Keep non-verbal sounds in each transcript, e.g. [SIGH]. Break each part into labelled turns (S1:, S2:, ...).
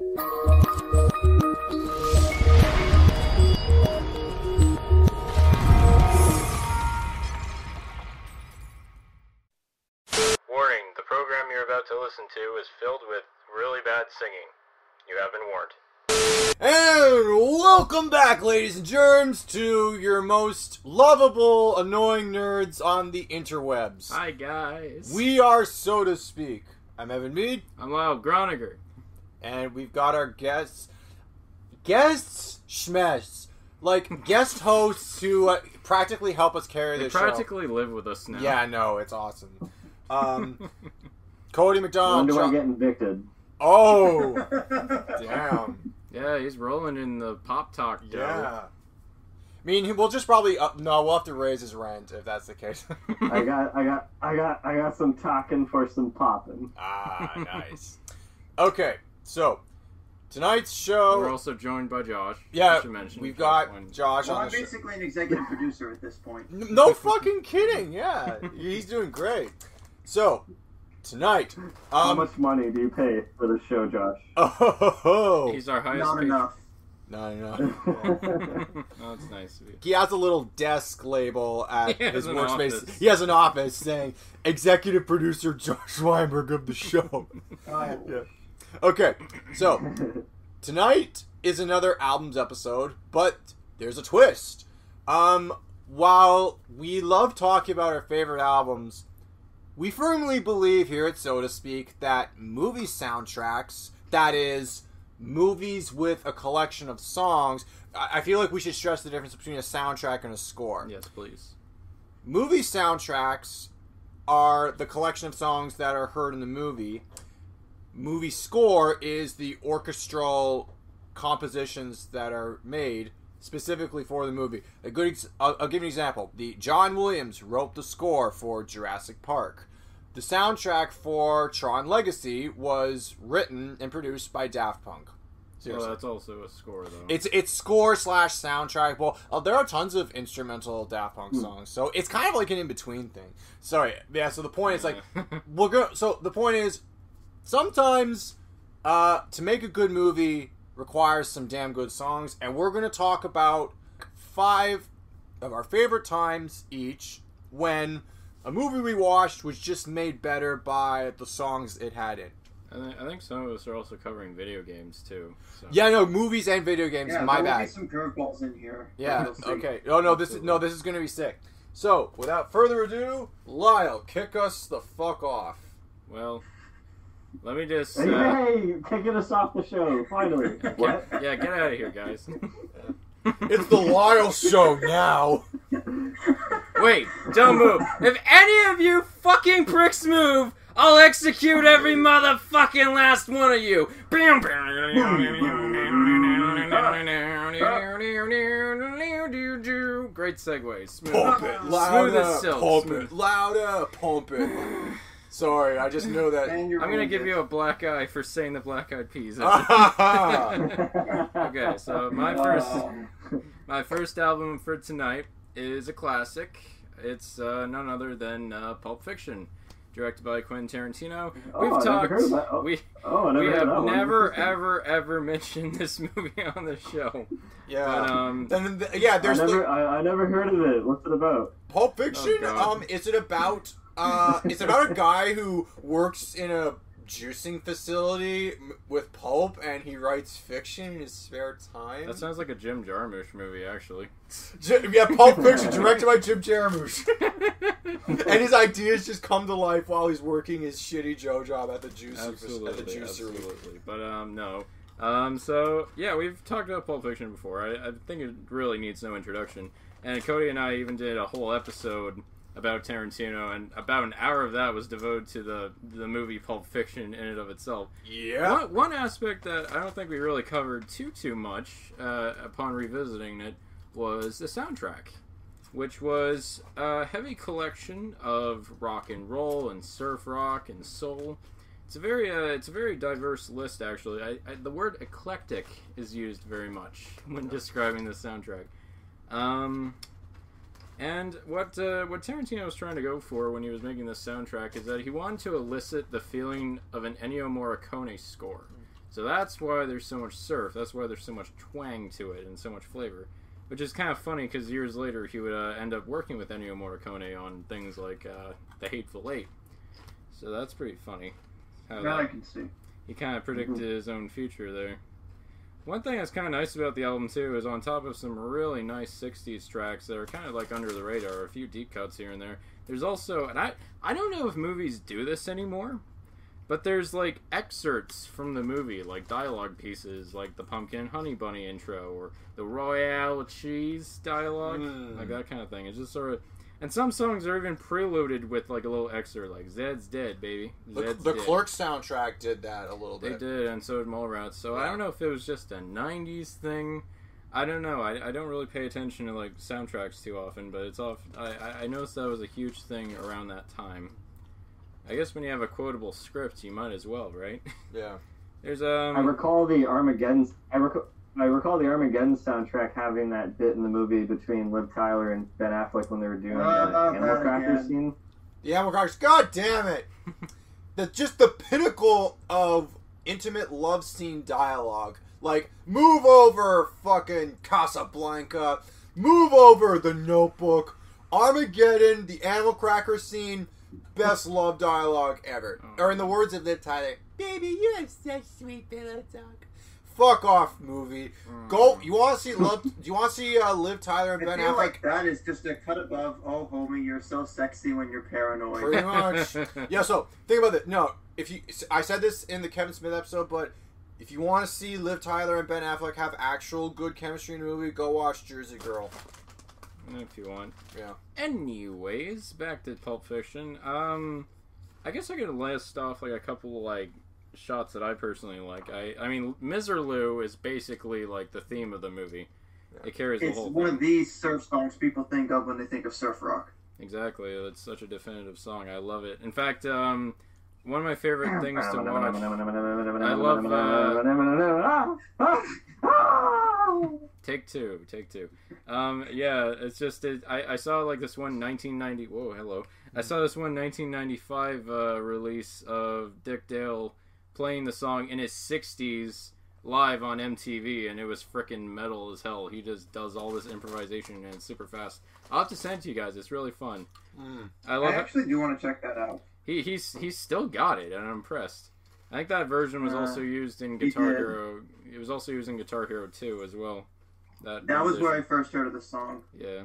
S1: Warning, the program you're about to listen to is filled with really bad singing. You have been warned.
S2: And welcome back, ladies and germs, to your most lovable, annoying nerds on the interwebs.
S3: Hi guys.
S2: We are, so to speak. I'm Evan Mead,
S3: I'm Lyle Groniger.
S2: And we've got our guests. Guests, schmess. Like, guest [LAUGHS] hosts who uh, practically help us carry
S3: They
S2: the show.
S3: They practically live with us now.
S2: Yeah, no, it's awesome. [LAUGHS] Um, Cody McDonald.
S4: when do I
S2: John-
S4: get evicted?
S2: oh, [LAUGHS] damn.
S3: Yeah, he's rolling in the pop talk dough.
S2: Yeah. I mean, we'll just probably up, no. We'll have to raise his rent if that's the case.
S4: I got, I got, I got, I got some talking for some popping.
S2: ah, nice. Okay, so tonight's show.
S3: We're also joined by Josh.
S2: Yeah,
S3: I should mention
S2: we've got
S3: when-
S2: Josh
S5: Well,
S2: on
S5: I'm
S2: the show.
S5: basically an executive producer at this point.
S2: No fucking kidding. Yeah, he's doing great. So tonight,
S4: How
S2: um,
S4: much money do you pay for the show, Josh? [LAUGHS]
S2: oh,
S3: He's our highest paid.
S5: Not
S3: paid-
S5: enough. [LAUGHS] [LAUGHS]
S2: no, no.
S3: oh, it's nice of you.
S2: He has a little desk label at his workspace.
S3: office.
S2: He has an office saying "Executive Producer Josh Weinberg of the show."
S5: Oh,
S2: Yeah. Okay, so tonight is another albums episode, but there's a twist. Um, while we love talking about our favorite albums, we firmly believe here at So to Speak that movie soundtracks, that is, movies with a collection of songs, I I feel like we should stress the difference between a soundtrack and a score.
S3: Yes, please.
S2: Movie soundtracks are the collection of songs that are heard in the movie. Movie score is the orchestral compositions that are made specifically for the movie. A good, ex- I'll, I'll give you an example. The John Williams wrote the score for Jurassic Park. The soundtrack for Tron Legacy was written and produced by Daft Punk. Seriously.
S3: Well, that's also a score, though.
S2: It's it's score slash soundtrack. Well, uh, there are tons of instrumental Daft Punk
S3: Hmm.
S2: songs, so it's kind of like an in between thing. Sorry, yeah. So the point is like [LAUGHS] we're go. So the point is sometimes uh, to make a good movie requires some damn good songs, and we're gonna talk about five of our favorite times each when a movie we watched was just made better by the songs it had in.
S3: I, think, I think some of us are also covering video games too. So.
S2: Yeah, no, movies and video games.
S5: yeah,
S2: my
S5: there will
S2: bad.
S5: be some curveballs in here.
S2: Yeah. Okay. Oh no, this is no, this is gonna be sick. So, without further ado, Lyle, kick us the fuck off.
S3: Well, let me just.
S4: Hey,
S3: Uh,
S4: hey, kicking us off the show, finally. what?
S3: yeah, get out of here, guys.
S2: It's the Lyle show now.
S3: Wait, don't move. If any of you fucking pricks move, I'll execute every motherfucking last one of you. Great segue. Smooth.
S2: Pump it
S3: Smooth
S2: louder.
S3: as silk.
S2: Pump
S3: Smooth.
S2: it louder. Pump it. Sorry, I just know that.
S3: I'm gonna
S5: old,
S3: give you a black eye for saying the black eyed peas. [LAUGHS] [LAUGHS] Okay, so my first
S5: Oh.
S3: my first album for tonight is a classic. It's uh, none other than uh, Pulp Fiction, directed by Quentin Tarantino.
S4: Oh,
S3: We've
S4: I never
S3: talked.
S4: heard of that. Oh,
S3: We
S4: oh, I
S3: we have
S4: that
S3: never ever ever [LAUGHS] mentioned this movie on the show.
S2: yeah.
S3: But um,
S2: then th- yeah, there's
S4: I never,
S2: the
S4: I, I never heard of it. What's it about?
S2: Pulp Fiction.
S3: Oh,
S2: um, is it about? Uh, it's about a guy who works in a juicing facility m- with pulp, and he writes fiction in his spare time.
S3: that sounds like a Jim Jarmusch movie, actually.
S2: J- yeah, Pulp [LAUGHS] Fiction, directed by Jim Jarmusch. and his ideas just come to life while he's working his shitty Joe job at the juicer at the
S3: absolutely,
S2: juicery.
S3: absolutely. But um, no. Um, so yeah, we've talked about Pulp Fiction before. I, I think it really needs no introduction. And Cody and I even did a whole episode about Tarantino, and about an hour of that was devoted to the the movie Pulp Fiction in and of itself.
S2: Yeah.
S3: One, one aspect that I don't think we really covered too too much uh, upon revisiting it was the soundtrack, which was a heavy collection of rock and roll and surf rock and soul. It's a very uh, it's a very diverse list actually. I, I, the word eclectic is used very much when describing the soundtrack. Um, and what uh, what Tarantino was trying to go for when he was making this soundtrack is that he wanted to elicit the feeling of an Ennio Morricone score. So that's why there's so much surf. That's why there's so much twang to it and so much flavor. Which is kind of funny because years later he would uh, end up working with Ennio Morricone on things like uh, The Hateful Eight. So that's pretty funny. How
S5: That I can see.
S3: he kind of predicted his own future there. One thing that's kind of nice about the album too is on top of some really nice '60s tracks that are kind of like under the radar, a few deep cuts here and there. There's also, and I I don't know if movies do this anymore, but there's like excerpts from the movie, like dialogue pieces, like the Pumpkin Honey Bunny intro or the Royale cheese dialogue,
S2: Mm.
S3: like that kind of thing. It's just sort of. And some songs are even preluded with like a little excerpt, like "Zed's dead, baby."
S2: The,
S3: Zed's
S2: the
S3: dead.
S2: Clerks soundtrack did that a little bit.
S3: They did, and so did Mallrats. So I don't know if it was just a '90s thing. I don't know. I, I don't really pay attention to like soundtracks too often, but it's off. I, I- I noticed that was a huge thing around that time. I guess when you have a quotable script, you might as well, right? [LAUGHS]
S2: Yeah.
S3: There's um.
S4: I recall the Armageddon. I recall. I recall the Armageddon soundtrack having that bit in the movie between Liv Tyler and Ben Affleck when they were doing the
S5: Ah,
S4: animal
S5: that
S4: cracker
S5: again.
S4: scene.
S2: The Animal Crackers. God damn it! [LAUGHS] That's just the pinnacle of intimate love scene dialogue. Like, move over, fucking Casablanca. Move over, The Notebook. Armageddon, the Animal Cracker scene. Best love dialogue ever. Or in the words of Liv Tyler, baby, you have such sweet pillow talk. Fuck off, movie. Go. You want to see love? [LAUGHS] Do you want to see uh, Liv Tyler and
S5: I
S2: Ben
S5: feel
S2: Affleck?
S5: like that is just a cut above. Oh, homie, you're so sexy when you're paranoid.
S2: Pretty much. [LAUGHS] Yeah, so think about it. No, if you, I said this in the Kevin Smith episode, but if you want to see Liv Tyler and Ben Affleck have actual good chemistry in a movie, go watch Jersey Girl.
S3: if you want.
S2: Yeah.
S3: Anyways, back to Pulp Fiction. Um, I guess I could list off like a couple like shots that I personally like. I I mean, Miserlou is basically like the theme of the movie. It carries the whole.
S5: It's one
S3: thing.
S5: of these surf songs people think of when they think of surf rock.
S3: Exactly. It's such a definitive song. I love it. In fact, um, one of my favorite things to watch. I love, [LAUGHS] Take two. Take two. Um, yeah, it's just it, I I saw like this one 1990. Whoa, hello. I saw this one 1995 uh, release of Dick Dale playing the song in his 60s live on MTV, and it was freaking metal as hell. He just does all this improvisation and it's super fast. I'll have to send it to you guys. It's really fun.
S2: Mm.
S3: I
S5: I
S3: love it.
S5: actually do want to check that out.
S3: He he's he's still got it, and I'm impressed. I think that version was
S5: Uh,
S3: also used in Guitar
S5: did.
S3: Hero. It was also used in Guitar Hero 2 as well. That
S5: That was where I first heard of the song.
S3: Yeah.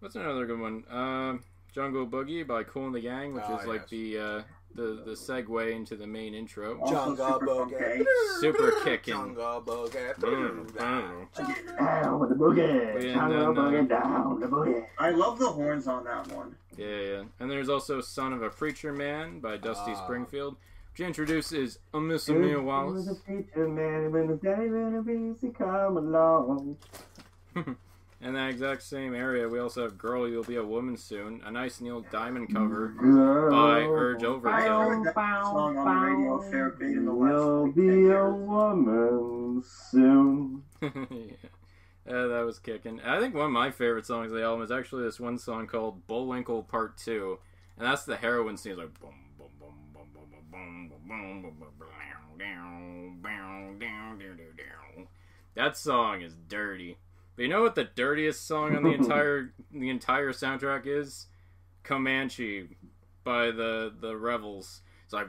S3: What's another good one? Um, Jungle Boogie by Kool and the Gang, which
S2: Ah,
S3: is like
S2: yes.
S3: the uh, the the segue into the main intro.
S5: Also
S2: Jungle
S5: super
S2: Boogie.
S3: Super kicking.
S2: Jungle Boogie.
S3: Mm, mm.
S4: Down with the boogie,
S3: And
S4: down
S3: then,
S4: boogie,
S3: uh,
S4: down the boogie.
S5: I love the horns on that one.
S3: Yeah, yeah. And there's also Son of a Preacher Man by Dusty
S2: Ah.
S3: Springfield, which introduces a Miss Amelia Wallace.
S4: Was a teacher man when the day when a busy come along. [LAUGHS]
S3: In that exact same area, we also have Girl, You'll Be a Woman Soon, a nice Neil Diamond cover.
S4: Girl,
S3: By Urge Overkill.
S5: I heard that song on the radio a fair bit in the last
S4: You'll
S5: like,
S4: be
S5: 10
S4: a woman soon.
S3: yeah. Yeah, that was kicking. I think one of my favorite songs of the album is actually this one song called Bullwinkle Part 2. And that's the heroin scene. It's like boom, boom, boom, boom, boom, boom, boom, boom, boom, boom, boom, boom, down, down, down, down, down, down. That song is dirty. But you know what the dirtiest song on the [LAUGHS] entire the entire soundtrack is? Comanche by the the Revels. It's like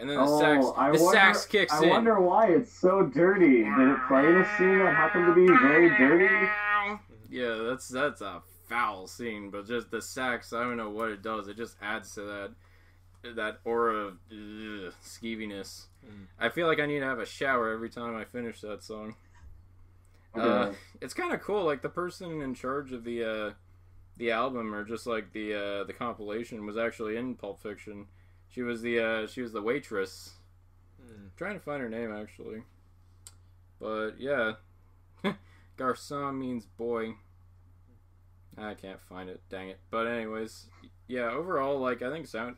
S3: and then the
S4: Oh,
S3: sax
S4: I
S3: the
S4: wonder,
S3: sax kicks
S4: I
S3: in.
S4: I wonder why it's so dirty. Did it play in a scene that happened to be very dirty?
S3: Yeah, that's that's a foul scene, but just the sax, I don't know what it does. It just adds to that that aura of ugh, skeeviness.
S2: Mm.
S3: I feel like I need to have a shower every time I finish that song. Uh, it's kind of cool. Like the person in charge of the uh, the album, or just like the uh, the compilation, was actually in Pulp Fiction. She was the uh, she was the waitress.
S2: Hmm.
S3: trying to find her name actually, but yeah, [LAUGHS] Garcon means boy. I can't find it. Dang it. But anyways, yeah. Overall, like I think sound.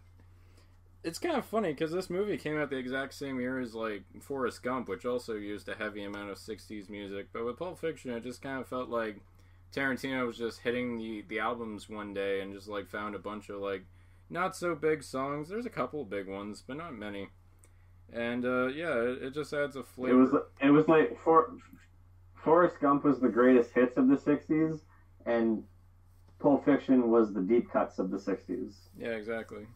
S3: It's kind of funny because this movie came out the exact same year as like Forrest Gump, which also used a heavy amount of '60s music. But with Pulp Fiction, it just kind of felt like Tarantino was just hitting the the albums one day and just like found a bunch of like not so big songs. There's a couple of big ones, but not many. And uh, yeah, it, it just adds a flavor.
S4: It was it was like for Forrest Gump was the greatest hits of the '60s, and Pulp Fiction was the deep cuts of the '60s.
S3: Yeah, exactly.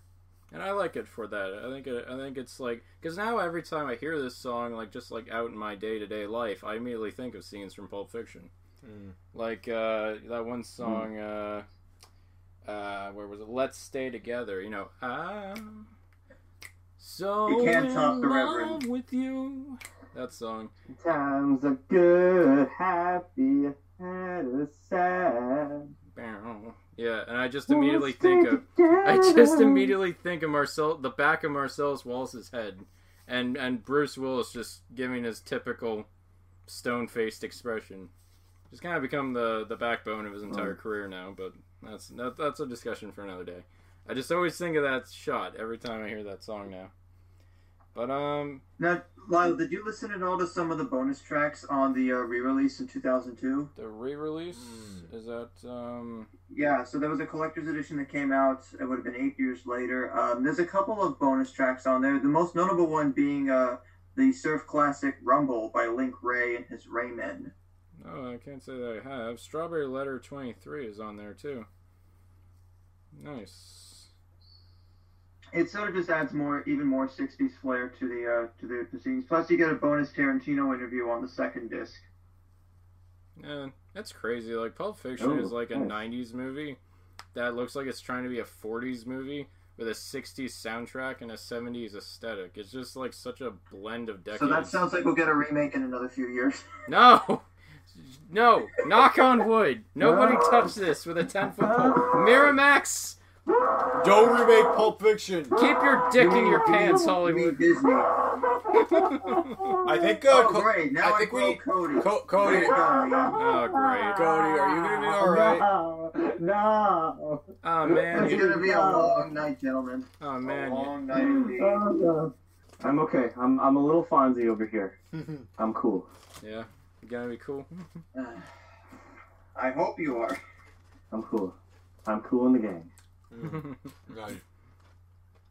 S3: And I like it for that. I think it, I think it's like because now every time I hear this song, like just like out in my day to day life, I immediately think of scenes from Pulp Fiction.
S2: Hmm.
S3: Like uh, that one song, uh, uh, where was it? Let's stay together. You know, I'm so
S5: You can't
S3: in
S5: top the
S3: love
S5: Reverend.
S3: with you. That song.
S4: Times are good, happy, and sad.
S3: Bow. Yeah, and I just immediately think of I just immediately think of Marcel, the back of Marcellus Wallace's head, and and Bruce Willis just giving his typical stone faced expression. Just kind of become the the backbone of his entire career now. But that's that, that's a discussion for another day. I just always think of that shot every time I hear that song now. But um,
S5: Now, Lyle, did you listen at all to some of the bonus tracks on the uh, re-release in 2002?
S3: the re-release
S2: Hmm.
S3: is that um
S5: Yeah, so there was a collector's edition that came out. It would have been eight years later. Um, there's a couple of bonus tracks on there. The most notable one being uh, the surf classic "Rumble" by Link Wray and his Raymen.
S3: oh I can't say that I have. Strawberry Letter twenty three is on there too. Nice.
S5: It sort of just adds more, even more '60s flair to the uh, to the, scenes. Plus, you get a bonus Tarantino interview on the second disc.
S3: Yeah, that's crazy. Like Pulp Fiction
S4: Oh,
S3: is like a
S4: nice.
S3: '90s movie that looks like it's trying to be a '40s movie with a '60s soundtrack and a '70s aesthetic. It's just like such a blend of decades.
S5: So that sounds like we'll get a remake in another few years. [LAUGHS]
S3: no, no. Knock on wood. Nobody
S4: No.
S3: touched this with a ten foot pole. Miramax,
S2: Don't remake Pulp Fiction.
S3: keep your dick in your pants, Hollywood.
S5: Disney.
S2: I think. Uh,
S5: Oh, great! Now
S2: I
S5: I,
S2: think we need-
S5: Cody.
S2: Co- Cody.
S5: Way to go, man.
S3: Oh great.
S2: Cody, are you gonna be all right?
S4: No, no.
S3: Oh man.
S5: It's gonna be a long night, gentlemen.
S3: oh man. you-
S5: long night indeed.
S4: Oh, no. I'm okay. I'm I'm a little Fonzie over here. [LAUGHS] I'm cool.
S3: Yeah. You gonna be cool. [SIGHS]
S5: I hope you are.
S4: I'm cool. I'm cool in the gang. Mm.
S2: Right.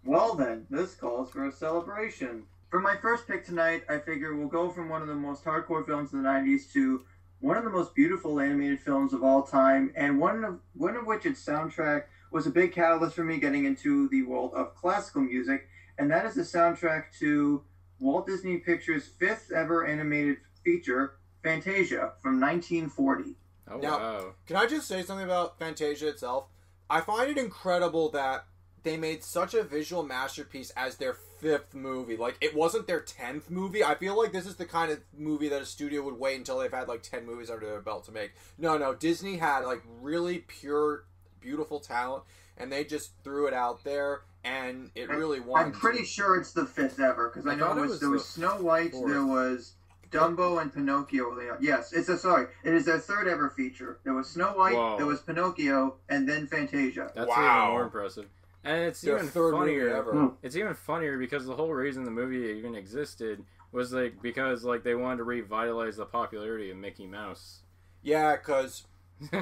S5: Well then, this calls for a celebration. For my first pick tonight, I figure we'll go from one of the most hardcore films of the '90s to one of the most beautiful animated films of all time, and one of one of which its soundtrack was a big catalyst for me getting into the world of classical music, and that is the soundtrack to Walt Disney Pictures' fifth ever animated feature, Fantasia, from 1940.
S3: Oh
S2: Now-
S3: wow.
S2: Can I just say something about Fantasia itself? I find it incredible that they made such a visual masterpiece as their fifth movie. Like it wasn't their tenth movie. I feel like this is the kind of movie that a studio would wait until they've had like ten movies under their belt to make. No, no, Disney had like really pure, beautiful talent, and they just threw it out there, and it really won.
S5: I'm pretty sure it's the fifth ever because I,
S3: I
S5: know it
S3: it
S5: was,
S3: was
S5: there was Snow White,
S3: fourth.
S5: there was Dumbo and Pinocchio. Yes, it's a sorry. It is their third ever feature. There was Snow White,
S3: Whoa.
S5: there was Pinocchio, and then Fantasia.
S3: That's
S2: Wow.
S3: even more impressive. And it's
S2: their
S3: even
S2: third
S3: funnier.
S2: movie ever.
S4: Hmm.
S3: It's even funnier because the whole reason the movie even existed was like because like they wanted to revitalize the popularity of Mickey Mouse.
S2: Yeah, because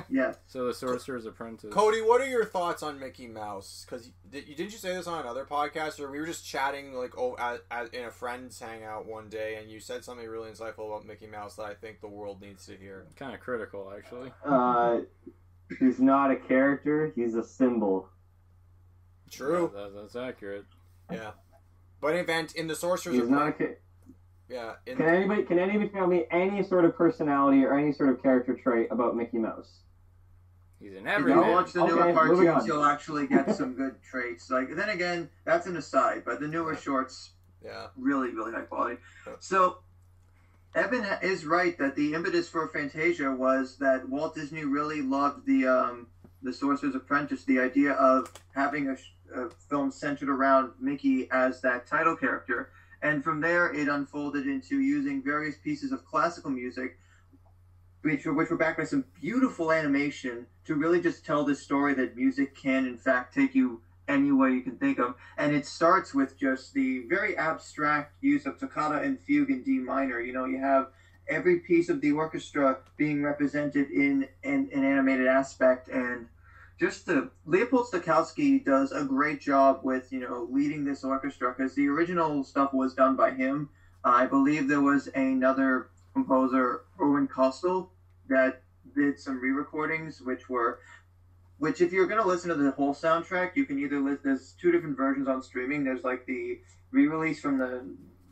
S5: Yes. [LAUGHS]
S3: So the Sorcerer's Apprentice.
S2: Cody, what are your thoughts on Mickey Mouse? Because did you didn't you say this on another podcast, or we were just chatting like oh at, at, in a friend's hangout one day, and you said something really insightful about Mickey Mouse that I think the world needs to hear.
S3: Kind of critical, actually.
S4: Uh, he's not a character. He's a symbol.
S2: True.
S3: That- that's accurate.
S2: Yeah. But in Van- in the Sorcerer's
S4: He's not a
S2: Apprentice,
S4: ca-
S2: yeah, in,
S4: Can anybody can anybody tell me any sort of personality or any sort of character trait about Mickey Mouse?
S3: He's an
S5: If you
S3: everyman.
S5: watch the newer
S4: moving
S5: cartoons, you'll actually get [LAUGHS] some good traits. Like then again, that's an aside, but the newer shorts
S2: yeah,
S5: really, really high quality.
S2: Yeah.
S5: So, Evan is right that the impetus for Fantasia was that Walt Disney really loved the um, the Sorcerer's Apprentice, the idea of having a, a film centered around Mickey as that title character, and from there it unfolded into using various pieces of classical music. Which were, which were backed by some beautiful animation to really just tell this story that music can, in fact, take you any way you can think of and it starts with just the very abstract use of toccata and fugue in D minor. You know, you have every piece of the orchestra being represented in an, an animated aspect, and just the Leopold Stokowski does a great job with you know leading this orchestra because the original stuff was done by him. I believe there was another composer, Irwin Kostal, that did some re-recordings, which were, which if you're gonna listen to the whole soundtrack, you can either listen. There's two different versions on streaming. There's like the re-release from the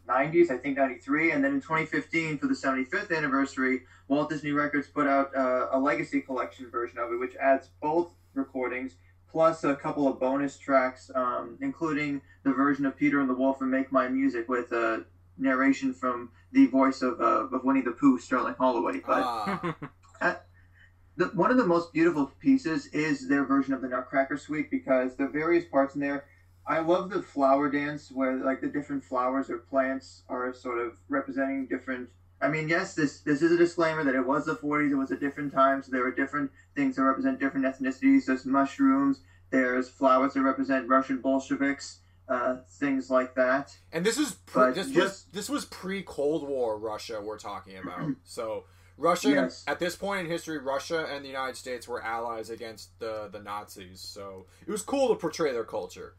S5: 90s, I think 93, and then in 2015 for the 75th anniversary, Walt Disney Records put out uh, a legacy collection version of it, which adds both recordings plus a couple of bonus tracks, um, including the version of Peter and the Wolf and Make Mine Music with a narration from the voice of, uh, of Winnie the Pooh, Sterling Holloway. But
S2: Ah, [LAUGHS]
S5: the, one of the most beautiful pieces is their version of the Nutcracker Suite because the various parts in there. I love the flower dance where like the different flowers or plants are sort of representing different. I mean, yes, this this is a disclaimer that it was the 40s. It was a different time, so there were different things that represent different ethnicities. There's mushrooms. There's flowers that represent Russian Bolsheviks. Uh, things like that.
S2: and this is pre- this was
S5: just-
S2: this was pre Cold War Russia we're talking about. [CLEARS THROAT] So Russia
S5: Yes.
S2: at this point in history, Russia and the United States were allies against the the Nazis. So it was cool to portray their culture.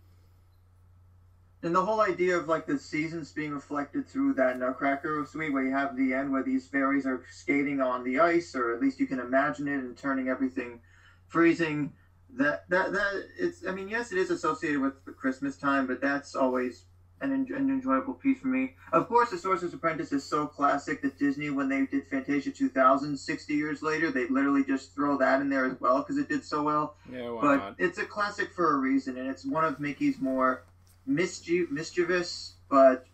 S5: And the whole idea of like the seasons being reflected through that Nutcracker suite, where you have the end where these fairies are skating on the ice, or at least you can imagine it, and turning everything freezing. That that that it's. I mean, yes, it is associated with the Christmas time, but that's always an, an enjoyable piece for me. Of course, The Sorcerer's Apprentice is so classic that Disney, when they did Fantasia 2000, 60 years later, they literally just throw that in there as well because it did so well
S3: yeah, why
S5: but
S3: not?
S5: it's a classic for a reason, and it's one of Mickey's more mischie- mischievous but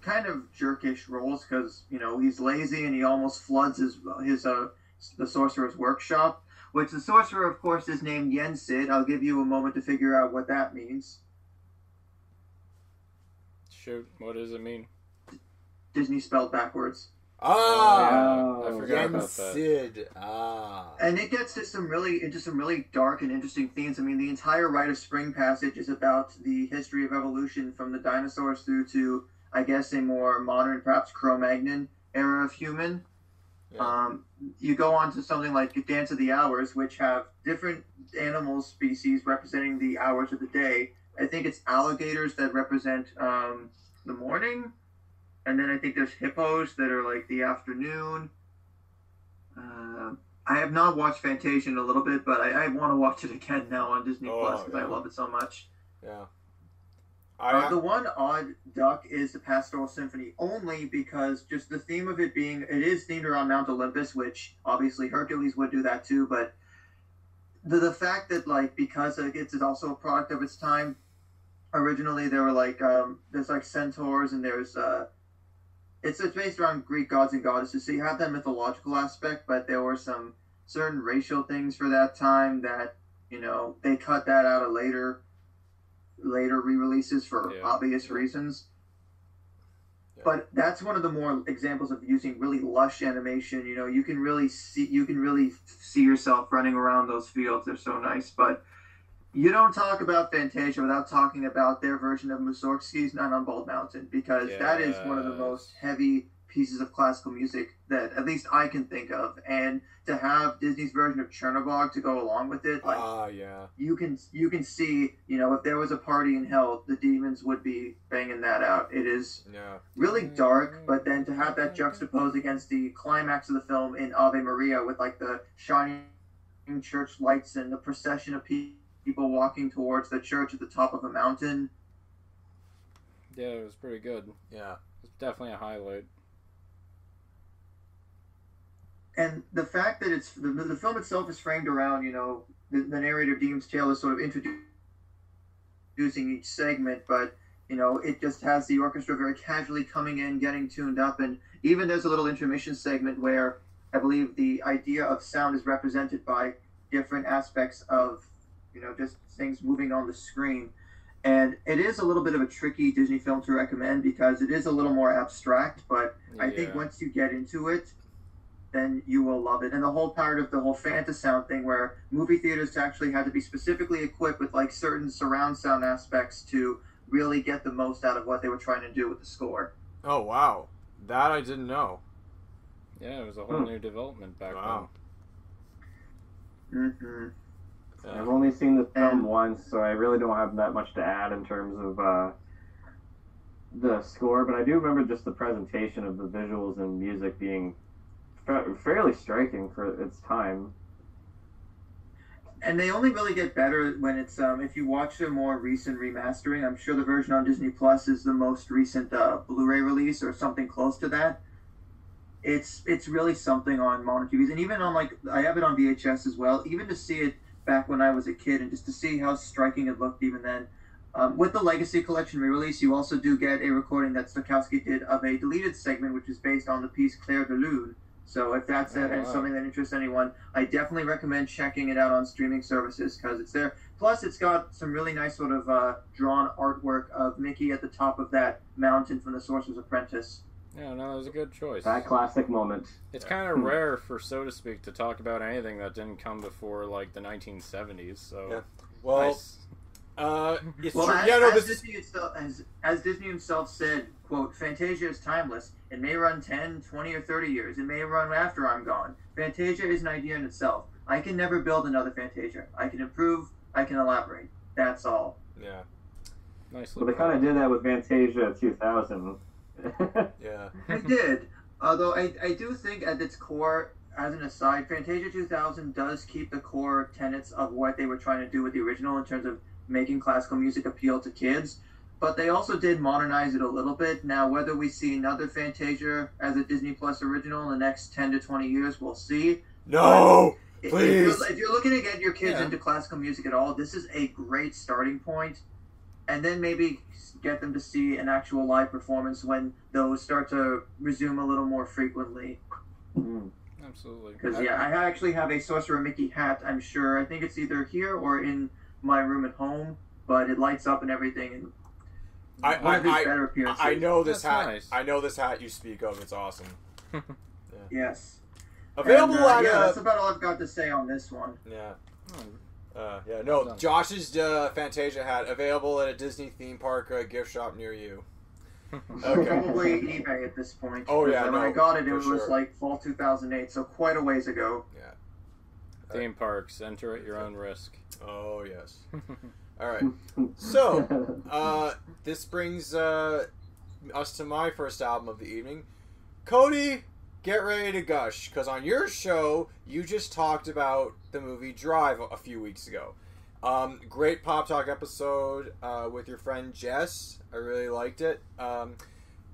S5: kind of jerkish roles because you know he's lazy and he almost floods his his uh the sorcerer's workshop, which the sorcerer, of course, is named Yensid. I'll give you a moment to figure out what that means.
S3: Shoot, what does it mean?
S5: Disney spelled backwards.
S2: Ah,
S3: I
S4: Oh,
S3: forgot
S2: Yen
S3: about that.
S2: Sid. Ah,
S5: and it gets to some really into some really dark and interesting themes. I mean, the entire Rite of Spring passage is about the history of evolution from the dinosaurs through to, I guess, a more modern, perhaps Cro-Magnon era of human.
S2: yeah.
S5: Um, you go on to something like Dance of the Hours, which have different animal species representing the hours of the day. I think it's alligators that represent um, the morning, and then I think there's hippos that are like the afternoon. Uh, I have not watched Fantasia in a little bit, but I, I want to watch it again now on Disney
S2: Oh,
S5: Plus because
S2: yeah.
S5: I love it so much.
S2: yeah.
S5: Uh, the one odd duck is the Pastoral Symphony, only because just the theme of it being it is themed around Mount Olympus, which obviously Hercules would do that too. But the the fact that like because it's also a product of its time, originally there were like um, there's like centaurs and there's uh, it's it's based around Greek gods and goddesses, so you have that mythological aspect, but there were some certain racial things for that time that you know they cut that out of later later re-releases for
S3: Yeah.
S5: obvious reasons.
S2: Yeah.
S5: But that's one of the more examples of using really lush animation. You know, you can really see you can really see yourself running around those fields. They're so nice. But you don't talk about Fantasia without talking about their version of Mussorgsky's Night on Bald Mountain because that is one of the most heavy pieces of classical music that at least I can think of. And to have Disney's version of Chernobog to go along with it, like
S2: ah, yeah.
S5: you can you can see, you know, if there was a party in hell, the demons would be banging that out. It is
S2: Yeah.
S5: really dark, but then to have that juxtaposed against the climax of the film in Ave Maria with like the shining church lights and the procession of pe- people walking towards the church at the top of a mountain.
S3: Yeah, it was pretty good.
S2: Yeah.
S3: It's definitely a highlight.
S5: and the fact that it's the, the film itself is framed around you know the, the narrator Deems Taylor is sort of introducing each segment, but you know it just has the orchestra very casually coming in, getting tuned up, and even there's a little intermission segment where I believe the idea of sound is represented by different aspects of you know just things moving on the screen. And it is a little bit of a tricky Disney film to recommend because it is a little more abstract, but I think once you get into it, then you will love it. And the whole part of the whole Fantasound thing, where movie theaters actually had to be specifically equipped with like certain surround sound aspects to really get the most out of what they were trying to do with the score.
S2: Oh wow, that I didn't know.
S3: Yeah, it was a whole
S4: Hmm.
S3: new development back
S2: Wow.
S5: Mm-hmm.
S4: I've only seen the film
S5: And-
S4: once, so I really don't have that much to add in terms of uh, the score. But I do remember just the presentation of the visuals and music being fa- fairly striking for its time.
S5: and they only really get better when it's um, if you watch a more recent remastering. I'm sure the version on Disney Plus is the most recent uh, Blu-ray release or something close to that. It's it's really something on modern TVs, and even on like I have it on VHS as well. Even to see it back when I was a kid, and just to see how striking it looked even then. Um, with the Legacy Collection re-release, you also do get a recording that Stokowski did of a deleted segment, which is based on the piece Clair de Lune. So if that's
S2: Oh, wow.
S5: something that interests anyone, I definitely recommend checking it out on streaming services because it's there. Plus, it's got some really nice sort of uh, drawn artwork of Mickey at the top of that mountain from The Sorcerer's Apprentice.
S3: Yeah, no, it was a good choice.
S4: That classic moment.
S3: It's kind of rare for so to speak to talk about anything that didn't come before like the 1970s. So
S2: Yeah. Well,
S3: nice.
S2: uh, it's
S5: Well,
S2: true.
S5: as,
S2: Yeah, no,
S5: as
S2: this
S5: Disney itself, as, as Disney himself said, quote, Fantasia is timeless. It may run 10, 20, or 30 years. It may run after I'm gone. Fantasia is an idea in itself. I can never build another Fantasia. I can improve. I can elaborate. That's all.
S2: yeah,
S3: Nicely.
S4: Well, they kind of did that with Fantasia 2000. [LAUGHS]
S2: yeah.
S5: I did. Although I, I do think at its core, as an aside, Fantasia 2000 does keep the core tenets of what they were trying to do with the original in terms of making classical music appeal to kids. But they also did modernize it a little bit. Now, whether we see another Fantasia as a Disney Plus original in the next 10 to 20 years, we'll see.
S2: No,
S5: If-
S2: Please.
S5: If you're, if you're looking to get your kids
S3: Yeah.
S5: into classical music at all, this is a great starting point. And then maybe get them to see an actual live performance when those start to resume a little more frequently.
S4: Mm.
S3: Absolutely.
S5: Because yeah, I actually have a Sorcerer Mickey hat. I'm sure. I think it's either here or in my room at home, but it lights up and everything. And
S2: I,
S5: one
S2: I,
S5: better
S2: I,
S5: appearances.
S2: I know this
S3: That's
S2: hat.
S3: nice.
S2: I know this hat you speak of. It's awesome. [LAUGHS]
S5: Yes.
S2: Available
S5: And, uh,
S2: at
S5: yeah,
S2: uh,
S5: that's about all I've got to say on this one.
S2: yeah.
S3: Oh,
S2: Uh, yeah, no. Josh's uh, Fantasia hat available at a Disney theme park uh, gift shop near you. [LAUGHS] Okay.
S5: Probably eBay at this point.
S2: Oh, yeah,
S5: When
S2: no,
S5: I got it, it was
S2: sure.
S5: like fall 2008, so quite a ways ago. Yeah.
S3: Theme parks. Enter at your own risk.
S2: Oh yes. [LAUGHS] All right. [LAUGHS] So, uh, this brings uh, us to my first album of the evening. Cody, get ready to gush, because on your show, you just talked about the movie Drive a few weeks ago. Um, great pop talk episode uh, with your friend Jess. I really liked it. Um,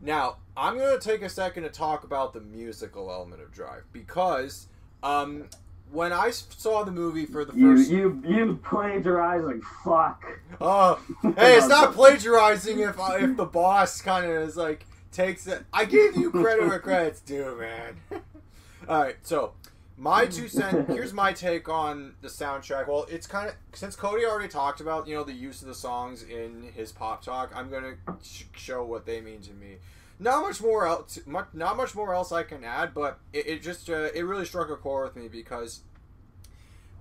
S2: now, I'm going to take a second to talk about the musical element of Drive, because um, I saw the movie for the
S4: you,
S2: first
S4: you, you plagiarizing fuck.
S2: Oh, [LAUGHS] hey, it's not plagiarizing if uh, if the boss kind of is like takes it. I give you credit where credit's due, man. [LAUGHS] All right, so my two cent. Here's my take on the soundtrack. Well, it's kind of since Cody already talked about you know the use of the songs in his pop talk. I'm gonna sh- show what they mean to me. Not much more else. Much, not much more else I can add, but it, it just uh, it really struck a chord with me because.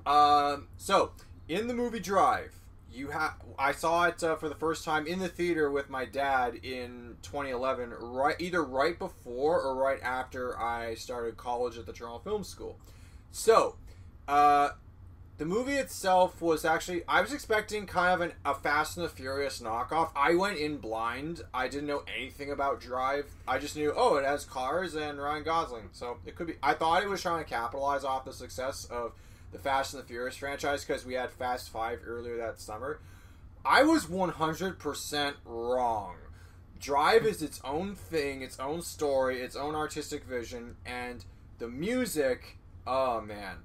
S2: Um. So in the movie Drive, you have I saw it uh, for the first time in the theater with my dad in 2011, right either right before or right after I started college at the Toronto Film School. So, uh, the movie itself was actually I was expecting kind of an, a Fast and the Furious knockoff. I went in blind. I didn't know anything about Drive. I just knew oh it has cars and Ryan Gosling. So it could be. I thought it was trying to capitalize off the success of the Fast and the Furious franchise because we had Fast Five earlier that summer. I was 100% wrong. Drive is its own thing, its own story, its own artistic vision, and the music. Oh man,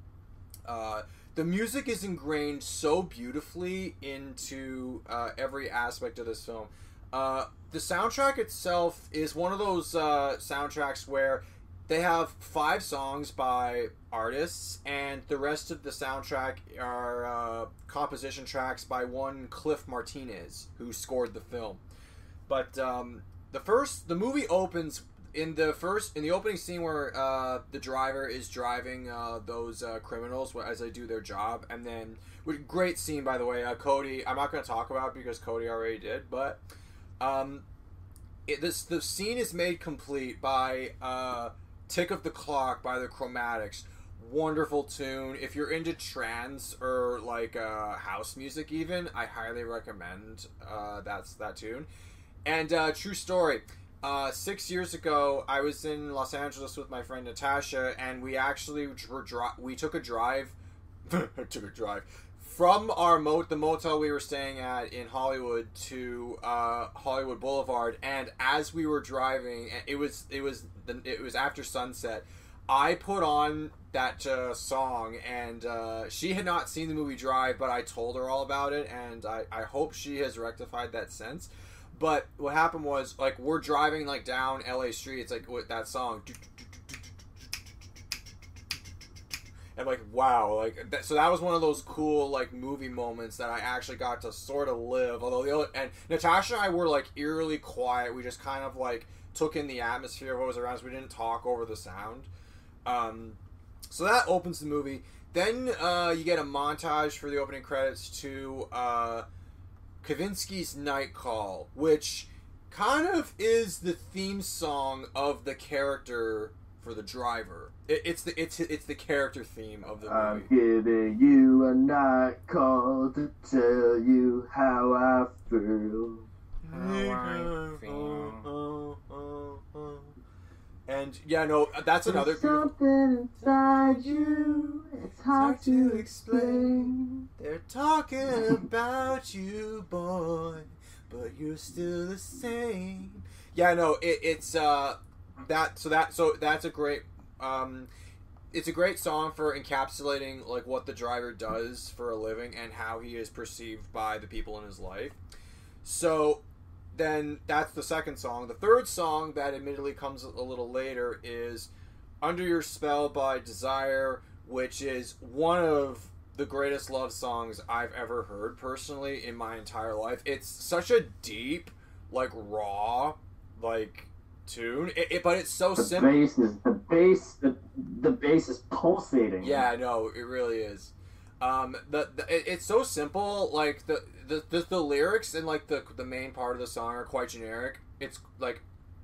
S2: uh, the music is ingrained so beautifully into uh, every aspect of this film. Uh, the soundtrack itself is one of those uh, soundtracks where they have five songs by artists, and the rest of the soundtrack are uh, composition tracks by one Cliff Martinez, who scored the film. But um, the first, the movie opens in the first in the opening scene where uh, the driver is driving uh, those uh, criminals as they do their job, and then great scene by the way. Uh, Cody, I'm not going to talk about because Cody already did, but um, it, this the scene is made complete by uh, "Tick of the Clock" by the Chromatics. wonderful tune. If you're into trance or like uh, house music, even, I highly recommend uh, that's that tune. And uh, true story. Uh, six years ago, I was in Los Angeles with my friend Natasha, and we actually were we took a drive. [LAUGHS] took a drive from our mo- the motel we were staying at in Hollywood to uh, Hollywood Boulevard, and as we were driving, it was it was the, it was after sunset. I put on that uh, song, and uh, she had not seen the movie Drive, but I told her all about it, and I, I hope she has rectified that sense. But what happened was, like, we're driving like down LA Street. It's like with that song, and like, wow, like, that, so that was one of those cool like movie moments that I actually got to sort of live. Although the other and Natasha and I were like eerily quiet. We just kind of like took in the atmosphere of what was around us. We didn't talk over the sound. Um, so that opens the movie. Then uh, you get a montage for the opening credits to uh, Kavinsky's Night Call, which kind of is the theme song of the character for the driver. It, it's the it's it's the character theme of the movie.
S4: I'm giving you a night call to tell you how I feel.
S3: How I feel.
S2: And yeah, no, that's another
S4: There's something inside you. It's hard to explain.
S2: They're talking about you, boy, but you're still the same. Yeah, no, it, it's uh that so that so that's a great um it's a great song for encapsulating like what the driver does for a living and how he is perceived by the people in his life. So then that's the second song. The third song that admittedly comes a little later is Under Your Spell by Desire, which is one of the greatest love songs I've ever heard personally in my entire life. It's such a deep, like raw, like tune, it, it- but it's so
S4: The
S2: simple.
S4: bass is the bass. The, the bass is pulsating.
S2: Yeah, no, it really is. Um, the, the it, it's so simple. Like the, the the the lyrics and like the the main part of the song are quite generic. It's like,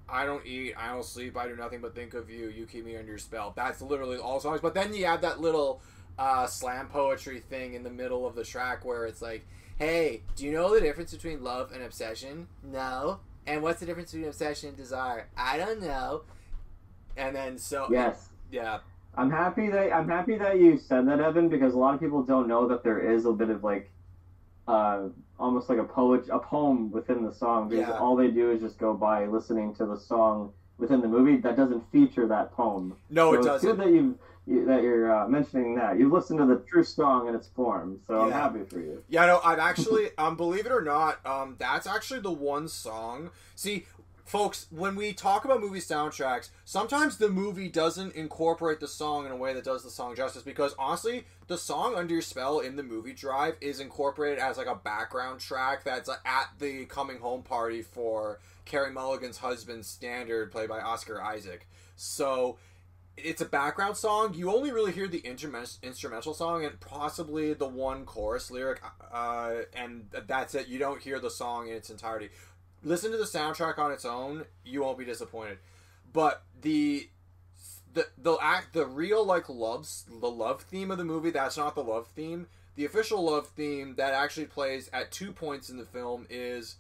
S2: I don't eat, I don't sleep, I do nothing but think of you. You keep me under your spell. That's literally all songs. But then you have that little uh, slam poetry thing in the middle of the track where it's like, Hey, do you know the difference between love and obsession? No. And what's the difference between obsession and desire? I don't know. And then so
S4: Yes.
S2: yeah,
S4: I'm happy that I'm happy that you said that, Evan, because a lot of people don't know that there is a bit of like, uh, almost like a poet, a poem within the song. Because
S2: Yeah.
S4: all they do is just go by listening to the song within the movie that doesn't feature that poem.
S2: no,
S4: so
S2: it
S4: it's
S2: doesn't.
S4: good that you you- that you're uh, mentioning that. You've listened to the true song in its form, so I'm happy for you.
S2: Yeah, no, I've [LAUGHS] actually, um, believe it or not, um, that's actually the one song. See, folks, when we talk about movie soundtracks, sometimes the movie doesn't incorporate the song in a way that does the song justice. Because honestly, the song "Under Your Spell" in the movie Drive is incorporated as like a background track that's uh, at the coming home party for Carey Mulligan's husband, Standard, played by Oscar Isaac. So it's a background song. You only really hear the instrumental song and possibly the one chorus lyric, uh, and that's it. You don't hear the song in its entirety. Listen to the soundtrack on its own; you won't be disappointed. But the the the act the real like loves the love theme of the movie that's not the love theme the official love theme that actually plays at two points in the film is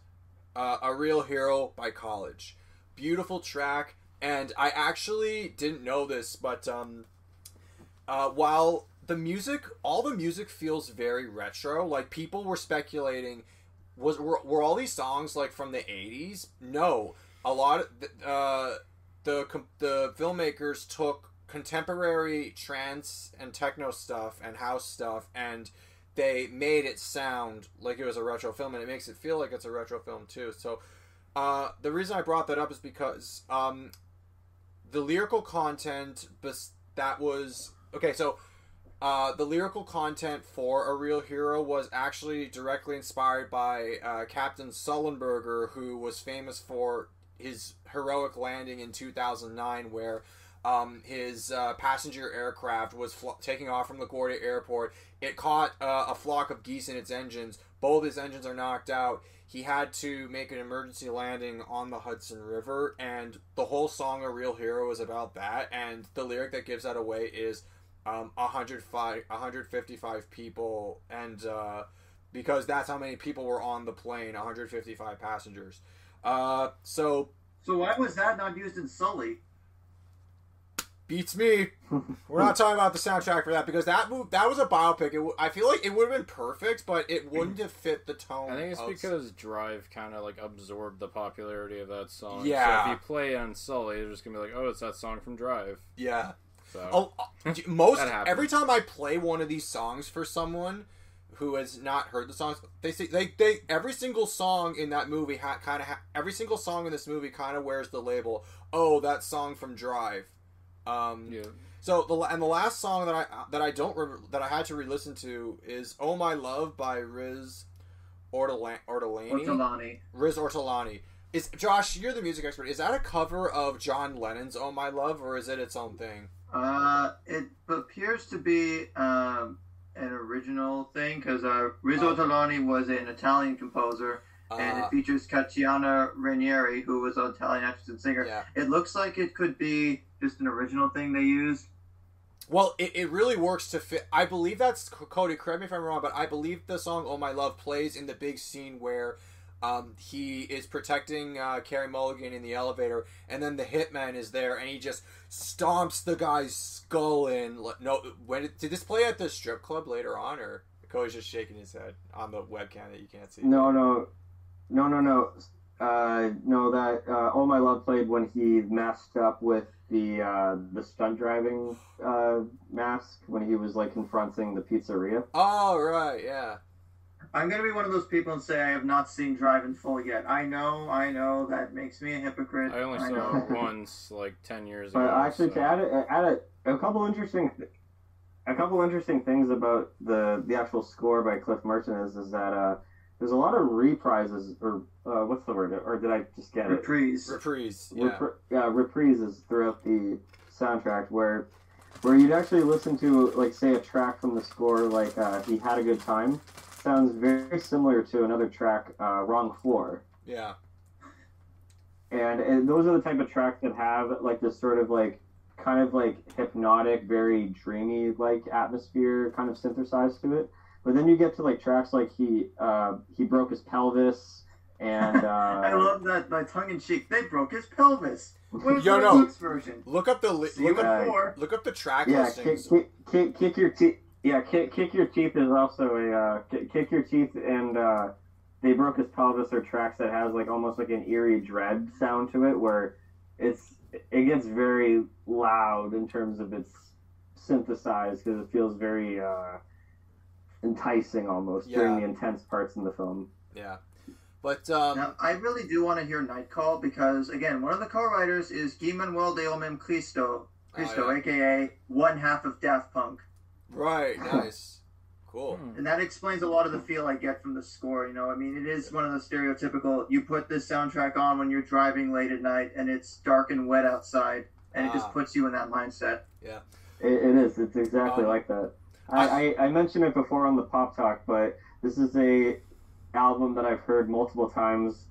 S2: uh, a real hero by college beautiful track and i actually didn't know this but um uh, while the music all the music feels very retro like people were speculating was were, were all these songs like from the 80s no. A lot of uh the the filmmakers took contemporary trance and techno stuff and house stuff and they made it sound like it was a retro film and it makes it feel like it's a retro film too. So uh, the reason i brought that up is because um, the lyrical content bes- that was okay so uh, the lyrical content for a real hero was actually directly inspired by uh, captain sullenberger who was famous for his heroic landing in 2009 where um, his uh, passenger aircraft was fl- taking off from LaGuardia Airport. It caught uh, a flock of geese in its engines. Both his engines are knocked out. He had to make an emergency landing on the Hudson River, and the whole song "A Real Hero" is about that. And the lyric that gives that away is, um, 105, 155 people, and uh, because that's how many people were on the plane, 155 passengers. Uh, so
S5: So why was that not used in Sully?
S2: Beats me. We're not talking about the soundtrack for that because that move that was a biopic. It I feel like it would have been perfect, but it wouldn't have fit the tone.
S3: I think it's
S2: of-
S3: because Drive kind of like absorbed the popularity of that song.
S2: Yeah.
S3: So if you play it on Sully, they're just gonna be like, "Oh, it's that song from Drive."
S2: yeah.
S3: So
S2: Oh, uh, most every time I play one of these songs for someone who has not heard the songs, they say they they every single song in that movie ha, kind of ha, every single song in this movie kind of wears the label. Oh, that song from Drive. Um,
S3: yeah,
S2: So the and the last song that I that I don't re- that I had to re-listen to is "Oh My Love" by Riz Ortolani.
S5: Ortolani.
S2: Riz Ortolani. Is Josh? You're the music expert. Is that a cover of John Lennon's "Oh My Love" or is it its own thing?
S5: Uh, it appears to be um, an original thing because uh, Rizzo
S2: Oh.
S5: Ortolani was an Italian composer, and
S2: Uh,
S5: it features Katyna Ranieri, who was an Italian actress and singer.
S2: yeah.
S5: It looks like it could be just an original thing they used.
S2: Well, it, it really works to fit. I believe that's Cody. Correct me if I'm wrong, but I believe the song "Oh My Love" plays in the big scene where um, he is protecting uh, Carey Mulligan in the elevator, and then the hitman is there, and he just stomps the guy's skull in. No, when it, did this play at the strip club later on, or Cody's just shaking his head on the webcam that you can't see?
S4: No, no, no, no, no. Uh, no, that uh, "Oh My Love" played when he messed up with the uh, the stunt driving uh, mask when he was like confronting the pizzeria.
S2: Oh right, yeah.
S5: I'm gonna be one of those people and say I have not seen Drive in full yet. I know, I know that makes me a hypocrite.
S3: I only saw it once, like ten years ago.
S4: But actually,
S3: so-
S4: to add a, add a, a couple interesting, a couple interesting things about the the actual score by Cliff Martinez is that uh, there's a lot of reprises or uh, what's the word? Or did I just get it?
S5: Reprise.
S2: Reprise, yeah.
S4: Repri- yeah, reprises throughout the soundtrack where where you'd actually listen to like say a track from the score like uh, he had a good time sounds very similar to another track uh, wrong floor
S2: yeah.
S4: and, and those are the type of tracks that have like this sort of like kind of like hypnotic very dreamy like atmosphere kind of synthesized to it but then you get to like tracks like he uh, he broke his pelvis and [LAUGHS] uh,
S5: I love that by tongue in cheek. They broke his pelvis. Where's
S2: Yo, no.
S5: Luke's version?
S2: Look up the li-
S5: See
S2: look
S5: you
S2: up
S4: uh,
S2: look up the track
S4: yeah, kick,
S2: listings.
S4: kick, kick, kick your teeth. Yeah, kick, kick your teeth is also a uh, kick, kick your teeth and uh, they broke his pelvis or tracks that has like almost like an eerie dread sound to it, where it's it gets very loud in terms of its synthesized because it feels very uh, enticing almost during the intense parts in the film.
S2: Yeah, but um,
S5: Now, I really do want to hear Night Call because, again, one of the co-writers is Guy Manuel de Omem Cristo, Christo,
S2: Oh, yeah.
S5: aka one half of Daft Punk,
S2: right, nice, cool.
S3: Hmm.
S5: and that explains a lot of the feel I get from the score. You know, I mean, it is one of the stereotypical. You put this soundtrack on when you're driving late at night, and it's dark and wet outside, and it just
S2: Ah.
S5: puts you in that mindset. Yeah.
S4: it, it is. It's exactly
S2: Um,
S4: like that. I, I, I mentioned it before on the pop talk, but this is a album that I've heard multiple times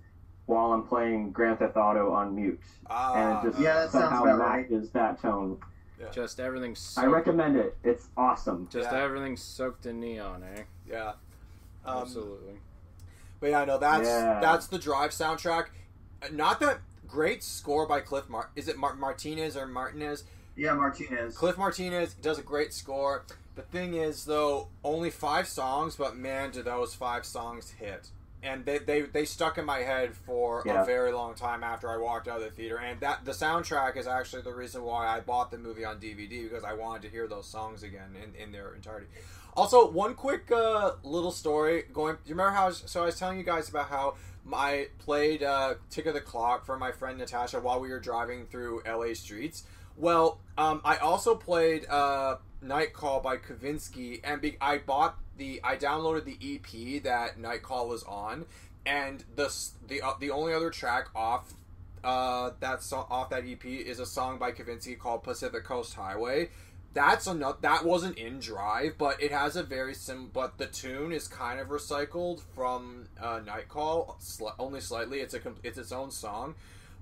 S4: while I'm playing Grand Theft Auto on mute,
S2: Ah,
S4: and it just
S5: Yeah, that
S4: somehow
S5: about right.
S4: matches that tone.
S3: Just everything.
S4: I recommend it. It's awesome.
S3: Just
S2: Yeah.
S3: everything soaked in neon, eh?
S2: yeah. Um,
S3: Absolutely.
S2: But yeah, no, that's
S4: Yeah.
S2: that's the Drive soundtrack. Uh, Not that great score by Cliff Mar. Is it Mar- Martinez or Martinez?
S5: Yeah, Martinez.
S2: Cliff Martinez does a great score. The thing is, though, only five songs, but man, do those five songs hit. And they, they, they stuck in my head for
S4: Yeah.
S2: a very long time after I walked out of the theater. And that the soundtrack is actually the reason why I bought the movie on DVD because I wanted to hear those songs again in, in their entirety. Also, one quick uh, little story going. Do you remember how? I was, so I was telling you guys about how I played uh, "Tick of the Clock" for my friend Natasha while we were driving through LA streets. Well, um, I also played uh, "Night Call" by Kavinsky, and be- I bought the. I downloaded the EP that "Night Call" was on, and the the uh, the only other track off uh, that off that EP is a song by Kavinsky called "Pacific Coast Highway." That's enough. That wasn't in Drive, but it has a very sim. But the tune is kind of recycled from uh, Night Call, sli- only slightly. It's a it's its own song.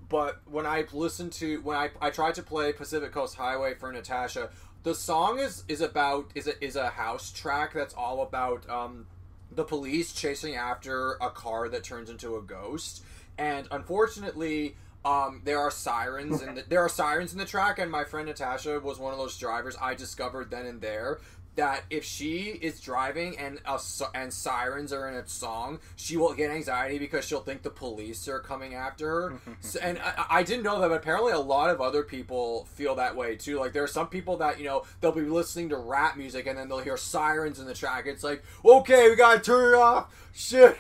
S2: But when I listened to when I I tried to play Pacific Coast Highway for Natasha, the song is is about is a is a house track that's all about um the police chasing after a car that turns into a ghost, and unfortunately. Um, there are sirens and the, there are sirens in the track, and my friend Natasha was one of those drivers I discovered then and there that if she is driving and a, and sirens are in a song, she will get anxiety because she'll think the police are coming after her. [LAUGHS] so, and I, I didn't know that, but apparently a lot of other people feel that way too. Like there are some people that you know they'll be listening to rap music and then they'll hear sirens in the track. It's like okay, we gotta turn it off. Shit.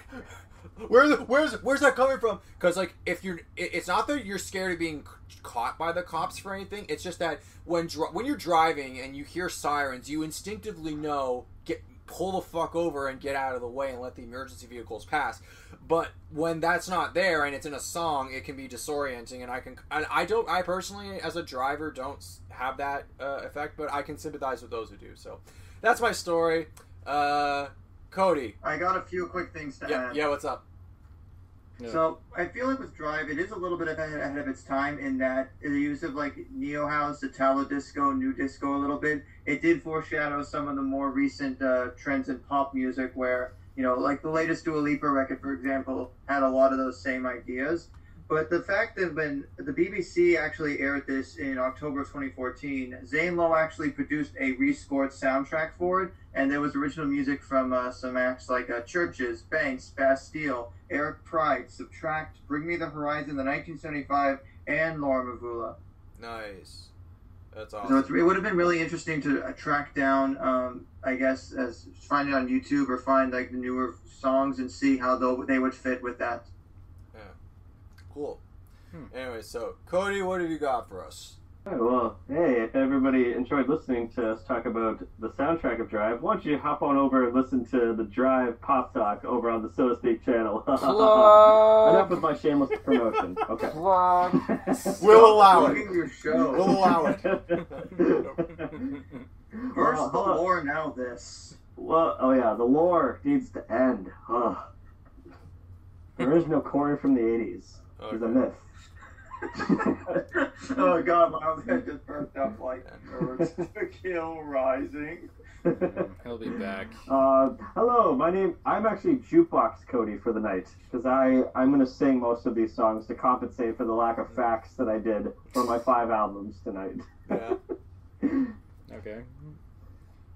S2: Where's where's where's that coming from? Because like if you're, it's not that you're scared of being caught by the cops for anything. It's just that when dri- when you're driving and you hear sirens, you instinctively know get pull the fuck over and get out of the way and let the emergency vehicles pass. But when that's not there and it's in a song, it can be disorienting. And I can and I don't I personally as a driver don't have that uh, effect, but I can sympathize with those who do. So that's my story. Uh, Cody,
S5: I got a few quick things to
S2: yeah,
S5: add.
S2: yeah, what's up?
S5: So I feel like with Drive, it is a little bit ahead, ahead of its time in that the use of like neo house, Italo disco, new disco a little bit. It did foreshadow some of the more recent uh, trends in pop music, where you know, like the latest Dua Lipa record, for example, had a lot of those same ideas. But the fact that when the BBC actually aired this in October of 2014, Zane Lowe actually produced a rescored soundtrack for it, and there was original music from uh, some acts like uh, Chvrches, Banks, Bastille, Eric Prydz, SBTRKT, Bring Me the Horizon, the 1975, and Laura Mvula.
S2: Nice. That's
S5: So
S2: awesome.
S5: it's, it would have been really interesting to uh, track down, um, I guess, as find it on YouTube or find like the newer songs and see how they would fit with that.
S2: Cool.
S3: Hmm.
S2: Anyway, so Cody, what have you got for us?
S4: Alright, well, hey, if everybody enjoyed listening to us talk about the soundtrack of Drive, why don't you hop on over and listen to the Drive Pop Talk over on the Soda Speak channel? [LAUGHS] Enough with my shameless promotion. Okay. [LAUGHS]
S2: We'll allow it.
S5: Your show.
S2: We'll allow it. [LAUGHS]
S5: First
S4: Well,
S5: the lore, now this.
S4: Well, oh yeah, the lore needs to end. Ugh. There is no Corey from the 80s. He's a
S2: Okay.
S4: myth. [LAUGHS]
S5: oh god, my head just burnt up like the [LAUGHS] kill rising. [LAUGHS]
S3: He'll be back.
S4: Uh, hello, my name. I'm actually Jukebox Cody for the night because I I'm gonna sing most of these songs to compensate for the lack of facts that I did for my five albums tonight.
S2: Yeah.
S3: Okay.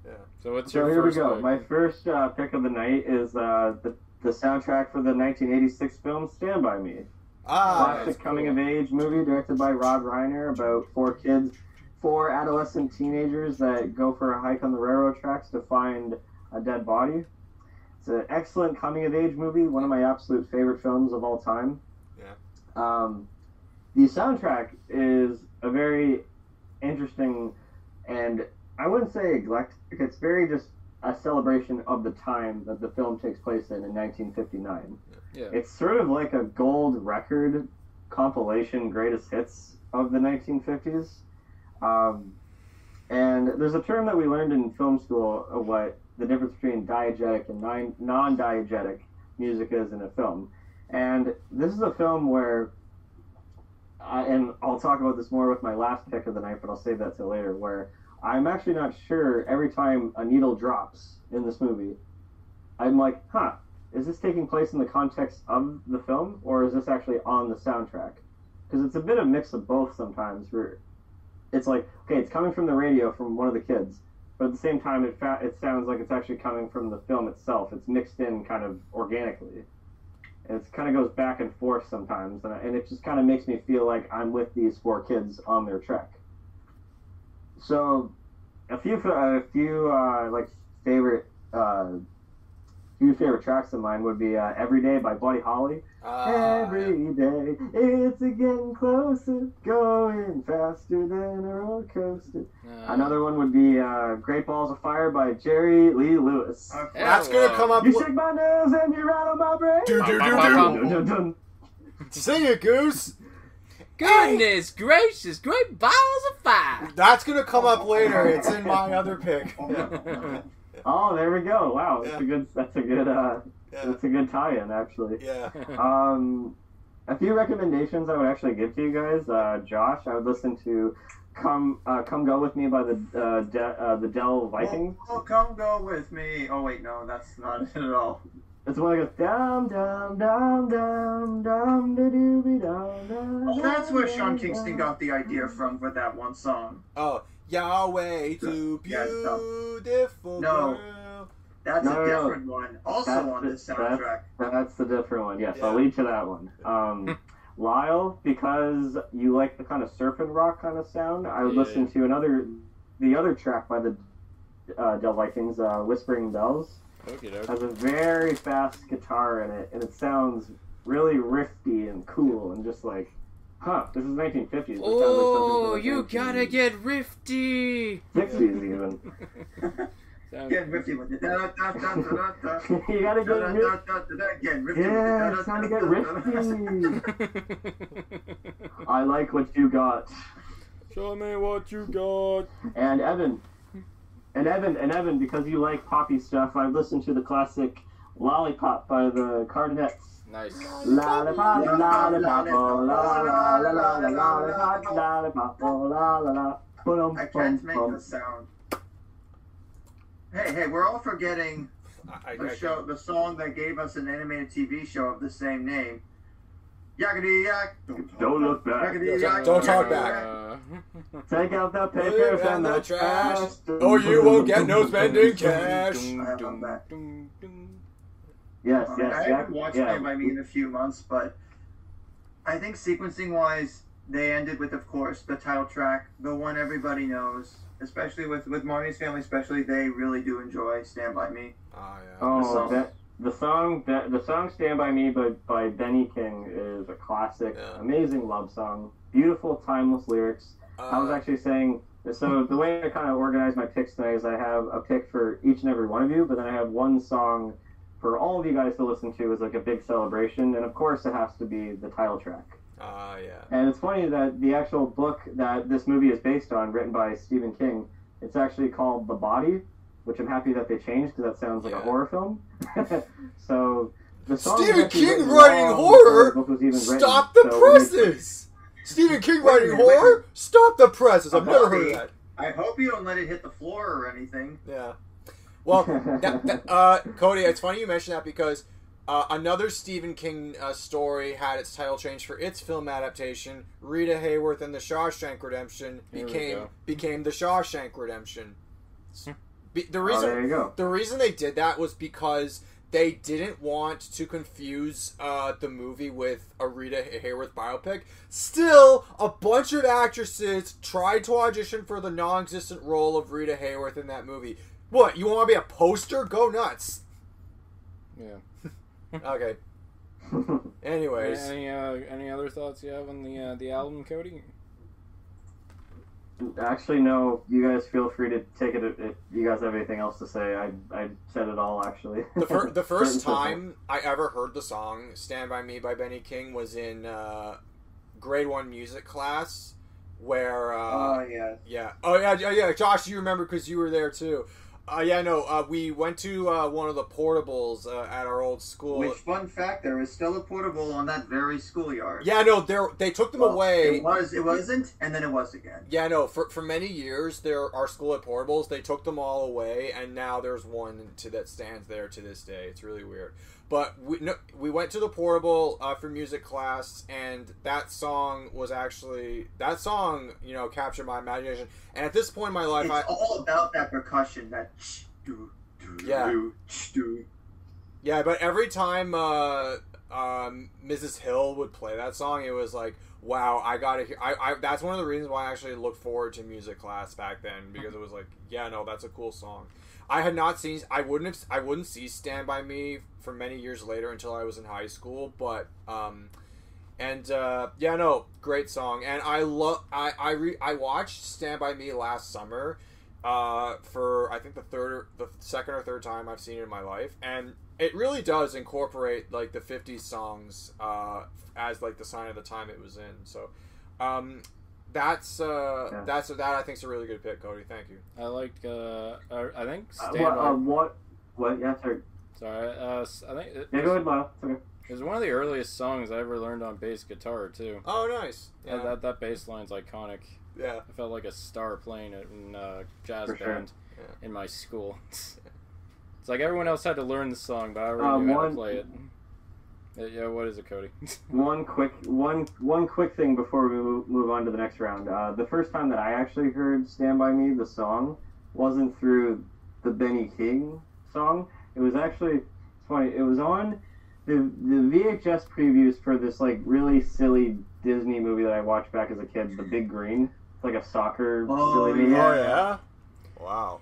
S2: Yeah.
S3: So what's
S4: So
S3: your So
S4: here we go.
S3: pick?
S4: My first uh, pick of the night is uh, the the soundtrack for the 1986 film Stand by Me.
S2: Ah,
S4: classic
S3: that's
S4: coming
S3: cool.
S4: of age movie directed by Rob Reiner about four kids, four adolescent teenagers that go for a hike on the railroad tracks to find a dead body. It's an excellent coming of age movie, one of my absolute favorite films of all time.
S2: Yeah.
S4: Um, the soundtrack is a very interesting and I wouldn't say eclectic. It's very just a celebration of the time that the film takes place in in 1959
S3: yeah.
S4: It's sort of like a gold record compilation greatest hits of the 1950s um, and there's a term that we learned in film school of what the difference between diegetic and non- non-diegetic music is in a film and this is a film where I, and I'll talk about this more with my last pick of the night, but I'll save that till later. Where I'm actually not sure every time a needle drops in this movie, I'm like, huh, is this taking place in the context of the film, or is this actually on the soundtrack? Because it's a bit of mix of both sometimes. Where it's like, okay, it's coming from the radio from one of the kids, but at the same time, it fa- it sounds like it's actually coming from the film itself. It's mixed in kind of organically. And it kind of goes back and forth sometimes, and, I- and it just kind of makes me feel like I'm with these four kids on their trek. So, a few a few uh, like favorite uh, few favorite tracks of mine would be uh, "Every Day" by Buddy Holly.
S2: Ah,
S4: Every day it's a getting closer, going faster than a roller coaster.
S3: Uh,
S4: Another one would be uh, "Great Balls of Fire" by Jerry Lee Lewis.
S5: Okay.
S2: That's gonna come up.
S4: You
S2: With,
S4: shake my nerves and you rattle my brain.
S2: do, do, do,
S3: Bum, bum,
S2: do.
S3: bum,
S4: Dun, dun, dun.
S2: Sing it, Goose.
S3: Goodness gracious, great balls of fire.
S2: That's gonna come up later. It's in my other pick. [LAUGHS]
S4: Oh, there we go. Wow, that's
S2: Yeah.
S4: a good. That's a good. Uh,
S2: Yeah.
S4: that's a good tie-in, actually.
S2: Yeah. [LAUGHS]
S4: Um, a few recommendations I would actually give to you guys. Uh, Josh, I would listen to "Come uh, Come Go with Me" by the uh, De- uh, the Dell Vikings.
S5: Oh, oh, come go with me. Oh wait, no, that's not it at all.
S4: It's the one that goes dum dum dum dum dum da doo dum dum.
S5: Oh, that's where Sean Kingston got the idea from for that one song.
S2: Oh, Yahweh, too
S5: Yeah, it's
S2: beautiful.
S5: No.
S2: girl.
S5: That's
S4: No,
S5: a
S4: no, no.
S5: different one. Also
S4: That's
S5: on
S4: the-
S5: this soundtrack.
S4: That's the different one. Yes, I'll lead to that one. Um, [LAUGHS] Lyle, because you like the kind of surf and rock kind of sound, I would
S3: Yeah.
S4: listen to another, the other track by the uh, Del Vikings, uh, "Whispering Bells."
S3: Okie doke.
S4: has a very fast guitar in it, and it sounds really riffy and cool, and just like, huh, this is 1950s. It sounds like
S3: Oh, you
S4: from the
S3: gotta get rifty.
S4: 60s even. [LAUGHS]
S5: Get rifty with it. Da, da, da, da, da, da.
S4: you gotta
S5: Da, [LAUGHS] da,
S4: get
S5: rifty.
S4: Yeah,
S5: Da, da,
S4: it's time to get rifty. [LAUGHS] I like what you got.
S3: Show me what you got.
S4: And Evan, and Evan, and Evan, because you like poppy stuff, I've listened to the classic Lollipop by the Cardinettes.
S3: Nice.
S4: Lollipop, lollipop, oh, la la la la la lollipop, lollipop, oh, la la la. Ba-dum,
S5: I can't make the sound. Hey, hey, we're all forgetting the show, the song that gave us an animated TV show of the same name. Yakety yak.
S4: Don't look back.
S2: Don't talk back.
S4: Take out the papers
S2: and the trash. Oh, you won't get no spending cash.
S5: I have
S3: dum,
S5: that.
S3: dum, dum.
S4: Yes,
S5: I haven't watched
S4: yeah.
S5: Stand By Me in a few months, but I think sequencing wise, they ended with, of course, the title track, the one everybody knows. Especially with with Marnie's family, especially they really do enjoy Stand By Me.
S2: Oh, yeah.
S4: Oh,
S5: song.
S4: that, the song that the song "Stand by Me" by by Benny King is a classic,
S2: Yeah.
S4: amazing love song. Beautiful, timeless lyrics. I was
S2: Uh,
S4: actually saying. So the way I kind of organize my picks tonight is I have a pick for each and every one of you, but then I have one song for all of you guys to listen to as like a big celebration, and of course it has to be the title track.
S2: uh, yeah.
S4: And it's funny that the actual book that this movie is based on, written by Stephen King, it's actually called The Body, which I'm happy that they changed because that sounds like
S2: Yeah.
S4: a horror film. [LAUGHS] so the song
S2: Stephen King writing horror?
S4: the book written.
S2: Stop the
S4: So when they-
S2: presses! [LAUGHS] Stephen King [LAUGHS] writing
S5: minute, wait a
S2: horror? Stop the presses! I've
S5: A
S2: never heard that.
S5: I hope you don't let it hit the floor or anything.
S2: Yeah. Well, [LAUGHS] that, that, uh, Cody, it's funny you mention that because uh, another Stephen King uh, story had its title changed for its film adaptation. Rita Hayworth and the Shawshank Redemption
S3: Here
S2: became became the Shawshank Redemption. Be, the
S4: Oh,
S2: reason
S4: there you go.
S2: the reason they did that was because they didn't want to confuse uh, the movie with a Rita Hayworth biopic. Still, a bunch of actresses tried to audition for the non-existent role of Rita Hayworth in that movie. What? You want to be a poster? Go nuts.
S3: Yeah. [LAUGHS]
S2: Okay. Anyways,
S3: Any uh, any other thoughts you have on the uh, the album, Cody?
S4: Actually, no. You guys feel free to take it if you guys have anything else to say. I I said it all actually.
S2: the, fir- the [LAUGHS] first time I ever heard the song "Stand by Me" by Benny King was in uh, grade one music class, where. Uh,
S5: Oh yeah.
S2: Yeah. Oh yeah, yeah, yeah. Josh, you remember because you were there too. Uh, yeah, no. Uh, we went to uh, one of the portables uh, at our old school.
S5: Which fun fact? There is still a portable on that very schoolyard.
S2: yeah, no. They they took them
S5: Well,
S2: away.
S5: It was. It wasn't, and then it was again.
S2: Yeah, no. For for many years, there our school at portables. They took them all away, and now there's one to that stands there to this day. It's really weird. But we no, we went to the portable uh, for music class, and that song was actually that song. You know, captured my imagination. And at this point in my life,
S5: It's
S2: I
S5: all about that percussion. That. do, do,
S2: Yeah.
S5: do.
S2: Yeah, but every time uh, um, Mrs. Hill would play that song, it was like, wow, I gotta hear. I, I that's one of the reasons why I actually looked forward to music class back then because it was like, yeah, no, that's a cool song. I had not seen. I wouldn't have. I wouldn't see "Stand by Me" for many years later until I was in high school. But um, and uh, yeah, no, great song. And I love. I I re- I watched "Stand by Me" last summer uh, for I think the third, or, the second or third time I've seen it in my life, and it really does incorporate like the '50s songs uh, as like the sign of the time it was in. So um, that's uh,
S4: Yeah.
S2: that's that I think is a really good pick, Cody. Thank you.
S3: I like. Uh, uh, I think.
S4: Uh, what,
S3: by.
S4: uh, what? What? Yeah, sorry.
S3: Sorry. Uh, s- I think. It,
S4: Yeah, go ahead, Lyle. It's okay.
S3: It was one of the earliest songs I ever learned on bass guitar too.
S2: Oh, nice.
S3: Yeah.
S2: Yeah.
S3: That that bass line's iconic.
S2: yeah.
S3: I felt like a star playing it in uh, jazz
S4: For sure.
S3: band
S2: Yeah.
S3: in my school. [LAUGHS] it's like everyone else had to learn the song, but I already
S4: Um,
S3: knew how to play it. Yeah, what is it, Cody? [LAUGHS]
S4: One quick one one quick thing before we move, move on to the next round. Uh, the first time that I actually heard "Stand by Me" the song wasn't through the Benny King song. It was actually it's funny. It was on the the VHS previews for this like really silly Disney movie that I watched back as a kid, The Big Green. It's like a soccer
S5: Oh,
S4: silly movie.
S5: Yeah.
S2: Oh, yeah? Wow.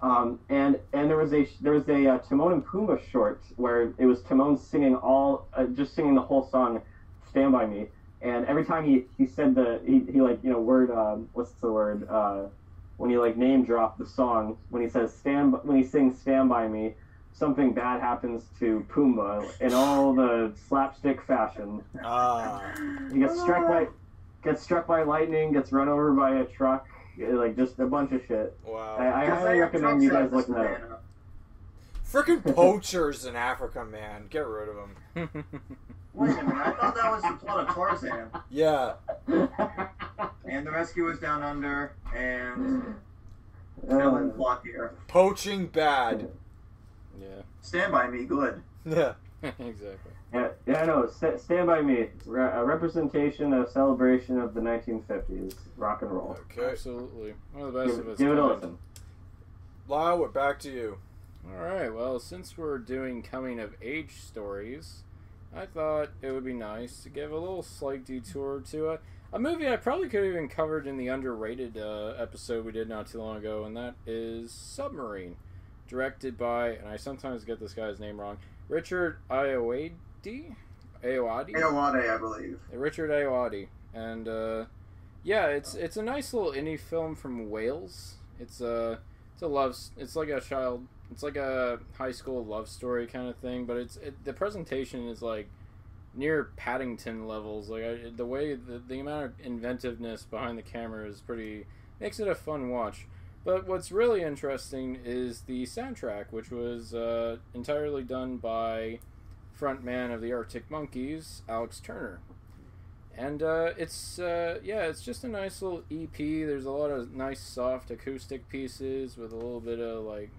S4: Um, and and there was a there was a uh, Timon and Pumbaa short where it was Timon singing all uh, just singing the whole song, "Stand by Me." And every time he, he said the he, he like you know word um, what's the word uh, when he like name dropped the song when he says stand when he sings "Stand by Me," something bad happens to Pumbaa in all the slapstick fashion.
S2: Ah.
S4: He gets struck by gets struck by lightning, gets run over by a truck, like just a bunch of shit.
S2: Wow.
S4: I
S5: Because
S4: highly recommend you guys
S5: out this
S4: looking that up.
S5: banana.
S2: Freaking [LAUGHS] poachers in Africa, man. Get rid of them.
S5: Wait a minute, I thought that was the plot of Tarzan.
S2: Yeah. [LAUGHS]
S5: And the rescuers down under, and
S4: Uh,
S5: villain plot here.
S2: Poaching bad.
S3: yeah,
S5: Stand by me, good.
S2: Yeah. [LAUGHS]
S3: exactly.
S4: Yeah, yeah, no. St- stand by me. Re- a representation, of celebration of the 1950s rock and roll.
S2: Okay.
S3: Absolutely. One of the best
S4: Give,
S3: of its
S4: give it a listen.
S2: Lyle, we're back to you.
S3: All right. Well, since we're doing coming of age stories, I thought it would be nice to give a little slight detour to a, a movie I probably could have even covered in the underrated uh, episode we did not too long ago, and that is Submarine, directed by, and I sometimes get this guy's name wrong, Richard Ayoade. Ayoade.
S5: Aowade, I believe.
S3: Richard Ayoade, and uh, yeah, it's it's a nice little indie film from Wales. It's a it's a love. It's like a child. It's like a high school love story kind of thing, but it's it, the presentation is like near Paddington levels. Like I, the way the, the amount of inventiveness behind the camera is pretty makes it a fun watch. But what's really interesting is the soundtrack, which was uh, entirely done by frontman of the Arctic Monkeys, Alex Turner. And uh, it's uh, yeah, it's just a nice little EP. There's a lot of nice soft acoustic pieces with a little bit of like,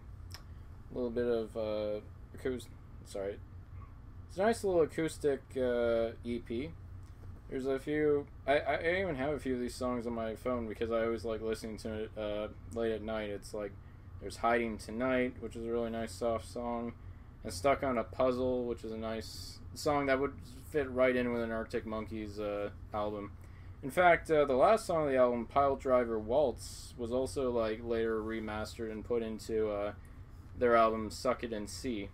S3: a little bit of uh, acoustic. Sorry, it's a nice little acoustic uh, EP. There's a few. I, I even have a few of these songs on my phone because I always like listening to it uh, late at night. It's like there's "Hiding Tonight," which is a really nice soft song and stuck on a puzzle which is a nice song that would fit right in with an arctic monkeys uh, album. In fact uh, the last song of the album pile driver waltz was also like later remastered and put into uh, their album suck it and see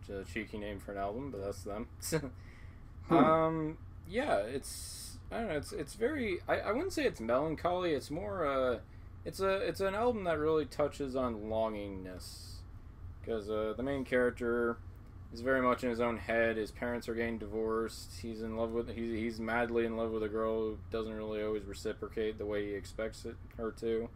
S3: which is a cheeky name for an album but that's them. [LAUGHS] Um yeah it's i don't know it's it's very i, I wouldn't say it's melancholy it's more uh it's a it's an album that really touches on longingness because uh, the main character is very much in his own head. His parents are getting divorced. He's in love with he's, he's madly in love with a girl who doesn't really always reciprocate the way he expects it her to.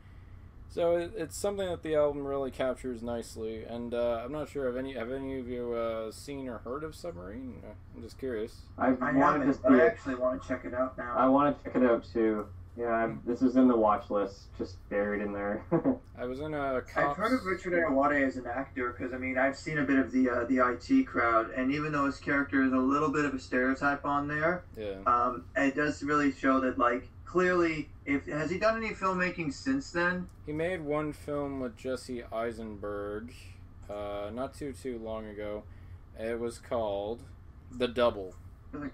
S3: So it, it's something that the album really captures nicely. And uh, I'm not sure have any have any of you uh, seen or heard of Submarine? Uh, I'm just curious.
S4: I've
S5: I
S4: wanted to see
S5: but I actually want to check it out now.
S4: I want to check it out too. Yeah, I'm, this is in the watch list, just buried in there. [LAUGHS]
S3: I was in a
S5: I've heard of Richard Ayoade as an actor because I mean I've seen a bit of the uh, the IT crowd, and even though his character is a little bit of a stereotype on there,
S3: Yeah.
S5: um, it does really show that like clearly, if has he done any filmmaking since then?
S3: He made one film with Jesse Eisenberg, uh, not too too long ago. It was called The Double.
S5: I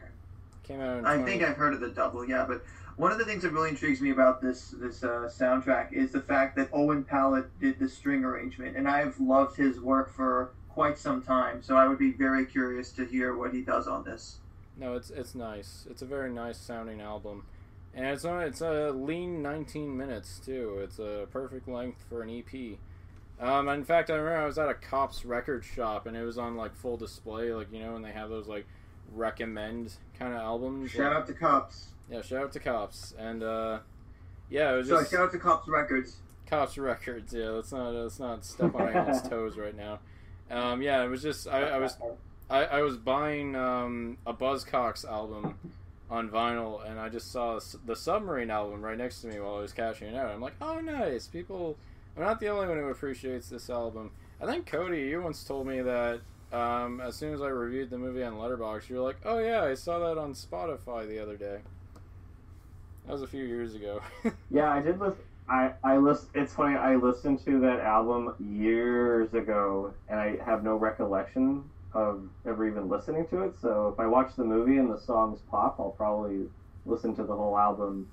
S3: Came out. In
S5: I
S3: 20
S5: think I've heard of the double, yeah. But one of the things that really intrigues me about this this uh, soundtrack is the fact that Owen Pallett did the string arrangement, and I've loved his work for quite some time. So I would be very curious to hear what he does on this.
S3: No, it's it's nice. It's a very nice sounding album, and it's on it's a lean 19 minutes too. It's a perfect length for an EP. Um, in fact, I remember I was at a Kops record shop and it was on like full display, like you know, when they have those like recommend kind of albums.
S5: Shout
S3: like-
S5: out to Kops.
S3: Yeah, shout out to Kops, and uh, yeah, it was
S5: Sorry,
S3: just
S5: shout out to Kops Records.
S3: Kops Records. Yeah, let's not let's not step on anyone's [LAUGHS] toes right now. Um, yeah, it was just I, I was [LAUGHS] I, I was buying um, a Buzzcocks album on vinyl, and I just saw the Submarine album right next to me while I was cashing it out. I'm like, oh, nice. People, I'm not the only one who appreciates this album. I think Cody, you once told me that um, as soon as I reviewed the movie on Letterboxd, you were like, oh yeah, I saw that on Spotify the other day. That was a few years ago. [LAUGHS]
S4: Yeah, I did listen. I I list. It's funny. I listened to that album years ago, and I have no recollection of ever even listening to it. So if I watch the movie and the songs pop, I'll probably listen to the whole album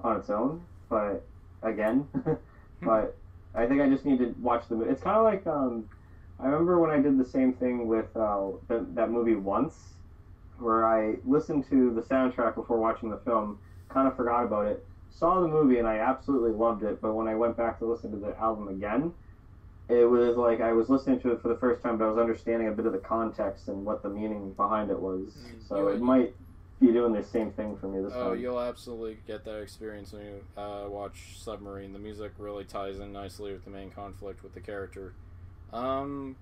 S4: on its own. But again, [LAUGHS] but I think I just need to watch the movie. It's kind of like um, I remember when I did the same thing with uh, the, that movie once, where I listened to the soundtrack before watching the film, kind of forgot about it saw the movie and I absolutely loved it, but when I went back to listen to the album again, it was like I was listening to it for the first time, but I was understanding a bit of the context and what the meaning behind it was.
S3: Mm,
S4: So it might be doing the same thing for me this
S3: Oh,
S4: time.
S3: Oh, you'll absolutely get that experience when you uh, watch Submarine. The music really ties in nicely with the main conflict with the character. Um,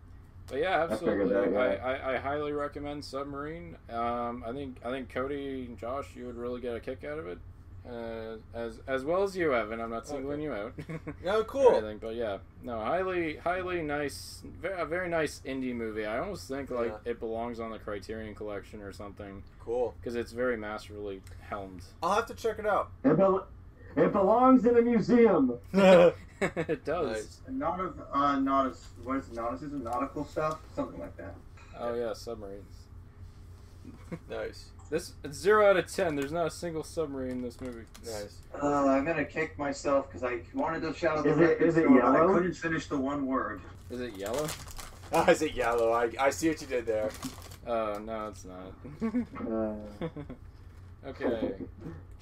S3: but yeah,
S4: I
S3: absolutely.
S4: that, yeah.
S3: I, I, I highly recommend Submarine. Um, I think I think Cody and Josh, you would really get a kick out of it, uh, as as well as you, Evan. I'm not singling you out.
S2: No,
S3: or [LAUGHS]
S2: cool.
S3: anything, but yeah, no, highly, highly nice, very, a very nice indie movie. I almost think like
S2: Yeah.
S3: it belongs on the Criterion Collection or something
S2: Cool.
S3: because it's very masterfully helmed.
S2: I'll have to check it out.
S4: It, bel- it belongs in a museum. [LAUGHS] [LAUGHS]
S3: it does.
S2: Nice.
S5: Not of uh, not as what is it, nauticism, nautical stuff, something like that.
S3: Oh yeah, submarines. [LAUGHS]
S2: Nice.
S3: This it's zero out of ten. There's not a single submarine in this movie.
S2: Nice.
S5: Uh, I'm gonna kick myself because I wanted to shout out the
S4: Is it-
S5: record
S4: is it
S5: store, but I
S4: yellow?
S5: couldn't finish the one word.
S3: Is it yellow?
S2: Ah, is it yellow? I, I see what you did there. [LAUGHS]
S3: Oh no, it's not.
S4: Uh,
S3: okay,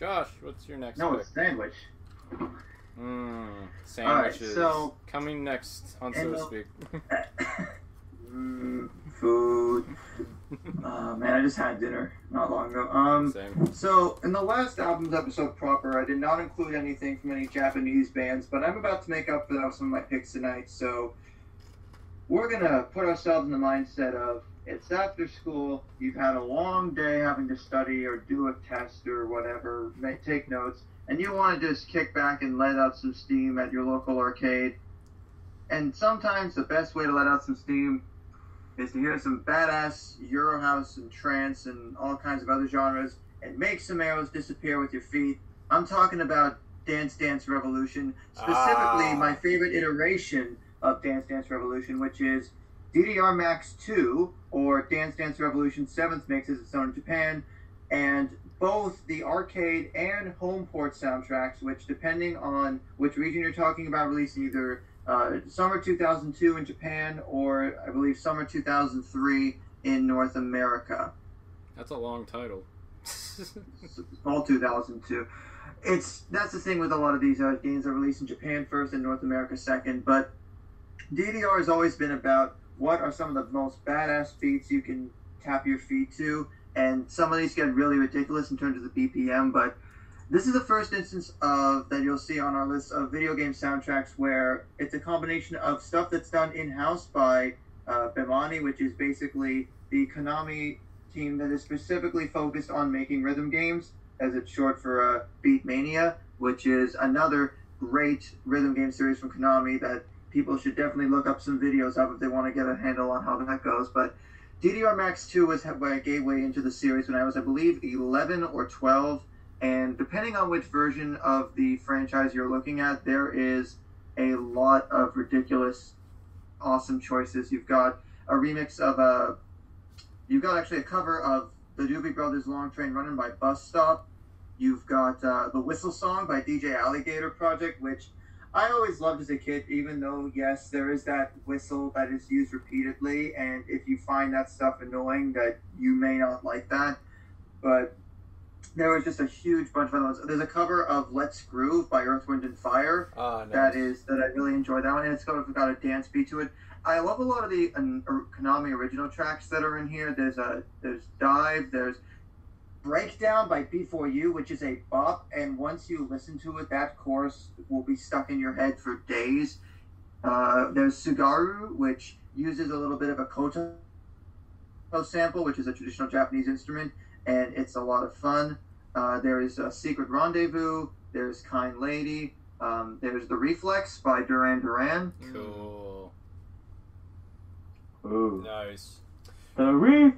S3: Josh, what's your next
S5: No,
S3: pick?
S5: it's sandwich.
S3: Mm, sandwiches.
S5: so-
S3: coming next on
S5: Soda
S3: Speak.
S5: mm, [COUGHS] food. Uh, man, I just had dinner not long ago. Um,
S3: Same.
S5: So, in the last album's episode proper, I did not include anything from any Japanese bands, but I'm about to make up for that with some of my picks tonight. So, we're gonna put ourselves in the mindset of it's after school, you've had a long day having to study or do a test or whatever, may, take notes, and you want to just kick back and let out some steam at your local arcade. And sometimes the best way to let out some steam is to hear some badass Eurohouse and trance and all kinds of other genres and make some arrows disappear with your feet. I'm talking about Dance Dance Revolution, specifically
S2: Ah.
S5: my favorite iteration of Dance Dance Revolution, which is DDR Max 2 or Dance Dance Revolution 7th mix as it's known in Japan, and both the arcade and home port soundtracks, which depending on which region you're talking about, released in either uh, summer 2002 in Japan or I believe summer 2003 in North America.
S3: That's a long title. [LAUGHS]
S5: all 2002. It's that's the thing with a lot of these uh, games that are released in Japan first and North America second. But DDR has always been about what are some of the most badass beats you can tap your feet to, and some of these get really ridiculous in terms of the BPM. But this is the first instance of that you'll see on our list of video game soundtracks where it's a combination of stuff that's done in house by uh, Bemani, which is basically the Konami team that is specifically focused on making rhythm games, as it's short for uh, which is another great rhythm game series from Konami that people should definitely look up some videos of if they want to get a handle on how that goes. But DDR Max 2 was my gateway into the series when I was, I believe, 11 or 12. And depending on which version of the franchise you're looking at, there is a lot of ridiculous, awesome choices. You've got a remix of a You've got actually a cover of the Doobie Brothers Long Train Running by Bus Stop. You've got uh, the Whistle Song by DJ Alligator Project, which I always loved as a kid, even though, yes, there is that whistle that is used repeatedly. And if you find that stuff annoying, that you may not like that. But there was just a huge bunch of other ones. There's a cover of Let's Groove by Earth, Wind, and Fire
S2: Ah, nice.
S5: that is that I really enjoy that one, and it's got, got a dance beat to it. I love a lot of the or- Konami original tracks that are in here. There's a there's Dive, there's Breakdown by B4U, which is a bop, and once you listen to it, that chorus will be stuck in your head for days. Uh, there's Sugaru, which uses a little bit of a koto sample, which is a traditional Japanese instrument, and it's a lot of fun. Uh, there is a Secret Rendezvous. There's Kind Lady. Um, there's The Reflex by Duran Duran.
S3: Cool.
S4: Ooh.
S2: Nice.
S4: The reef.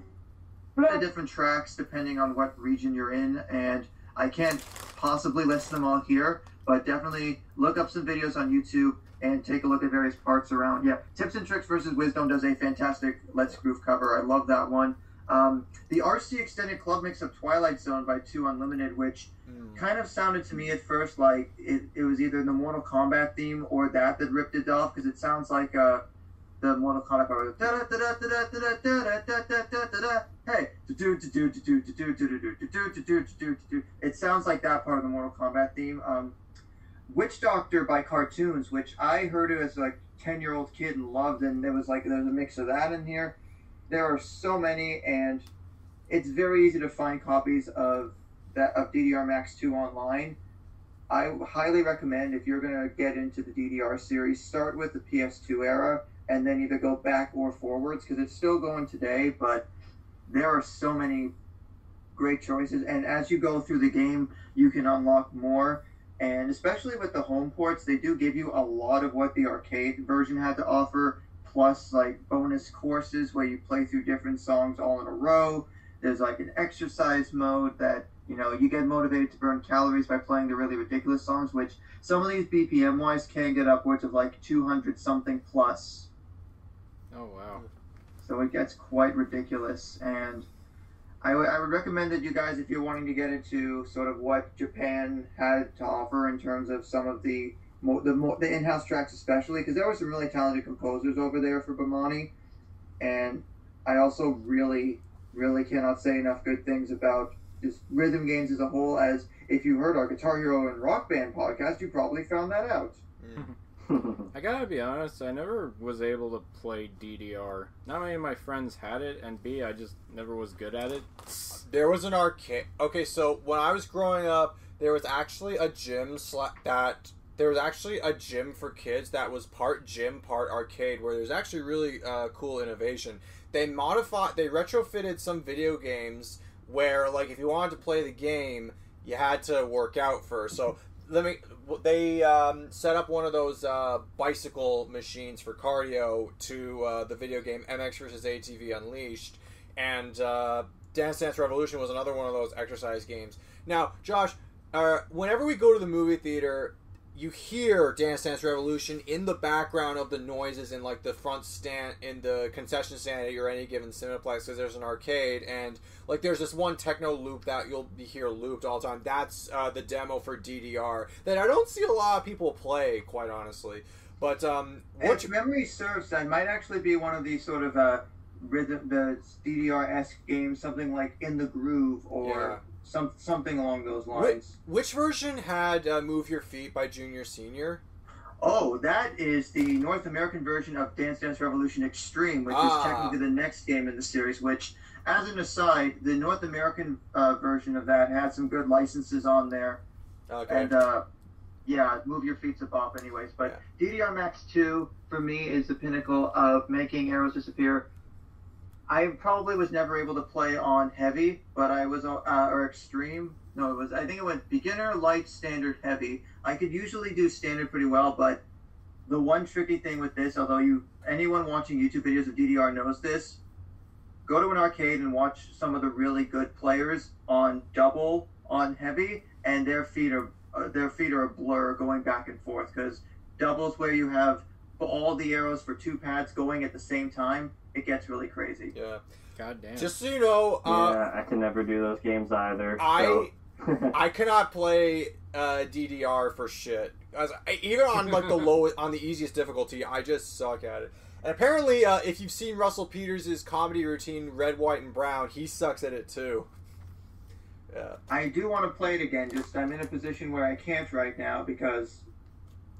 S5: The different tracks depending on what region you're in, and I can't possibly list them all here, but definitely look up some videos on YouTube and take a look at various parts around. Yeah, Tips and Tricks versus Wisdom does a fantastic Let's Groove cover. I love that one. Um, the RC Extended Club Mix of Twilight Zone by Two Unlimited, which
S2: Mm.
S5: kind of sounded to me at first like it, it was either the Mortal Kombat theme or that that ripped it off because it sounds like uh, the Mortal Kombat. Hey. It sounds like that part of the Mortal Kombat theme. Um, Witch Doctor by Cartoons, which I heard it as like ten year old kid and loved, and there was like there's a mix of that in here. There are so many, and it's very easy to find copies of that of DDR Max 2 online. I highly recommend if you're to get into the DDR series, start with the PS2 era and then either go back or forwards because it's still going today, but there are so many great choices. And as you go through the game, you can unlock more. And especially with the home ports, they do give you a lot of what the arcade version had to offer, plus like bonus courses where you play through different songs all in a row. There's like an exercise mode that you know you get motivated to burn calories by playing the really ridiculous songs, which some of these BPM wise can get upwards of like 200 something plus.
S3: Oh wow.
S5: So it gets quite ridiculous, and I would- I would recommend that you guys, if you're wanting to get into sort of what Japan had to offer in terms of some of the mo- the, mo- the in-house tracks, especially because there were some really talented composers over there for Bemani, and I also really, really cannot say enough good things about just rhythm games as a whole. As if you heard our Guitar Hero and Rock Band podcast, you probably found that out. Mm. [LAUGHS]
S3: I gotta be honest, I never was able to play DDR. Not many of my friends had it, and B, I just never was good at it.
S2: There was an arcade. Okay, so when I was growing up, there was actually a gym that there was actually a gym for kids that was part gym, part arcade, where there's actually really uh, cool innovation. They modified, they retrofitted some video games where, like, if you wanted to play the game, you had to work out first. So let me. They um, set up one of those uh, bicycle machines for cardio to uh, the video game MX versus ATV Unleashed, and uh, Dance Dance Revolution was another one of those exercise games. Now, Josh, uh, whenever we go to the movie theater, you hear Dance Dance Revolution in the background of the noises in like the front stand in the concession stand at your any given Cineplex because there's an arcade and like there's this one techno loop that you'll be hear looped all the time. That's uh, the demo for DDR that I don't see a lot of people play, quite honestly. But um, what
S5: If memory serves, that might actually be one of these sort of uh, rhythm, the DDR esque games, something like In the Groove or some something along those lines.
S2: which version had uh, Move Your Feet by Junior Senior?
S5: Oh, that is the North American version of Dance Dance Revolution Extreme, which
S2: Ah.
S5: is technically the next game in the series. Which, as an aside, the North American uh, version of that had some good licenses on there.
S2: Okay.
S5: And uh, yeah, move your feet to bop, anyways. But DDR Max 2 for me is the pinnacle of making arrows disappear. I probably was never able to play on heavy, but I was uh, or extreme. No, it was. I think it went beginner, light, standard, heavy. I could usually do standard pretty well, but the one tricky thing with this, although you anyone watching YouTube videos of DDR knows this, go to an arcade and watch some of the really good players on double on heavy, and their feet are uh, their feet are a blur going back and forth because doubles where you have all the arrows for two pads going at the same time, it gets really crazy.
S2: yeah.
S3: God damn.
S2: Just so you know, uh,
S4: yeah, I can never do those games either.
S2: I
S4: so- [LAUGHS]
S2: I cannot play uh, DDR for shit. As even on like the [LAUGHS] lowest, on the easiest difficulty, I just suck at it. And apparently, uh, if you've seen Russell Peters' comedy routine, Red, White, and Brown, he sucks at it too. Yeah.
S5: I do want to play it again. Just I'm in a position where I can't right now because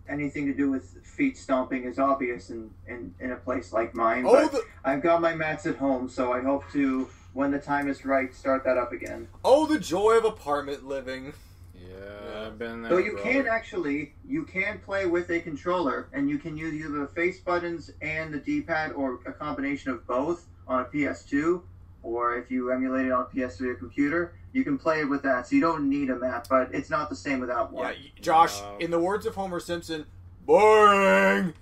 S5: anything to do with feet stomping is obvious in, in, in a place like mine.
S2: Oh,
S5: but
S2: the
S5: I've got my mats at home, so I hope to, when the time is right, start that up again.
S2: oh, the joy of apartment living.
S3: yeah. I've been there.
S5: Though you
S3: brother.
S5: can actually, you can play with a controller, and you can use either the face buttons and the D-pad, or a combination of both on a PS2, or if you emulate it on PS3 or computer, you can play it with that. So you don't need a map, but it's not the same without one.
S2: y- Josh.
S3: Wow.
S2: In the words of Homer Simpson, boring.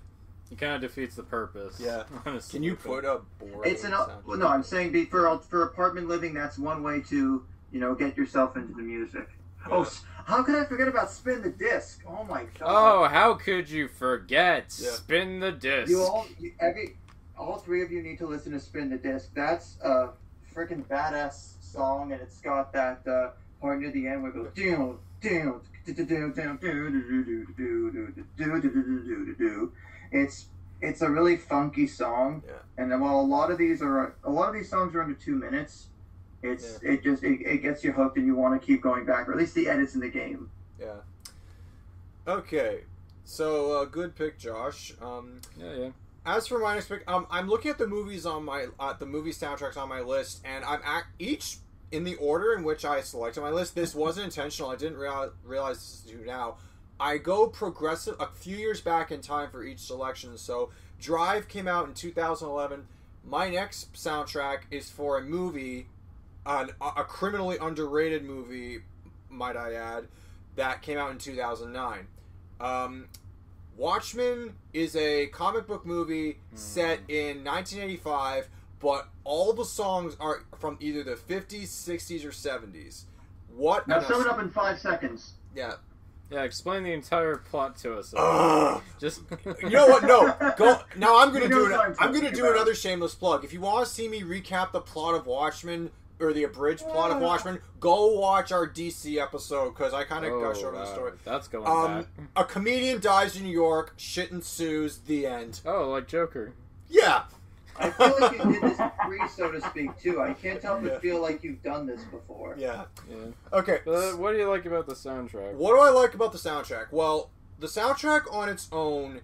S3: It kind of defeats the purpose.
S2: Yeah. [LAUGHS]
S3: Honestly,
S2: Can you put a boring?
S5: It's an well, no. I'm saying be- for for apartment living, that's one way to you know get yourself into the music. Oh, how could I forget about spin the disc? Oh my god!
S3: Oh, how could you forget?
S2: Yeah.
S3: Spin the disc.
S5: You all, you, every, all three of you need to listen to "Spin the disc. That's a freaking badass song, and it's got that uh, part near the end where it goes down, down, down, down, down. It's it's a really funky song,
S2: Yeah.
S5: and then while a lot of these are a lot of these songs are under two minutes, it's it just it, it gets you hooked, and you want to keep going back, or at least the edits in the game.
S2: Yeah. Okay. So uh, good pick, Josh. Um,
S3: Yeah, yeah.
S2: As for my next um, I'm looking at the movies on my uh, the movie soundtracks on my list, and I'm at each in the order in which I selected my list. This wasn't intentional. I didn't real, realize this is due now. I go progressive a few years back in time for each selection. So Drive came out in 2011. My next soundtrack is for a movie, an, a criminally underrated movie, might I add, that came out in 2009. Um, Watchmen is a comic book movie hmm. set in 1985, but all the songs are from either the 50s, 60s, or 70s. What?
S5: Now
S2: an
S5: sum it up in five seconds.
S2: Yeah.
S3: Yeah, explain the entire plot to us.
S2: Ugh.
S3: Just
S2: You know what? No, go. Now I'm gonna
S5: You
S2: do it.
S5: I'm
S2: I'm gonna do
S5: about.
S2: another shameless plug. If you want to see me recap the plot of Watchmen or the abridged plot of Watchmen, go watch our DC episode because I kind of
S3: oh,
S2: gushed over the story.
S3: That's going
S2: Um,
S3: back.
S2: a comedian dies in New York. Shit ensues. The end.
S3: Oh, like Joker.
S2: Yeah.
S5: I feel like you did this [LAUGHS] free, so to speak, too. I can't help but
S2: Yeah.
S5: feel like you've done this before.
S2: Yeah.
S3: Yeah.
S2: Okay.
S3: But what do you like about the soundtrack?
S2: What do I like about the soundtrack? Well, the soundtrack on its own,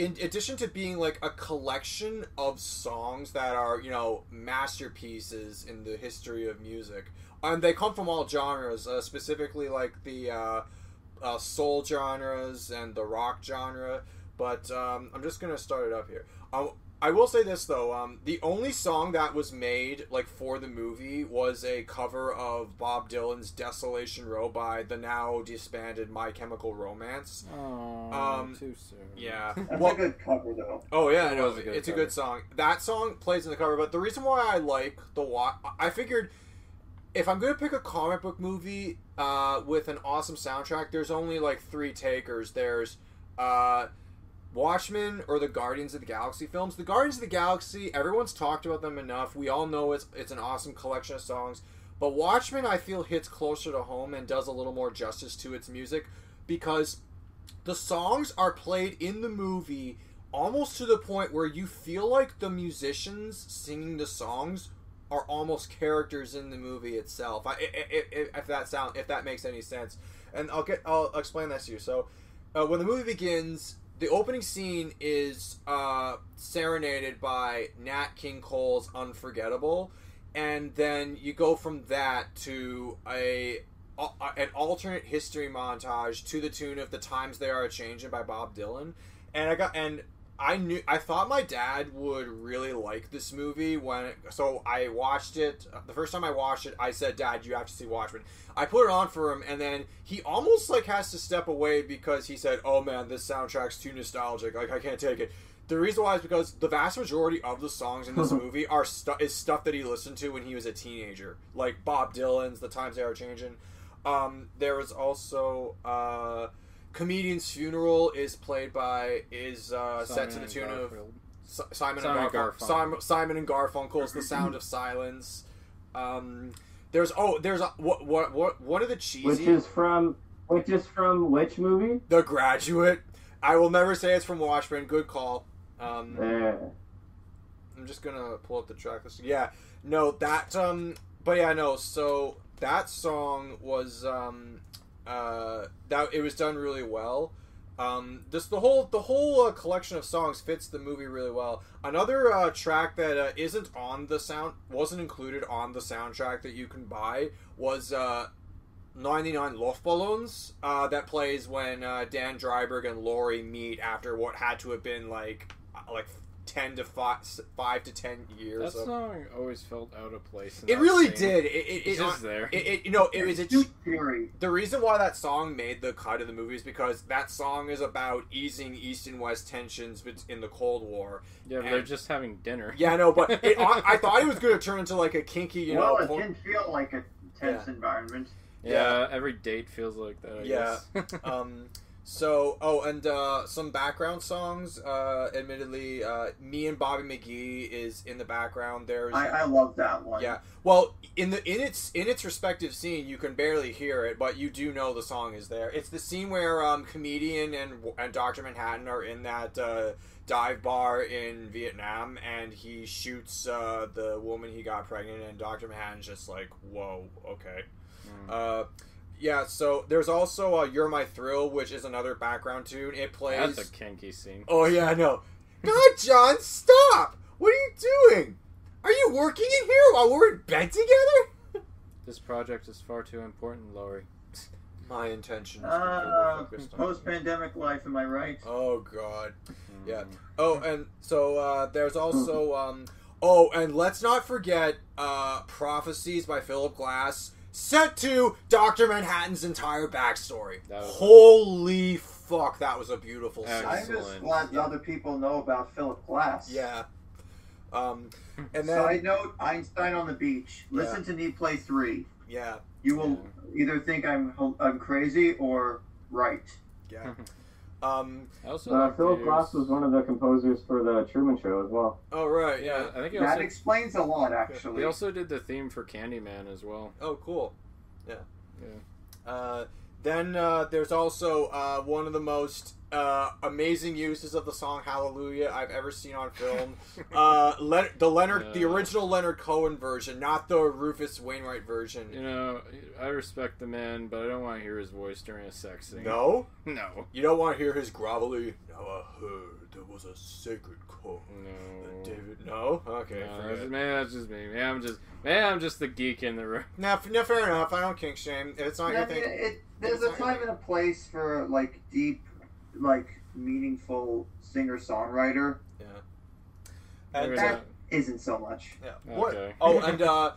S2: in addition to being like a collection of songs that are, you know, masterpieces in the history of music, and they come from all genres, uh, specifically like the uh, uh, soul genres and the rock genre. But um, I'm just gonna start it up here. Um, I will say this though, um, the only song that was made like for the movie was a cover of Bob Dylan's "Desolation Row" by the now disbanded My Chemical Romance.
S3: Oh,
S2: Um,
S3: too soon.
S2: Yeah.
S5: That's
S2: Well-
S5: a good cover, though.
S2: Oh yeah,
S3: It
S2: no,
S3: was a good
S2: it's a good song. That song plays in the cover, but the reason why I like the wa I figured if I'm gonna pick a comic book movie uh, with an awesome soundtrack, there's only like three takers. There's uh, Watchmen or the Guardians of the Galaxy films. The Guardians of the Galaxy, everyone's talked about them enough. We all know it's it's an awesome collection of songs. But Watchmen, I feel, hits closer to home and does a little more justice to its music because the songs are played in the movie almost to the point where you feel like the musicians singing the songs are almost characters in the movie itself. I, if that sound if that makes any sense, and I'll get I'll explain that to you. So, uh, when the movie begins, the opening scene is uh, serenaded by Nat King Cole's "Unforgettable," and then you go from that to a a- an alternate history montage to the tune of "The Times They Are a Changing" by Bob Dylan, and I got and I knew I thought my dad would really like this movie when it, so I watched it. The first time I watched it I said dad you have to see Watchmen. I put it on for him and then he almost like has to step away because he said oh man this soundtrack's too nostalgic. Like I can't take it. The reason why is because the vast majority of the songs in this [LAUGHS] movie are stu- is stuff that he listened to when he was a teenager. Like Bob Dylan's The Times They Are Changing. Um, there was also uh, comedian's funeral is played by is uh, set to the
S3: and
S2: tune of
S3: Garfield.
S2: Si- Simon,
S3: Simon
S2: and
S3: and
S2: Garfunkel.
S3: Garfunkel.
S2: Simon, Simon and Garfunkel's "The Sound of Silence." Um, there's oh, there's a what what what one of the cheesy
S4: Which is from which is from which movie?
S2: The Graduate. I will never say it's from Watchmen. Good call. Um,
S4: There.
S2: I'm just gonna pull up the track list. Yeah, no, that um, but yeah, no. So that song was um, uh, that it was done really well. Um, this the whole the whole uh, collection of songs fits the movie really well. Another uh, track that uh, isn't on the sound wasn't included on the soundtrack that you can buy was uh, 99 Luftballons uh, that plays when uh, Dan Dreiberg and Laurie meet after what had to have been like uh, like 10 to 5, 5 to 10 years.
S3: That
S2: of-
S3: song always felt out of place. in
S2: it
S3: that
S2: really
S3: scene.
S2: did. It, it,
S3: It's there.
S2: it, it- you know, it was a
S5: Suit theory.
S2: the reason why that song made the cut of the movie is because that song is about easing East and West tensions in the Cold War.
S3: yeah,
S2: and-
S3: they're just having dinner.
S2: Yeah, I know, but [LAUGHS] it, I, I thought it was going to turn into like a kinky, you
S5: well,
S2: know.
S5: it
S2: por-
S5: didn't feel like a tense environment.
S3: Yeah, every date feels like that. I
S2: Yeah.
S3: guess. [LAUGHS]
S2: um, so, oh, and uh, some background songs. Uh, admittedly, uh, me and Bobby McGee is in the background. There's
S5: I, I love that one.
S2: Yeah. Well, in the in its in its respective scene, you can barely hear it, but you do know the song is there. It's the scene where um, comedian and and Doctor Manhattan are in that uh, dive bar in Vietnam, and he shoots uh, the woman he got pregnant, and Doctor Manhattan's just like, "Whoa, okay."
S3: Mm.
S2: Uh, yeah. So there's also uh, "You're My Thrill," which is another background tune. It plays.
S3: That's a kinky scene.
S2: Oh yeah, I know. God, John, stop! What are you doing? Are you working in here while we're in bed together?
S3: This project is far too important, Laurie.
S2: My intention is
S5: Uh,
S2: completely focused on-
S5: post-pandemic life, am I right?
S2: Oh God. Yeah.
S3: Mm.
S2: Oh, and so uh, there's [CLEARS THROAT] also um. Oh, and let's not forget uh, "Prophecies" by Philip Glass, set to Doctor Manhattan's entire backstory. Holy fuck, that was a beautiful scene.
S5: I'm just
S3: Excellent.
S5: glad
S2: Yeah.
S5: other people know about Philip Glass.
S2: Yeah. Um, and then
S5: Side note: Einstein on the beach. Listen to me play three.
S2: yeah,
S5: You will either think I'm I'm crazy or right.
S2: yeah. [LAUGHS] Um.
S3: Also
S4: Uh,
S3: like
S4: Philip
S3: the
S4: Glass was one of the composers for the Truman Show as well.
S2: Oh right.
S3: Yeah,
S2: Yeah.
S3: I think he
S5: That explains a lot, actually.
S3: he also did the theme for Candyman as well.
S2: Oh, cool. Yeah.
S3: Yeah.
S2: Uh, then uh, there's also uh, one of the most uh, amazing uses of the song "Hallelujah" I've ever seen on film. [LAUGHS] uh, Len- the Leonard, the original Leonard Cohen version, not the Rufus Wainwright version.
S3: You know, I respect the man, but I don't want to hear his voice during a sex scene.
S2: No, [LAUGHS]
S3: No.
S2: you don't want to hear his grovelly. Now I heard there was a sacred call.
S3: No.
S2: David, no. Okay,
S3: No, that's,
S2: it.
S3: maybe that's just me. Maybe I'm just maybe I'm just the geek in the room.
S2: No, f- no, fair enough. I don't kink shame. It's not
S5: I
S2: your thing.
S5: it, there's
S2: It's
S5: a time and a place for like deep, like meaningful singer songwriter.
S2: Yeah.
S3: Maybe
S2: And
S5: that- Isn't so much.
S2: Yeah. What?
S3: Okay.
S2: Oh, [LAUGHS] and uh,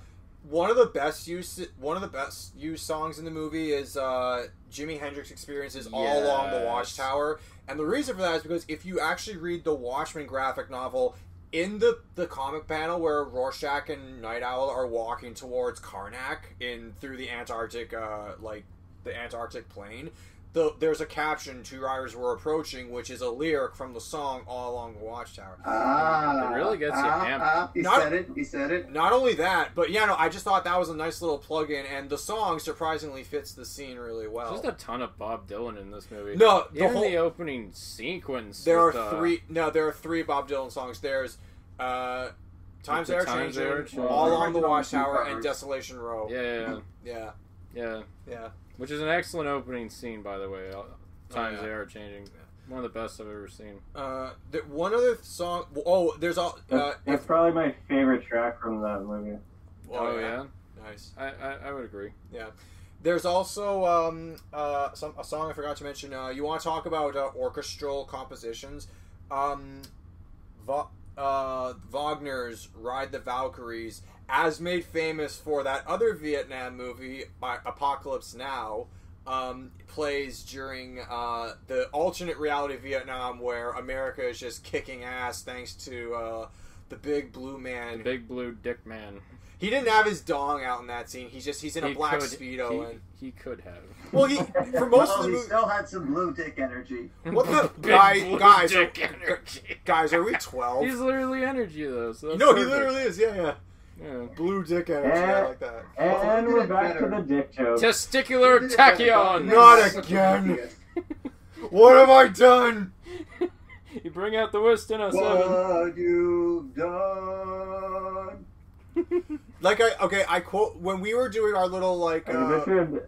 S2: one of the best use one of the best used songs in the movie is uh, Jimi Hendrix experiences all along the Watchtower, and the reason for that is because if you actually read the Watchmen graphic novel. In the, the comic panel where Rorschach and Night Owl are walking towards Karnak in through the Antarctic uh, like the Antarctic plane, the, there's a caption two riders were approaching, which is a lyric from the song All Along the Watchtower.
S5: Ah,
S3: It really gets you
S5: ah,
S3: amped.
S5: ah, he
S2: Not-
S5: said it. He said it.
S2: Not only that, but yeah, no, I just thought that was a nice little plug-in, and the song surprisingly fits the scene really well.
S3: There's just a ton of Bob Dylan in this movie.
S2: no, the
S3: Even
S2: whole
S3: the opening sequence.
S2: there are
S3: with, uh,
S2: three. No, there are three Bob Dylan songs. There's uh, Times
S3: the
S2: They Are Changing, All Along the Watchtower, and. Desolation Row.
S3: Yeah, yeah,
S2: yeah,
S3: yeah.
S2: yeah.
S3: Which is an excellent opening scene, by the way. Uh, Times
S2: yeah.
S3: they are changing. One of the best I've ever seen.
S2: Uh, the, one other song. Oh, there's all. Uh,
S4: That's, that's probably my favorite track from that movie.
S3: Oh, yeah,
S2: nice.
S3: I, I I would agree. Yeah.
S2: There's also um, uh, some a song I forgot to mention. Uh, you want to talk about uh, orchestral compositions? Um, Va- uh, Wagner's "Ride the Valkyries," as made famous for that other Vietnam movie, by Apocalypse Now, um, plays during uh, the alternate reality of Vietnam, where America is just kicking ass thanks to uh, the Big Blue Man.
S3: The big blue dick man.
S2: he didn't have his dong out in that scene. He's just he's in a
S3: He
S2: black
S3: could-
S2: speedo
S3: He,
S2: and.
S3: he could have.
S2: Well, he for most
S5: well,
S2: of the movie.
S5: still had some blue dick energy.
S2: What the [LAUGHS]
S3: Big
S2: guy,
S3: blue
S2: guys?
S3: dick
S2: Are,
S3: energy.
S2: guys, are we twelve?
S3: He's literally energy though. So that's
S2: no, he literally is. Yeah, yeah.
S3: Yeah.
S2: Blue dick energy. I
S4: Eh.
S2: like that.
S4: And
S5: Well,
S4: we're
S5: did it
S4: back to the dick joke.
S3: Testicular [LAUGHS]
S5: He did it better.
S3: tachyon.
S2: Not again. What have I done?
S3: you bring out the worst in us, Evan.
S5: What you've done.
S2: Like I okay, I quote when we were doing our little like uh, when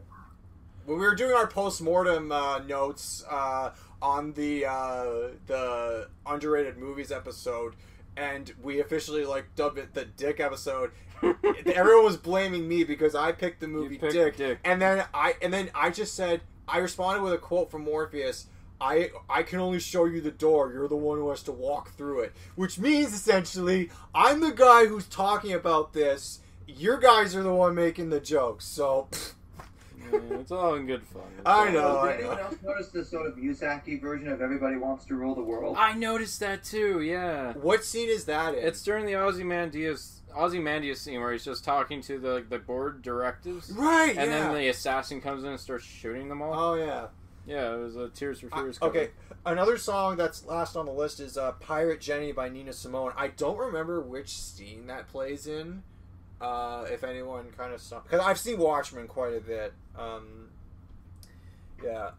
S2: we were doing our post mortem uh, notes uh, on the uh, the underrated movies episode, and we officially like dubbed it the Dick episode. [LAUGHS] everyone was blaming me because I picked the movie
S3: picked
S2: Dick,
S3: Dick.
S2: and then I and then I just said I responded with a quote from Morpheus. I I can only show you the door. You're the one who has to walk through it, which means essentially I'm the guy who's talking about this. Your guys are the one making the jokes. So pfft,
S3: Yeah, it's all in good fun. It's
S2: I know.
S5: Well, did anyone else notice the sort of Yusaki version of Everybody Wants to Rule the World?
S3: I noticed that too. Yeah,
S2: what scene is that in?
S3: it's during the Ozymandias Ozymandias scene where he's just talking to the the board directives,
S2: right.
S3: and
S2: yeah.
S3: then the assassin comes in and starts shooting them all.
S2: oh yeah.
S3: Yeah, it was a Tears for
S2: I-
S3: Fears. cover.
S2: okay, another song that's last on the list is uh, "Pirate Jenny" by Nina Simone. I don't remember which scene that plays in. Uh, if anyone kind of saw, because I've seen Watchmen quite a bit. Um, yeah,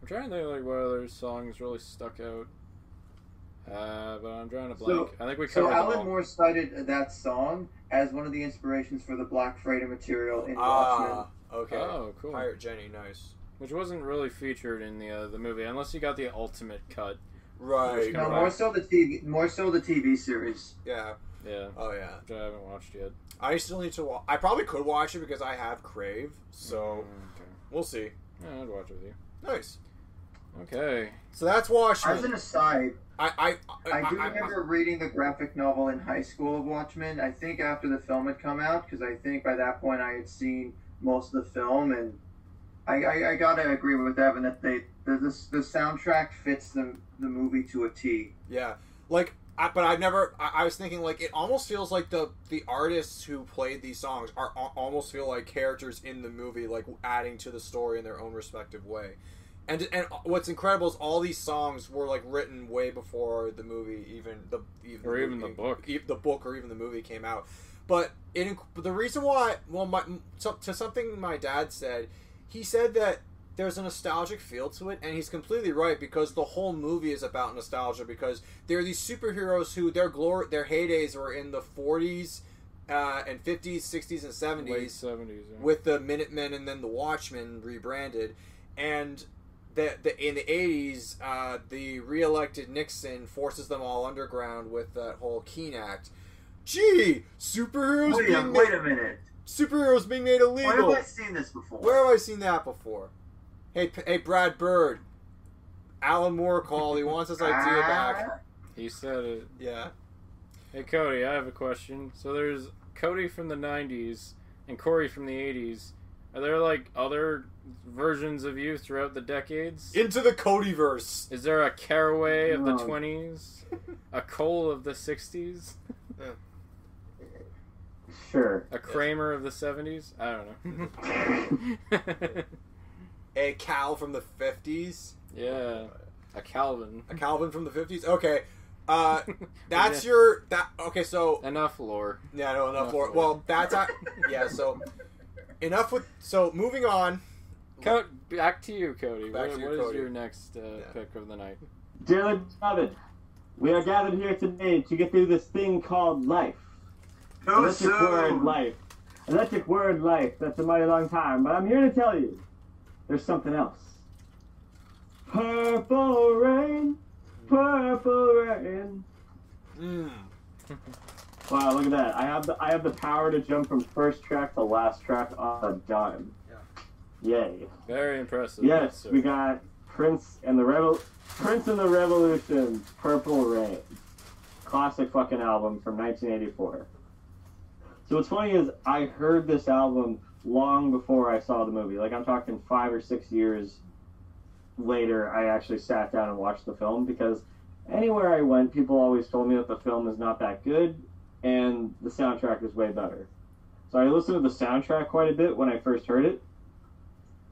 S3: I'm trying to think like what other songs really stuck out. Uh, but I'm drawing a
S5: So-
S3: blank. I think we
S5: So
S3: covered them
S5: Alan
S3: all.
S5: Moore cited that song as one of the inspirations for the Black Freighter material in Watchmen.
S2: ah, okay.
S3: Oh, cool.
S2: Pirate Jenny, nice.
S3: Which wasn't really featured in the uh, the movie, unless you got the ultimate cut.
S2: Right.
S5: No,
S3: Right.
S5: more so the TV, more so the TV series.
S2: Yeah.
S3: Yeah,
S2: Oh yeah.
S3: which I haven't watched yet.
S2: I still need to. Wa- I probably could watch it because I have Crave. So
S3: Mm, okay.
S2: we'll see.
S3: Yeah, I'd watch it with you.
S2: Nice.
S3: Okay.
S2: So that's Watchmen.
S5: As an aside,
S2: I I
S5: I do remember reading the graphic novel in high school of Watchmen. I think after the film had come out, because I think by that point I had seen most of the film, and I, I, I gotta agree with Evan that they the, the, the soundtrack fits the the movie to a T.
S2: Yeah, like, I, but I've never. I, I was thinking like it almost feels like the the artists who played these songs are almost feel like characters in the movie, like adding to the story in their own respective way. And and what's incredible is all these songs were like written way before the movie, even the even
S3: Or even
S2: movie-
S3: the book.
S2: the book, or even the movie came out. But it inc- the reason why, well, my so, to something my dad said, he said that there's a nostalgic feel to it, and he's completely right because the whole movie is about nostalgia because there are these superheroes who their glory, their heydays were in the 40s uh, and 50s, 60s, and 70s.
S3: Late
S2: 70s.
S3: Yeah.
S2: with the Minutemen and then the Watchmen rebranded, and the, the in the 80s, uh, the re-elected Nixon forces them all underground with that whole Keene Act. Gee, superheroes
S5: Wait a,
S2: being
S5: wait a minute.
S2: Superheroes being made illegal.
S5: Where have I seen this before?
S2: Where have I seen that before? Hey, P- hey, Brad Bird. Alan Moore called. He wants his idea ah. back.
S3: he said it.
S2: Yeah.
S3: Hey Cody, I have a question. So there's Cody from the '90s and Corey from the '80s. Are there like other versions of you throughout the decades?
S2: Into the Codyverse.
S3: Is there a Caraway of the
S4: No.
S3: 20s? A Cole of the 60s? [LAUGHS]
S4: Sure.
S3: A Kramer of the 70s? I don't know. [LAUGHS]
S2: A Cal from the 50s.
S3: yeah. A Calvin.
S2: A Calvin from the 50s. Okay. Uh, [LAUGHS] that's
S3: Yeah.
S2: your that. Okay, so
S3: Enough lore.
S2: yeah, no, enough.
S3: Enough
S2: For,
S3: for-
S2: well, that's a, yeah. So [LAUGHS] enough with. So moving on.
S3: Co- back to you, Cody.
S2: Back
S3: what
S2: to you,
S3: what is
S2: Cody.
S3: your next uh,
S2: Yeah.
S3: pick of the night?
S4: Dearly beloved, we are gathered here today to get through this thing called life.
S5: Too
S4: Electric word life. Electric word life. That's a mighty long time, but I'm here to tell you there's something else. Purple rain, purple rain.
S2: Mm.
S4: Wow, look at that. I have the I have the power to jump from first track to last track on a dime. Yeah. Yay.
S3: Very impressive.
S4: Yes,
S3: sir.
S4: we got Prince and the Revol Prince and the Revolution, Purple Rain. Classic fucking album from 1984. So what's funny is I heard this album long before I saw the movie. Like I'm talking five or six years later, I actually sat down and watched the film because anywhere I went, people always told me that the film is not that good and the soundtrack is way better. So I listened to the soundtrack quite a bit when I first heard it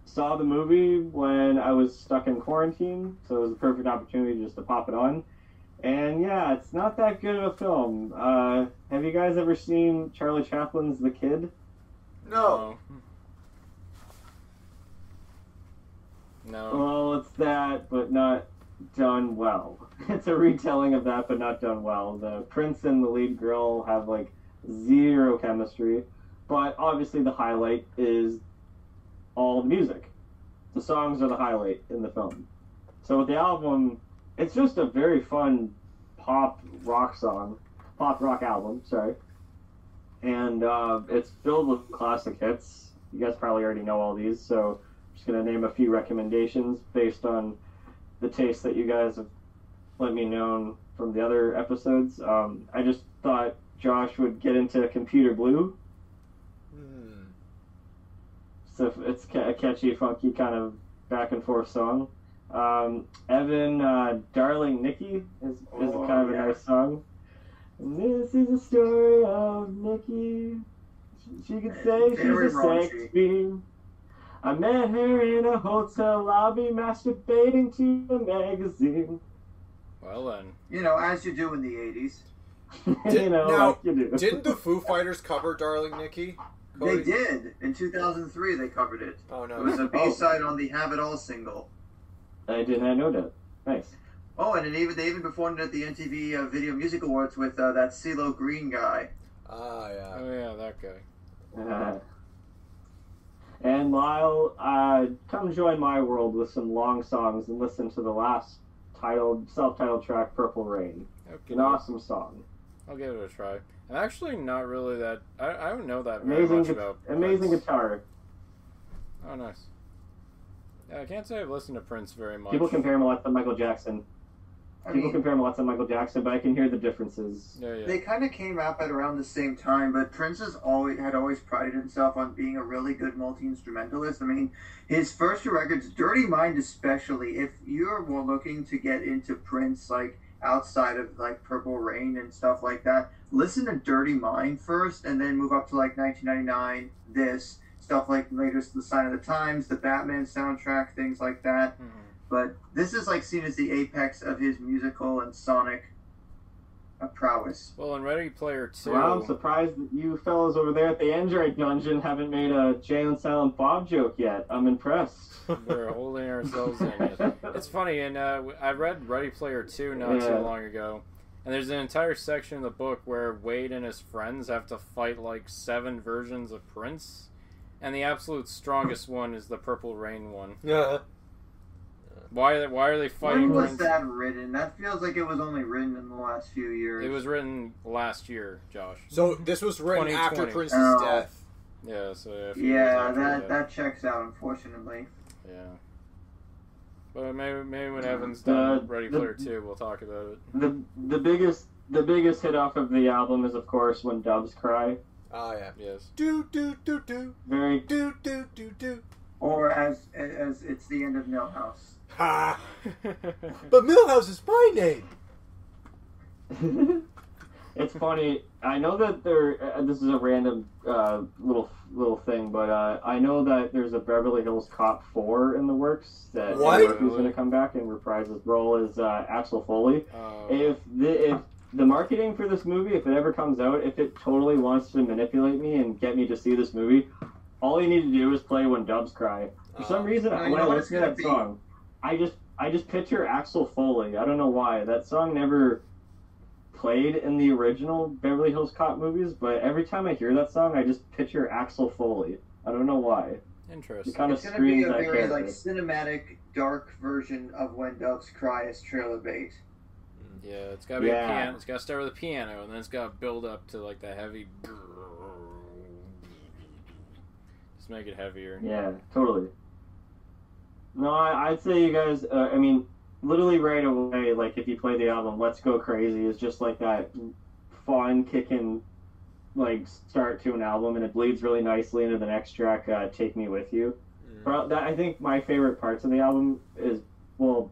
S4: saw the movie when I was stuck in quarantine, so it was a perfect opportunity just to pop it on. And yeah, it's not that good of a film. Uh, have you guys ever seen Charlie Chaplin's The Kid?
S2: No.
S3: No.
S4: Well, it's that, but not done well. [LAUGHS] It's a retelling of that, but not done well. The prince and the lead girl have like zero chemistry, but obviously the highlight is all the music. The songs are the highlight in the film. So with the album, it's just a very fun pop rock song, pop rock album. Sorry. and uh, it's filled with classic hits. You guys probably already know all these, so I'm just gonna name a few recommendations based on the taste that you guys have let me know from the other episodes. Um, I just thought Josh would get into Computer Blue.
S2: Hmm.
S4: So it's a catchy, funky kind of back and forth song. Um, Evan, uh, Darling Nikki is, is
S5: Oh,
S4: kind of
S5: yeah.
S4: a nice song. And this is a story of Nikki. She, she could say she's a sex
S5: raunchy.
S4: fiend. I met her in a hotel lobby, masturbating to a magazine.
S3: Well then,
S5: You know, as you do in the '80s. [LAUGHS]
S4: you know,
S2: now,
S4: like you do.
S2: Didn't the Foo Fighters cover "Darling Nikki"?
S5: They did in 2003. They covered it.
S2: Oh no.
S5: It was a B-side on the "Have It All" single.
S4: I did not know that. Nice.
S5: Oh, and it even they even performed at the MTV uh, Video Music Awards with uh, that CeeLo Green guy.
S2: Ah, yeah.
S3: oh yeah, that guy.
S4: Uh, and Lyle, uh, come join my world with some long songs and listen to the last titled, self-titled track, "Purple Rain."
S3: Okay,
S4: An awesome song.
S3: I'll give it a try. I'm actually not really that. I, I don't know that very
S4: Amazing,
S3: much
S4: gu-
S3: about.
S4: amazing guitar.
S3: Oh, nice. Yeah, I can't say I've listened to Prince very much.
S4: People compare him a lot to Michael Jackson.
S5: I
S4: People
S5: mean,
S4: compare him a lot to Michael Jackson, but I can hear the differences.
S3: Yeah, yeah.
S5: they kind of came out at around the same time, but Prince has always had always prided himself on being a really good multi instrumentalist. I mean, his first two records, "Dirty Mind" especially. If you're more looking to get into Prince, like outside of like Purple Rain and stuff like that, listen to "Dirty Mind" first, and then move up to like 1999. This stuff like later, "The Sign of the Times," the Batman soundtrack, things like that.
S3: Mhm.
S5: But this is like seen as the apex of his musical and sonic uh, prowess.
S3: Well, in Ready Player Two,
S4: Well, I'm surprised that you fellas over there at the Android Dungeon haven't made a Jay and Silent Bob joke yet. I'm impressed. [LAUGHS]
S3: we're holding ourselves in. It. [LAUGHS] It's funny, and uh, I read Ready Player Two not
S4: Yeah.
S3: too long ago, and there's an entire section in the book where Wade and his friends have to fight like seven versions of Prince, and the absolute strongest one is the Purple Rain one.
S2: Yeah.
S3: Why? Why are they fighting
S5: When was
S3: Prince?
S5: that written? That feels like it was only written in the last few years.
S3: It was written last year, Josh.
S2: So this was written after
S3: 2020.
S2: Prince's
S5: Oh.
S2: death.
S3: Yeah, so a
S5: Yeah,
S3: after
S5: that that checks out, unfortunately.
S3: Yeah. But maybe maybe when
S4: Uh,
S3: Evan's done
S4: the-
S3: Ready
S4: the-
S3: Player Two, we'll talk about it.
S4: the the biggest the biggest hit off of the album is of course when Doves Cry.
S2: Ah, yeah.
S3: Yes.
S2: Do do do do
S4: Very
S2: do do do do.
S5: Or as as it's the end of Milhouse.
S2: Ha! [LAUGHS] But Milhouse is my name. [LAUGHS]
S4: it's funny. I know that there. Uh, this is a random uh, little little thing, but uh, I know that there's a Beverly Hills Cop four in the works. That
S2: What?
S4: Eddie Murphy's going to come back and reprise his role as uh, Axel Foley.
S3: Uh,
S4: If the if the marketing for this movie, if it ever comes out, if it totally wants to manipulate me and get me to see this movie, all you need to do is play when Doves Cry. For some
S2: Uh,
S4: reason,
S5: no, you
S4: when I
S5: what it's
S4: listen to that
S5: be?
S4: song, I just I just picture Axel Foley. I don't know why that song never played in the original Beverly Hills Cop movies, but every time I hear that song, I just picture Axel Foley. I don't know why. It
S3: interesting.
S4: kind of
S5: It's gonna be a very
S4: character.
S5: like cinematic, dark version of When Doves Cry as trailer bait.
S3: Yeah, it's gotta be
S4: Yeah.
S3: a piano. It's gotta start with a piano, and then it's gotta build up to like the heavy. Just make it heavier.
S4: Yeah, totally. No, I, I'd say you guys. Uh, I mean, literally right away, like if you play the album, "Let's Go Crazy" is just like that fun, kicking, like start to an album, and it bleeds really nicely into the next track, uh, "Take Me With You."
S2: Mm.
S4: That, I think my favorite parts of the album is well.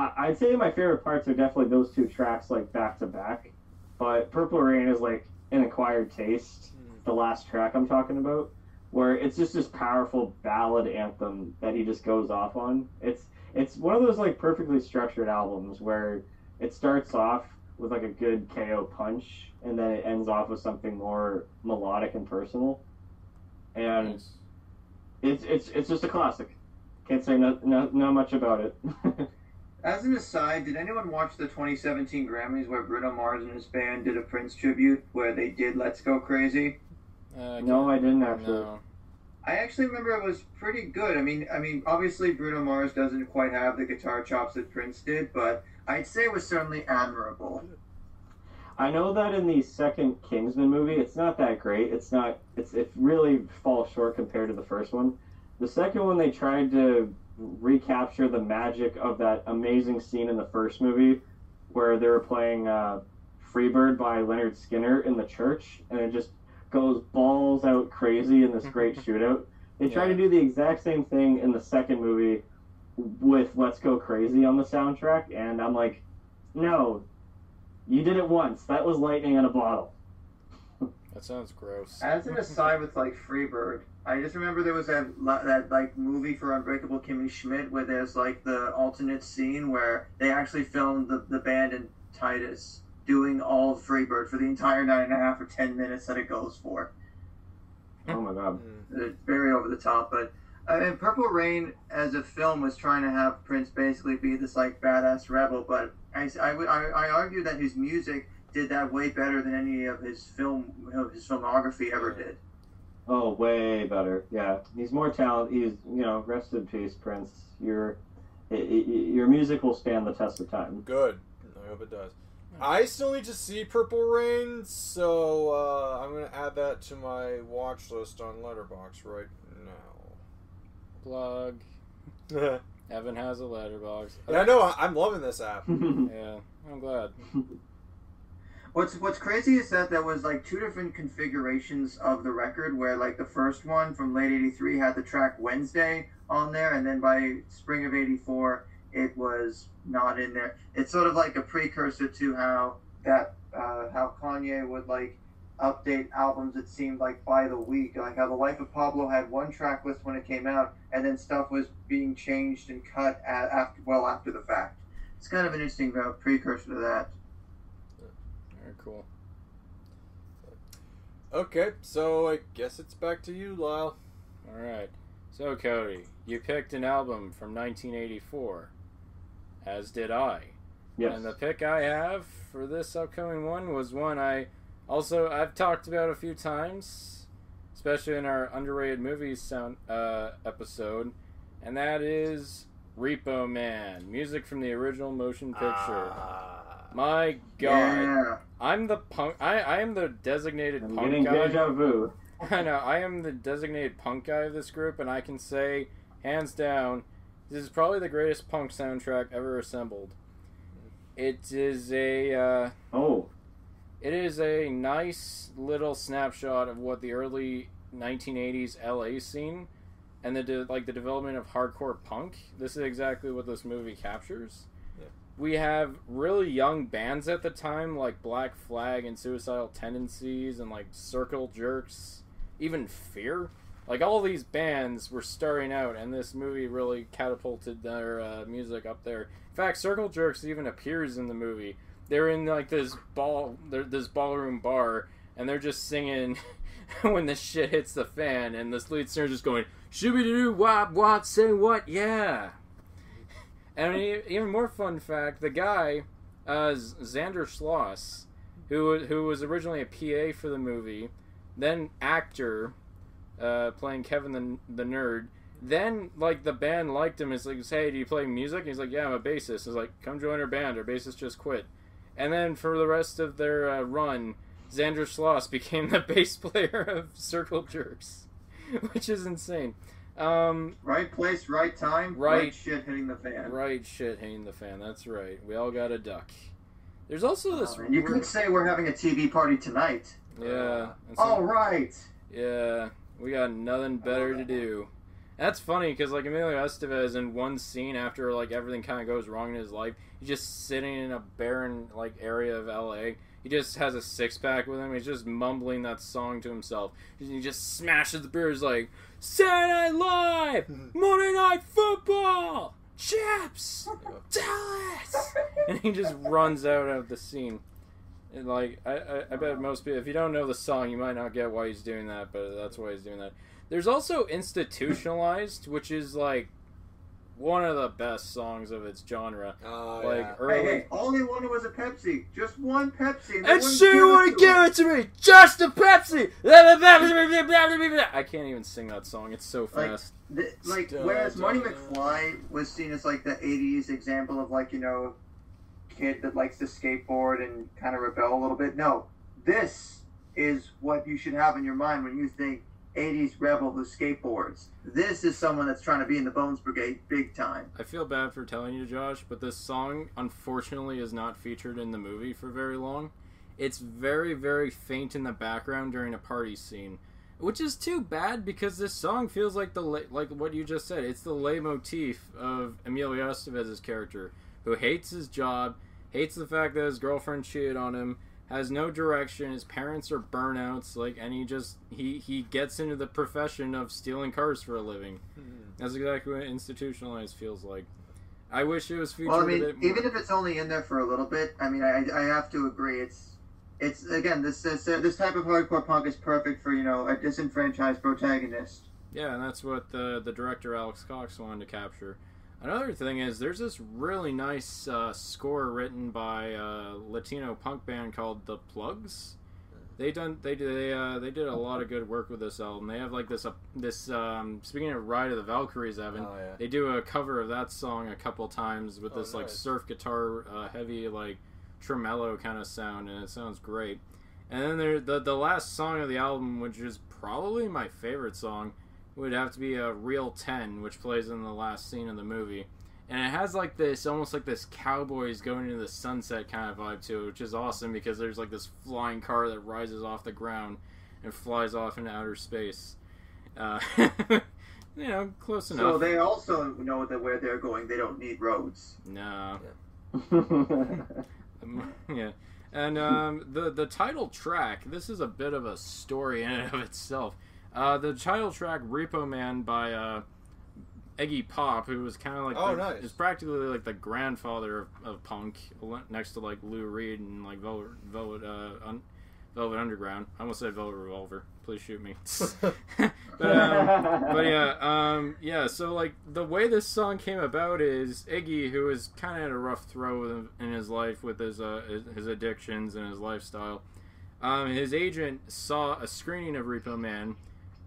S4: I, I'd say my favorite parts are definitely those two tracks, like back to back. But "Purple Rain" is like an acquired taste
S2: Mm.
S4: the last track I'm talking about, where it's just this powerful ballad anthem that he just goes off on. It's it's one of those like perfectly structured albums where it starts off with like a good KO punch and then it ends off with something more melodic and personal. And
S3: Nice.
S4: it's it's it's just a classic. Can't say no, no, not much about it. [LAUGHS]
S5: As an aside, did anyone watch the 2017 Grammys where Bruno Mars and his band did a Prince tribute where they did "Let's Go Crazy"?
S3: Uh,
S4: no, I didn't actually.
S3: no.
S5: I actually remember it was pretty good. I mean, I mean, obviously Bruno Mars doesn't quite have the guitar chops that Prince did, but I'd say it was certainly admirable.
S4: I know that in the second Kingsman movie, it's not that great. It's not. It's it really falls short compared to the first one. The second one, they tried to recapture the magic of that amazing scene in the first movie, where they were playing uh, "Freebird" by Lynyrd Skynyrd in the church, and it just goes balls out crazy in this great [LAUGHS] shootout. They try
S3: Yeah.
S4: to do the exact same thing in the second movie with "Let's Go Crazy" on the soundtrack, and I'm like, no, you did it once. That was lightning in a bottle.
S3: That sounds gross.
S5: As an aside with like Freebird, I just remember there was that that like movie for Unbreakable Kimmy Schmidt where there's like the alternate scene where they actually filmed the, the band in Titus doing all of Freebird for the entire nine and a half or ten minutes that it goes for.
S4: Oh my god. Hmm.
S5: It's very over the top, but uh, I mean, Purple Rain as a film was trying to have Prince basically be this like badass rebel, but I, I, would- I, I argue that his music did that way better than any of his film of his filmography ever did.
S4: Oh, way better. Yeah, he's more talented. He's you know, rest in peace, Prince. Your i- i- your music will stand the test of time.
S2: Good. I hope it does. I still need to see Purple Rain, so uh, I'm gonna add that to my watch list on Letterboxd right now.
S3: Plug.
S2: now. [LAUGHS]
S3: Evan has a Letterboxd.
S2: yeah, I know. I'm loving this app. [LAUGHS]
S3: Yeah, I'm glad. [LAUGHS]
S5: What's What's crazy is that there was like two different configurations of the record, where like the first one from late '83 had the track Wednesday on there, and then by spring of '84 it was not in there. It's sort of like a precursor to how that uh, how Kanye would like update albums. It seemed like by the week, like how the Life of Pablo had one track list when it came out, and then stuff was being changed and cut at, after well after the fact. It's kind of an interesting uh, precursor to that.
S3: Very cool.
S2: Okay, so I guess it's back to you, Lyle.
S3: All right. So Cody, you picked an album from 1984, as did I.
S4: yes.
S3: And the pick I have for this upcoming one was one I also I've talked about a few times, especially in our underrated movies sound uh, episode, and that is Repo Man, music from the original motion picture.
S2: Ah.
S3: My God,
S5: Yeah.
S3: I'm the punk. I I am the designated
S4: I'm
S3: punk
S4: getting
S3: guy.
S4: deja vu. [LAUGHS]
S3: I know. I am the designated punk guy of this group, and I can say, hands down, this is probably the greatest punk soundtrack ever assembled. It is a, uh,
S4: Oh,
S3: it is a nice little snapshot of what the early 1980s LA scene and the de- like the development of hardcore punk. This is exactly what this movie captures. We have really young bands at the time, like Black Flag and Suicidal Tendencies, and like Circle Jerks, even Fear. Like all these bands were starting out, and this movie really catapulted their uh, music up there. In fact, Circle Jerks even appears in the movie. They're in like this ball, this ballroom bar, and they're just singing [LAUGHS] when the shit hits the fan, and this lead singer just going shooby doo wop wop say what yeah. And e- even more fun fact: the guy, uh, Zander Schloss, who who was originally a PA for the movie, then actor, uh, playing Kevin the the nerd. Then like the band liked him. It's like, hey, do you play music? he's like, yeah, I'm a bassist. It's like, come join our band. Our bassist just quit. And then for the rest of their uh, run, Zander Schloss [LAUGHS] became the bass player of Circle Jerks, [LAUGHS] which is insane. Um,
S5: Right place, right time,
S3: Right.
S5: right, shit hitting the fan.
S3: Right, shit, hitting the fan. That's right. We all got a duck. There's also this.
S5: Oh, and you could say we're having a TV party tonight.
S3: yeah. some-
S5: All right.
S3: Yeah, we got nothing better to do. That's funny because like Emilio Estevez in one scene after like everything kind of goes wrong in his life, he's just sitting in a barren like area of L.A. He just has a six pack with him. He's just mumbling that song to himself. He just smashes the beer. He's like, "Saturday Night Live, mm-hmm. Monday Night Football, Chips, Dallas," [LAUGHS] and he just runs out of the scene. And like I, I, I bet most people, if you don't know the song, you might not get why he's doing that, but that's why he's doing that. There's also institutionalized, which is like one of the best songs of its genre.
S2: Oh,
S3: Like
S2: yeah.
S3: early.
S5: Hey, hey, all they wanted was a Pepsi. Just one Pepsi. And, they
S3: And
S5: wouldn't
S3: she
S5: give
S3: would
S5: it to
S3: give it to me, just a Pepsi. I can't even sing that song. It's so
S5: Like,
S3: fast.
S5: The, like,
S2: Still
S5: whereas Money
S2: don't-
S5: McFly was seen as like the '80s example of like you know, kid that likes to skateboard and kind of rebel a little bit. No, this is what you should have in your mind when you think 80s rebel who skateboards. This is someone that's trying to be in the Bones Brigade big time.
S3: I feel bad for telling you, Josh, but this song unfortunately is not featured in the movie for very long. It's very, very faint in the background during a party scene, which is too bad because this song feels like the like what you just said. It's the leitmotif of Emilio Estevez's character, who hates his job, hates the fact that his girlfriend cheated on him, has no direction. His parents are burnouts, like, and he just he he gets into the profession of stealing cars for a living. That's exactly what institutionalized feels like. I wish it was featured
S5: Well, I
S3: a
S5: mean,
S3: bit more.
S5: even if it's only in there for a little bit, I mean, I, I have to agree. It's it's again this this, uh, this type of hardcore punk is perfect for you know a disenfranchised protagonist.
S3: Yeah, and that's what the the director Alex Cox wanted to capture. Another thing is there's this really nice uh, score written by a Latino punk band called The Plugs. They done they they uh, they did a lot of good work with this album. They have like this uh, this um, speaking of Ride of the Valkyries, Evan.
S2: Oh, yeah.
S3: They do a cover of that song a couple times with
S2: Oh,
S3: this like surf guitar, uh, heavy like tremolo kind of sound, and it sounds great. And then there the the last song of the album, which is probably my favorite song, would have to be a Reel Ten, which plays in the last scene of the movie. And it has like this, almost like this cowboys going into the sunset kind of vibe to it, which is awesome because there's like this flying car that rises off the ground and flies off into outer space. Uh, [LAUGHS] you know, close enough.
S5: So they also know that where they're going, they don't need roads.
S3: No. [LAUGHS] Um, yeah. And um, the the title track. This is a bit of a story in and of itself. Uh, the title track "Repo Man" by uh, Iggy Pop, who was kind of like
S2: Oh,
S3: the,
S2: nice.
S3: is practically like the grandfather of, of punk, next to like Lou Reed and like Velvet Velvet uh, un, Velvet Underground. I almost said Velvet Revolver. Please shoot me. [LAUGHS] but um, but yeah, um, yeah. So like the way this song came about is Iggy, who is kind of had a rough throw in his life with his uh, his- his addictions and his lifestyle. Um, his agent saw a screening of Repo Man,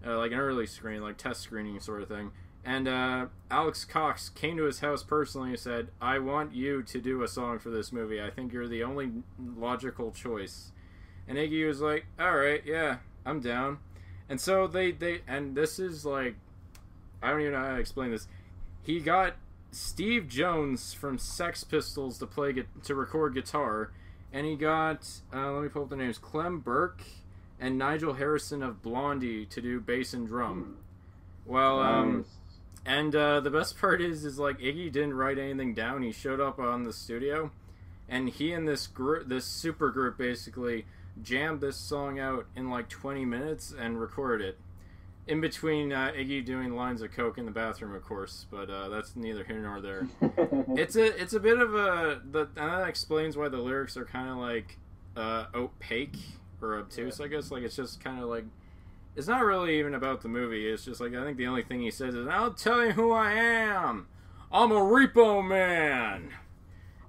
S3: uh, like an early screen, like test screening sort of thing. And uh, Alex Cox came to his house personally and said, "I want you to do a song for this movie. I think you're the only logical choice." And Iggy was like, "All right, yeah, I'm down." And so they they and this is like, I don't even know how to explain this. He got Steve Jones from Sex Pistols to play to record guitar, and he got uh, let me pull up the names: Clem Burke and Nigel Harrison of Blondie to do bass and drum. Well, um, and uh, the best part is, is like Iggy didn't write anything down. He showed up on the studio, and he and this group, this super group, basically jammed this song out in like 20 minutes and recorded it. In between uh, Iggy doing lines of coke in the bathroom, of course, but uh, that's neither here nor there. [LAUGHS] It's a it's a bit of a the and that explains why the lyrics are kind of like uh, opaque or obtuse. I guess like it's just kind of like it's not really even about the movie. It's just like I think the only thing he says is "I'll tell you who I am. I'm a repo man,"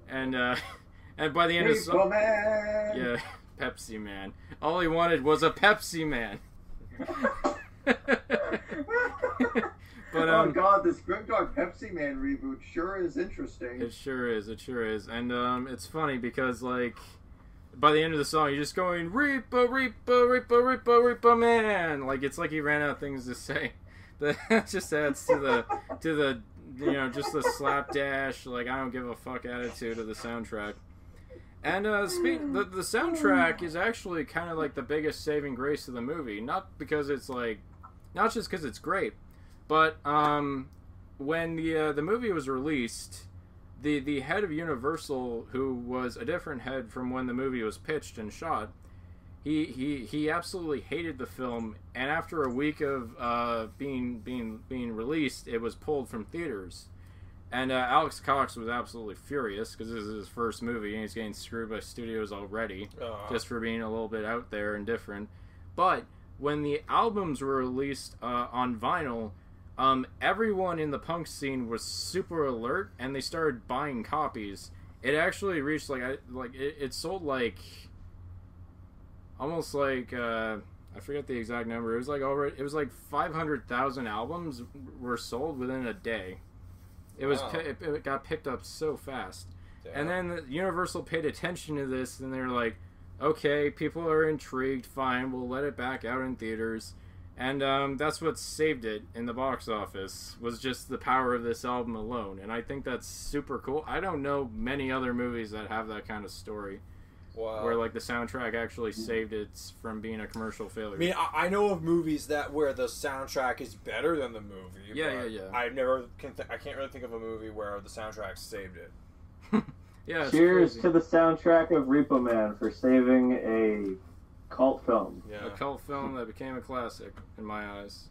S3: and uh, [LAUGHS] and by the end of the song,
S5: Repo Man.
S3: yeah, [LAUGHS] Pepsi man. All he wanted was a Pepsi man. [LAUGHS] but
S5: oh
S3: um,
S5: god, this Grimdark Pepsi Man reboot sure is interesting.
S3: It sure is. It sure is. And um, it's funny because like by the end of the song, you're just going Reaper, Reaper, Reaper, Reaper, Reaper, man. Like it's like he ran out of things to say. [LAUGHS] That just adds to the to the you know just the slapdash like I don't give a fuck attitude of the soundtrack. And uh, speak the the soundtrack is actually kind of like the biggest saving grace of the movie. Not because it's like, not just because it's great, but um, when the uh, the movie was released, the the head of Universal, who was a different head from when the movie was pitched and shot, he he he absolutely hated the film. And after a week of uh, being being being released, it was pulled from theaters. And uh, Alex Cox was absolutely furious because this is his first movie and he's getting screwed by studios already
S2: Aw.
S3: just for being a little bit out there and different. But when the albums were released uh, on vinyl, um, everyone in the punk scene was super alert and they started buying copies. It actually reached like I like it, it sold like almost like uh, I forget the exact number. It was like over it was like five hundred thousand albums were sold within a day. It was
S2: Wow.
S3: it, it got picked up so fast. And then the Universal paid attention to this, and they're like, "Okay, people are intrigued. Fine, we'll let it back out in theaters." And um, that's what saved it in the box office was just the power of this album alone. And I think that's super cool. I don't know many other movies that have that kind of story
S6: wow.
S3: where like the soundtrack actually saved it from being a commercial failure.
S6: I mean, I, I know of movies that where the soundtrack is better than the movie.
S3: Yeah,
S6: but
S3: yeah, yeah.
S6: I've never can th- I can't really think of a movie where the soundtrack saved it. [LAUGHS]
S3: yeah,
S4: Cheers
S3: crazy.
S4: to the soundtrack of Repo Man for saving a cult film.
S6: Yeah.
S3: a cult film that became a classic in my eyes.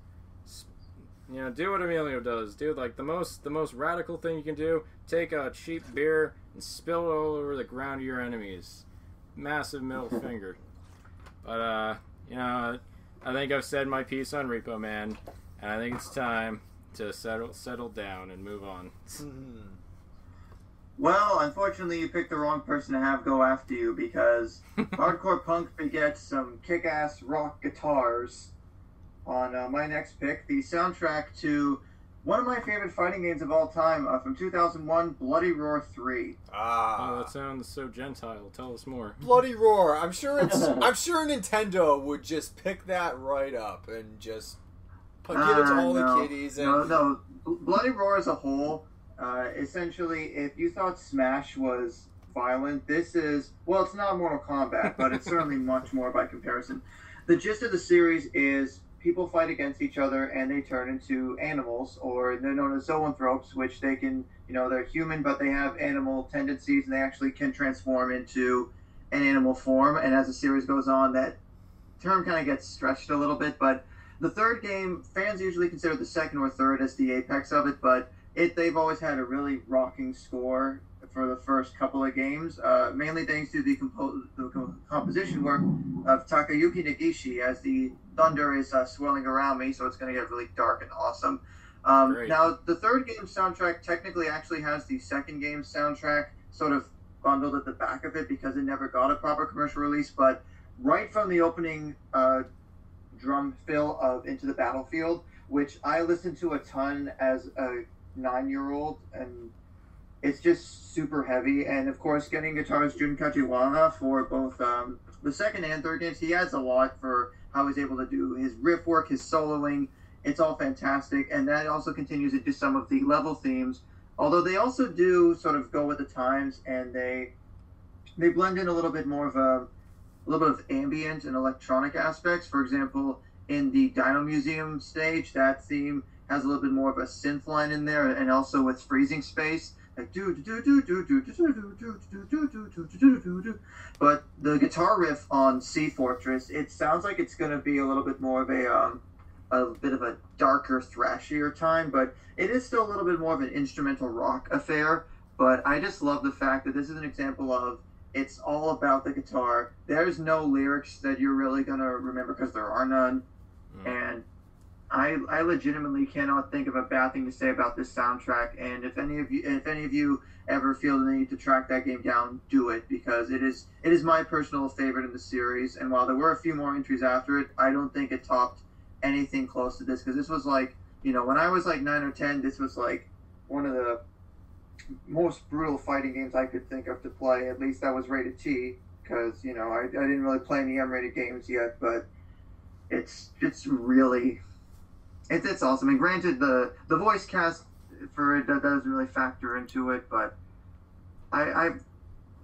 S3: You know, do what Emilio does, dude. Like the most, the most radical thing you can do: take a cheap beer and spill it all over the ground of your enemies. Massive middle [LAUGHS] finger. But uh, you know, I think I've said my piece on Repo Man, and I think it's time to settle, settle down and move on.
S5: Well, unfortunately, you picked the wrong person to have go after you because [LAUGHS] hardcore punk begets some kick-ass rock guitars. On uh, my next pick, the soundtrack to one of my favorite fighting games of all time uh, from 2001, Bloody Roar 3.
S6: Ah.
S3: Oh, that sounds so gentile. Tell us more. [LAUGHS]
S6: Bloody roar! I'm sure it's. [LAUGHS] I'm sure Nintendo would just pick that right up and just put, give it to
S5: Ah,
S6: all
S5: no.
S6: the kiddies. And
S5: No, no. Bloody Roar as a whole, uh, essentially, if you thought Smash was violent, this is well, it's not Mortal Kombat, but it's certainly [LAUGHS] much more by comparison. The gist of the series is people fight against each other and they turn into animals, or they're known as zoanthropes, which they can, you know, they're human but they have animal tendencies and they actually can transform into an animal form. And as the series goes on, that term kind of gets stretched a little bit, but the third game, fans usually consider the second or third as the apex of it, but it they've always had a really rocking score for the first couple of games, uh, mainly thanks to the, compo- the co- composition work of Takayuki Nagishi as the thunder is uh, swirling around me, so it's going to get really dark and awesome. Um, now, the third game soundtrack technically actually has the second game soundtrack sort of bundled at the back of it because it never got a proper commercial release, but right from the opening uh, drum fill of Into the Battlefield, which I listened to a ton as a nine year old, and it's just super heavy. And of course, getting guitarist Jun Kajiwara for both um, the second and third games, he adds a lot for how he's able to do his riff work, his soloing. It's all fantastic, and that also continues into some of the level themes. Although they also do sort of go with the times, and they they blend in a little bit more of a a little bit of ambient and electronic aspects. For example, in the Dino Museum stage, that theme has a little bit more of a synth line in there, and also with freezing space, like do do do do do do do do do do do do do do do do. But the guitar riff on Sea Fortress, it sounds like it's going to be a little bit more of a um, a bit of a darker, thrashier time, but it is still a little bit more of an instrumental rock affair. But I just love the fact that this is an example of it's all about the guitar. There's no lyrics that you're really gonna remember because there are none.
S3: Mm.
S5: And I, I legitimately cannot think of a bad thing to say about this soundtrack. And if any of you, if any of you ever feel the need to track that game down, do it because it is, it is my personal favorite in the series. And while there were a few more entries after it, I don't think it topped anything close to this because this was like, you know, when I was like nine or ten, this was like one of the most brutal fighting games I could think of to play. At least that was rated T because you know I, I didn't really play any M-rated games yet, but it's it's really it's it's awesome. And granted, the the voice cast for it doesn't really factor into it, but I I,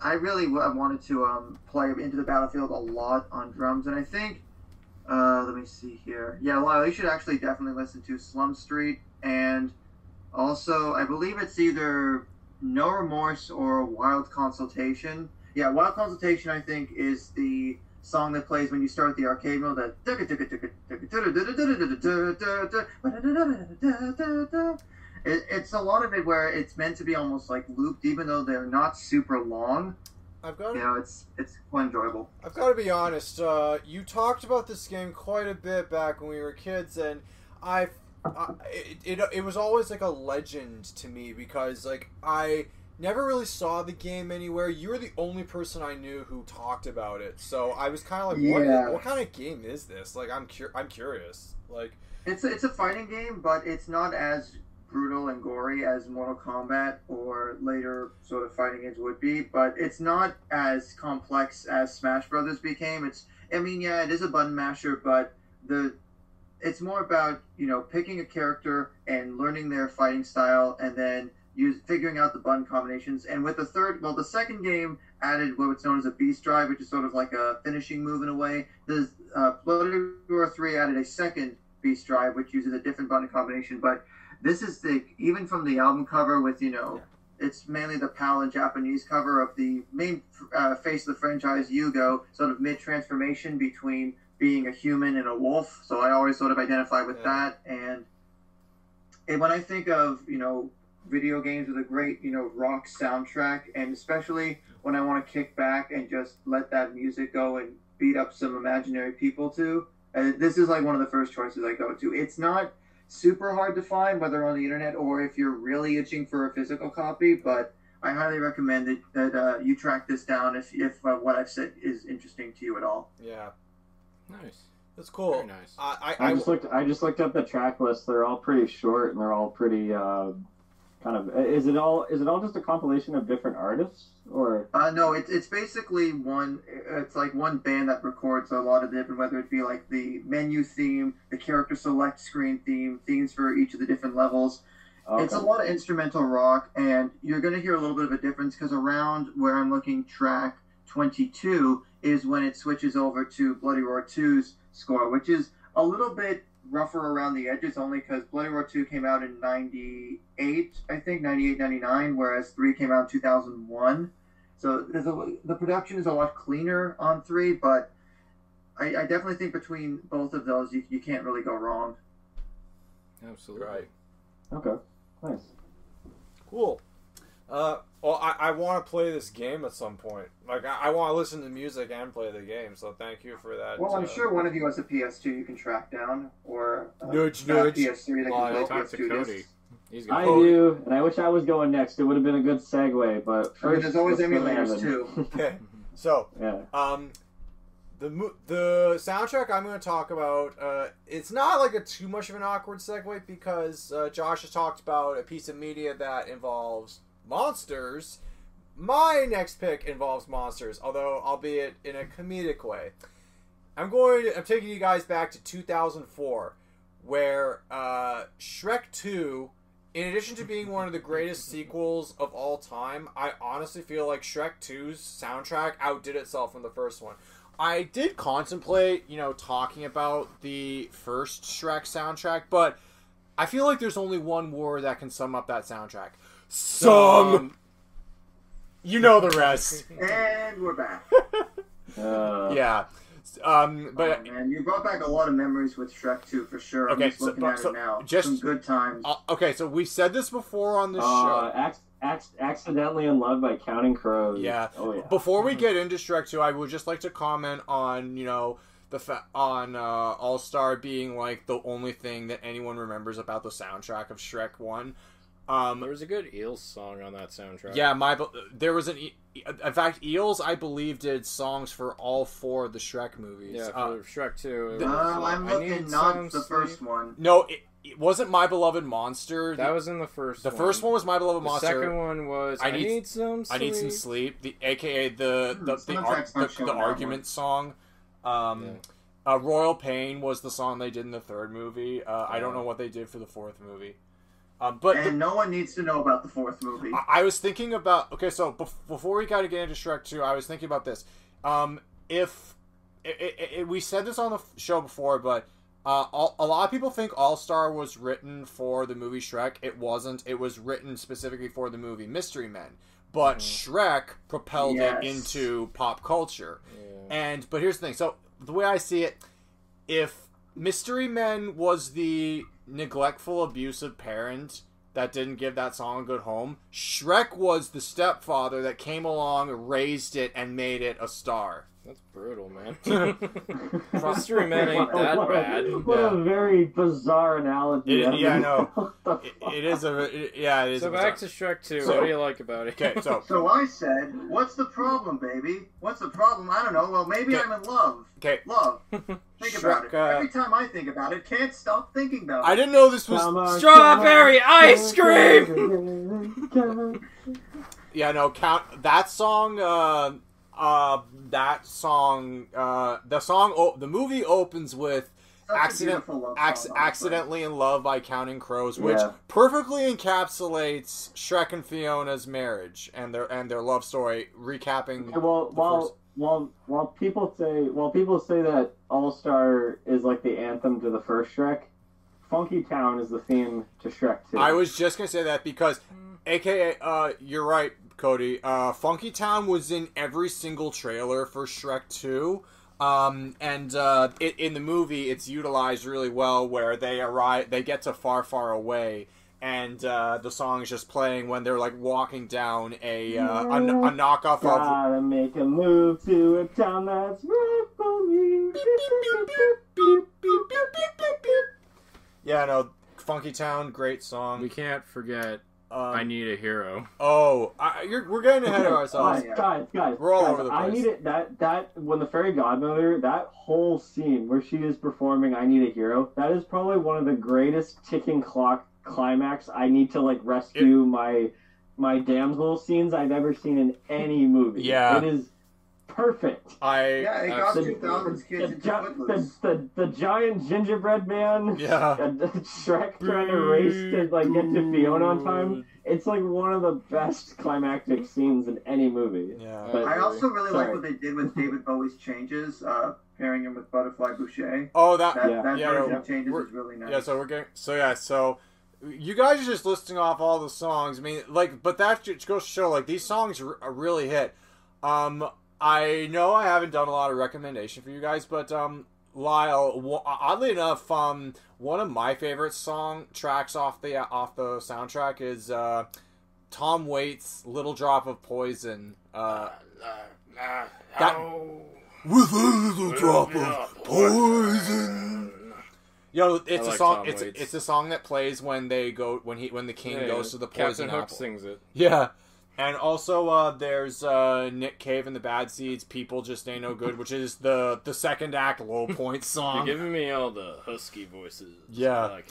S5: I really wanted to um, play into the battlefield a lot on drums, and I think. Uh, let me see here. Yeah, Lyle, you should actually definitely listen to Slum Street, and also I believe it's either No Remorse or Wild Consultation. Yeah, Wild Consultation I think is the song that plays when you start the arcade mode. That it, it's a lot of it where it's meant to be almost like looped, even though they're not super long.
S2: I've got
S5: You know, it's it's quite enjoyable.
S2: I've got to be honest. Uh, you talked about this game quite a bit back when we were kids, and I, I it, it, it was always like a legend to me because like I never really saw the game anywhere. You were the only person I knew who talked about it, so I was kind of like, what,
S5: Yeah.
S2: what kind of game is this? Like, I'm cur- I'm curious. Like,
S5: It's a, it's a fighting game, but it's not as brutal and gory as Mortal Kombat or later sort of fighting games would be, but it's not as complex as Smash Brothers became. It's I mean, yeah, it is a button masher, but the it's more about you know picking a character and learning their fighting style, and then use figuring out the button combinations. And with the third, well, the second game added what's known as a beast drive, which is sort of like a finishing move in a way. The uh, Bloody Roar Three added a second beast drive, which uses a different button combination. But this is the even from the album cover with you know. It's mainly the PAL and Japanese cover of the main uh, face of the franchise, Yugo, sort of mid transformation between being a human and a wolf. So I always sort of identify with
S2: Yeah.
S5: that. And, and when I think of you know video games with a great you know rock soundtrack, and especially when I want to kick back and just let that music go and beat up some imaginary people to, uh, this is like one of the first choices I go to. It's not super hard to find whether on the internet or if you're really itching for a physical copy, but I highly recommend that, that uh, you track this down if, if uh, what I've said is interesting to you at all.
S2: Yeah,
S3: Nice.
S2: that's cool.
S3: Very nice.
S2: I, I,
S4: I
S2: I
S4: just looked. I just looked up the track list. They're all pretty short, and they're all pretty uh, kind of. Is it all? Is it all just a compilation of different artists, or?
S5: Uh, no, it's it's basically one. It's like one band that records a lot of different, whether it be like the menu theme, the character select screen theme, themes for each of the different levels. okay. It's a lot of instrumental rock, and you're going to hear a little bit of a difference because around where I'm looking, track 22 is when it switches over to Bloody Roar 2's score, which is a little bit rougher around the edges, only because Bloody Roar 2 came out in 98, I think, 98, 99, whereas 3 came out in 2001. So there's a, the production is a lot cleaner on 3, but I, I definitely think between both of those, you, you can't really go wrong.
S3: Absolutely.
S2: right.
S4: Okay. Nice.
S2: Cool. Uh, well, I, I want to play this game at some point. Like, I, I want to listen to music and play the game. So thank you for that.
S5: Well, I'm
S2: uh,
S5: sure one of you has a PS2 you can track down, or uh,
S2: Nudge,
S5: not
S2: nudge.
S5: PS3 that
S2: Live.
S5: can
S3: Talk
S5: play
S3: to
S5: PS2
S3: Cody.
S5: discs.
S3: He's
S4: I
S3: gonna.
S4: do, and I wish I was going next. It would have been a good segue, but
S5: I mean, there's always
S4: let's
S5: emulators, too. [LAUGHS]
S2: Okay. So, [LAUGHS]
S4: yeah.
S2: um, the mo- the soundtrack I'm going to talk about. Uh, it's not like a too much of an awkward segue because uh, Josh has talked about a piece of media that involves monsters. My next pick involves monsters, although albeit in a comedic way. I'm going. I'm taking you guys back to 2004, where uh, Shrek 2, in addition to being one of the greatest sequels of all time, I honestly feel like Shrek 2's soundtrack outdid itself from the first one. I did contemplate, you know, talking about the first Shrek soundtrack, but I feel like there's only one word that can sum up that soundtrack. Some. You know the rest.
S5: And we're back. [LAUGHS]
S4: Uh,
S2: yeah. Um, but
S5: oh, man, you brought back a lot of memories with Shrek 2 for sure. I'm
S2: Okay,
S5: just
S2: so-
S5: looking
S2: but-
S5: at
S2: so
S5: it now.
S2: just-
S5: Some good times.
S2: Uh, okay, so we said this before on the
S4: Uh,
S2: show.
S4: ac- ac- accidentally in love by Counting Crows.
S2: Yeah.
S4: Oh yeah.
S2: Before we get into Shrek 2, I would just like to comment on, you know, the fa- on uh, All Star being like the only thing that anyone remembers about the soundtrack of Shrek 1. Um,
S3: there was a good Eels song on that soundtrack.
S2: yeah, my there was an e- in fact Eels I believe did songs for all four of the Shrek movies.
S3: Yeah, for
S2: Uh,
S3: Shrek 2.
S2: the-
S5: Um,
S3: uh,
S5: I'm
S3: I
S5: looking
S3: Need
S5: not the
S3: Sleep.
S5: first one.
S2: no, it, it wasn't My Beloved Monster.
S3: That was in the first
S2: the
S3: one.
S2: first one was My Beloved
S3: The
S2: Monster.
S3: second one was
S2: I
S3: I,
S2: need-
S3: need, some
S2: I need some
S3: sleep.
S2: sleep. The AKA the
S5: Hmm,
S2: the the, ar- the, the argument
S5: one.
S2: song. Um, uh, Royal Pain was the song they did in the third movie. Uh, I don't know what they did for the fourth movie. Um, but the-
S5: and no one needs to know about the fourth movie.
S2: I, I was thinking about okay, so bef- before we got to get into Shrek two, I was thinking about this. Um, if i i i we said this on the f- show before, but uh, all, a lot of people think All Star was written for the movie Shrek. It wasn't. It was written specifically for the movie Mystery Men. But Shrek propelled
S5: Yes.
S2: it into pop culture.
S3: Yeah.
S2: And but here's the thing. So the way I see it, if Mystery Men was the neglectful, abusive parent that didn't give that song a good home, Shrek was the stepfather that came along, raised it, and made it a star.
S3: That's brutal, man. [LAUGHS] Mystery Men ain't that
S4: what,
S3: bad.
S4: A, what
S2: Yeah.
S4: a very bizarre analogy.
S2: It- yeah, I know. It, it is a it- yeah. It is.
S3: So
S2: a
S3: back to
S2: bizarre-
S3: Shrek 2.
S2: So-
S3: what do you like about it?
S2: okay. So
S5: So I said, "What's the problem, baby? What's the problem? I don't know. Well, maybe
S2: Okay.
S5: I'm in love.
S2: okay.
S5: Love. [LAUGHS] Think about it.
S2: Uh,
S5: Every time I think about it, can't stop thinking about it.
S2: I didn't know this was.
S4: Come on,
S3: Strawberry
S4: come
S3: ice
S4: cream! Come on.
S2: Yeah, no, count that song. Uh, uh, that song. Uh, the song. Oh, the movie opens with accident, acc- accidentally in love by Counting Crows, which
S4: Yeah.
S2: perfectly encapsulates Shrek and Fiona's marriage and their and their love story, recapping.
S4: Okay, well, while
S2: first-
S4: while while people say while people say that All Star is like the anthem to the first Shrek, Funky Town is the theme to Shrek 2.
S2: I was just gonna say that because, AKA, uh, you're right, Cody. Uh, Funky Town was in every single trailer for Shrek Two. Um, and uh, it, in the movie, it's utilized really well, where they arrive, they get to far, far away, and uh, the song is just playing when they're like walking down a uh, a, a knockoff of
S4: Gotta make a move to a town that's right for me.
S2: yeah, no, Funky Town, great song.
S3: We can't forget
S2: Um,
S3: I Need a Hero.
S2: oh, I, you're, we're getting ahead of ourselves.
S4: Guys, guys, guys,
S2: We're all
S4: guys,
S2: over the place.
S4: I need it. That that when the fairy godmother, that whole scene where she is performing "I Need a Hero," that is probably one of the greatest ticking clock climax. I need to like rescue my my damsel scenes I've ever seen in any movie.
S2: Yeah.
S4: it is perfect.
S2: I
S5: Yeah, it got
S3: Absolutely.
S5: 2000s
S4: The,
S5: into
S4: gi- the, the, the giant gingerbread man. [LAUGHS]
S2: yeah. [LAUGHS]
S4: And Shrek trying to race to like get to Fiona on time. It's like one of the best climactic scenes in any movie.
S2: Yeah.
S4: But-
S5: I also really like what they did with David Bowie's changes, uh, pairing him with Butterfly Boucher.
S2: Oh, that.
S5: That,
S4: Yeah.
S5: that
S2: Yeah,
S5: version
S2: no,
S5: of changes
S2: we're-
S5: is really nice.
S2: Yeah, so we're getting so yeah, so you guys are just listing off all the songs. I mean, like, but that just goes to show like these songs r- are really hit. Um, I know I haven't done a lot of recommendation for you guys, but um, Lyle, w- oddly enough, um, one of my favorite song tracks off the off the soundtrack is uh, Tom Waits' "Little Drop of Poison." Uh, That- with a little drop of poison. You know, it's
S3: I
S2: a
S3: like
S2: song.
S3: Tom
S2: It's
S3: Waits.
S2: it's a song that plays when they go when he when the king
S3: Yeah,
S2: goes to the
S3: Captain
S2: poison
S3: Hook sings it.
S2: Yeah, and also uh, there's uh, Nick Cave and the Bad Seeds. People just ain't no good, which is the the second act low [LAUGHS] point song.
S3: You're giving me all the husky voices.
S2: Yeah.
S3: Like.